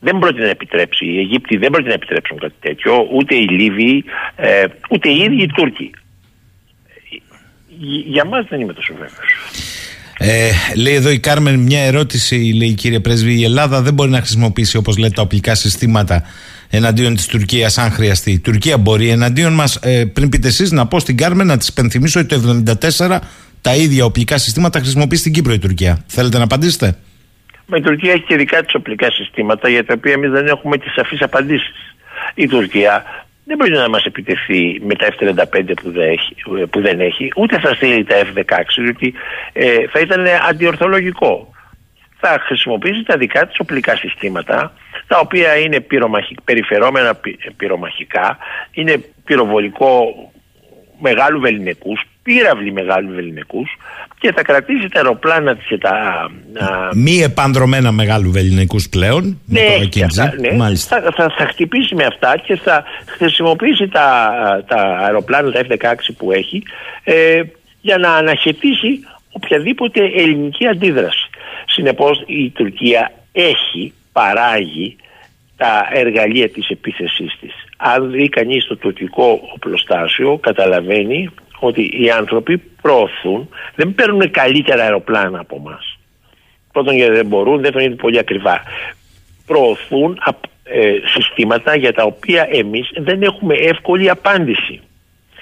δεν πρόκειται να επιτρέψει, οι Αιγύπτιοι δεν πρόκειται να επιτρέψουν κάτι τέτοιο, ούτε οι Λίβοι, ε, ούτε οι ίδιοι οι Τούρκοι. Για μας δεν είμαι τόσο βέβαιος. Ε, λέει εδώ η Κάρμεν μια ερώτηση, λέει κύριε Πρέσβη, η Ελλάδα δεν μπορεί να χρησιμοποιήσει όπως λέτε τα οπλικά συστήματα εναντίον της Τουρκίας, αν χρειαστεί. Η Τουρκία μπορεί εναντίον μας, ε, πριν πείτε εσείς, να πω στην Κάρμεν να της πενθυμίσω ότι το 1974 τα ίδια οπλικά συστήματα χρησιμοποιεί στην Κύπρο η Τουρκία. Θέλετε να απαντήσετε; Μα η Τουρκία έχει και δικά της οπλικά συστήματα για τα οποία εμείς δεν έχουμε τις σαφείς απαντήσεις. Η Τουρκία δεν μπορεί να μας επιτεθεί με τα F-35 που δεν έχει, που δεν έχει ούτε θα στείλει τα F-16, διότι ε, θα ήταν αντιορθολογικό. Θα χρησιμοποιήσει τα δικά της οπλικά συστήματα τα οποία είναι πυρομαχικ, περιφερόμενα πυρομαχικά, είναι πυροβολικό μεγάλου βεληνικούς, πύραυλοι μεγάλου βεληνικούς και θα κρατήσει τα αεροπλάνα της και τα... Μη επανδρομένα μεγάλου βεληνικούς πλέον, ναι, με το αυτά, ναι. Θα, θα, θα, χτυπήσει με αυτά και θα χρησιμοποιήσει τα, τα αεροπλάνα, τα F-16 που έχει, ε, για να αναχαιτήσει οποιαδήποτε ελληνική αντίδραση. Συνεπώς η Τουρκία έχει παράγει τα εργαλεία της επίθεσής της. Αν δει κανείς το τουρκικό οπλοστάσιο καταλαβαίνει ότι οι άνθρωποι προωθούν, δεν παίρνουν καλύτερα αεροπλάνα από εμάς. Πρώτον γιατί δεν μπορούν, δεύτερον γιατί πολύ ακριβά. Προωθούν ε, συστήματα για τα οποία εμείς δεν έχουμε εύκολη απάντηση.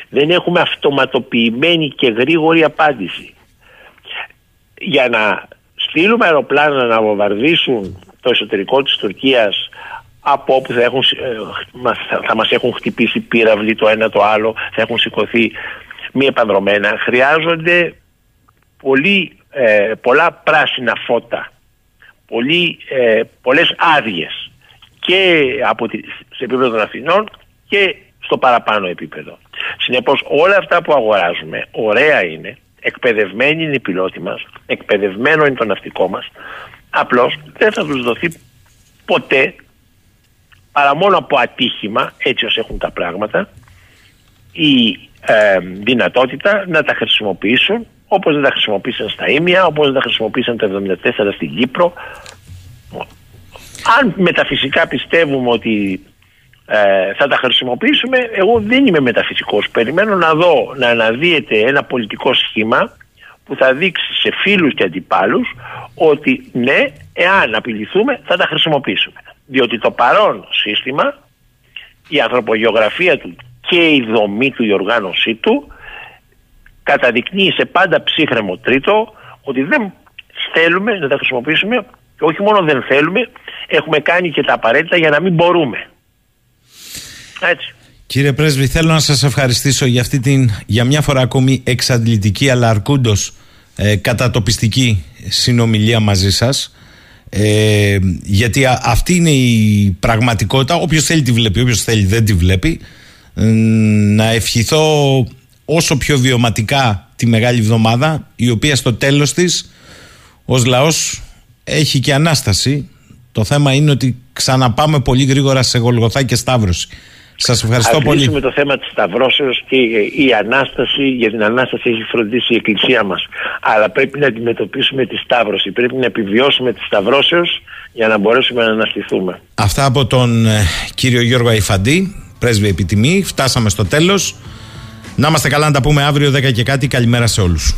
Δεν έχουμε αυτοματοποιημένη και γρήγορη απάντηση. Για να στείλουμε αεροπλάνα να βομβαρδίσουν το εσωτερικό της Τουρκίας από όπου θα, έχουν, ε, θα μας έχουν χτυπήσει πύραυλοι το ένα το άλλο, θα έχουν σηκωθεί μη επανδρομένα. Χρειάζονται πολύ, ε, πολλά πράσινα φώτα, πολύ, ε, πολλές άδειες και από τη, σε επίπεδο των Αθηνών και στο παραπάνω επίπεδο. Συνεπώς όλα αυτά που αγοράζουμε ωραία είναι, εκπαιδευμένοι είναι οι πιλότοι μας, εκπαιδευμένο είναι το ναυτικό μας, απλώς δεν θα τους δοθεί ποτέ παρά μόνο από ατύχημα, έτσι όσο έχουν τα πράγματα, η ε, δυνατότητα να τα χρησιμοποιήσουν όπως δεν τα χρησιμοποίησαν στα Ήμια, όπως δεν τα χρησιμοποίησαν το 1974 στην Κύπρο. Αν μεταφυσικά πιστεύουμε ότι ε, θα τα χρησιμοποιήσουμε, εγώ δεν είμαι μεταφυσικός. Περιμένω να δω να αναδύεται ένα πολιτικό σχήμα που θα δείξει σε φίλους και αντιπάλους ότι ναι, εάν απειληθούμε θα τα χρησιμοποιήσουμε. Διότι το παρόν σύστημα, η ανθρωπογεωγραφία του και η δομή του, η οργάνωσή του καταδεικνύει σε πάντα ψύχρεμο τρίτο ότι δεν θέλουμε να τα χρησιμοποιήσουμε και όχι μόνο δεν θέλουμε, έχουμε κάνει και τα απαραίτητα για να μην μπορούμε. Έτσι. Κύριε Πρέσβη, θέλω να σας ευχαριστήσω για αυτή την, για μια φορά ακόμη εξαντλητική αλλά αρκούντος ε, κατατοπιστική συνομιλία μαζί σας. Ε, γιατί αυτή είναι η πραγματικότητα. Όποιος θέλει τη βλέπει, όποιος θέλει δεν τη βλέπει. Ε, να ευχηθώ όσο πιο βιωματικά τη Μεγάλη Εβδομάδα, η οποία στο τέλος της ως λαός έχει και Ανάσταση. Το θέμα είναι ότι ξαναπάμε πολύ γρήγορα σε Γολγοθά και Σταύρωση. Σας ευχαριστώ Ας πολύ. με το θέμα της Σταυρώσεως και η Ανάσταση, για την Ανάσταση έχει φροντίσει η Εκκλησία μας. Αλλά πρέπει να αντιμετωπίσουμε τη Σταύρωση, πρέπει να επιβιώσουμε τη Σταυρώσεως για να μπορέσουμε να αναστηθούμε. Αυτά από τον ε, κύριο Γιώργο Αϊφαντή, πρέσβη επιτιμή. Φτάσαμε στο τέλος. Να είμαστε καλά να τα πούμε αύριο 10 και κάτι. Καλημέρα σε όλους.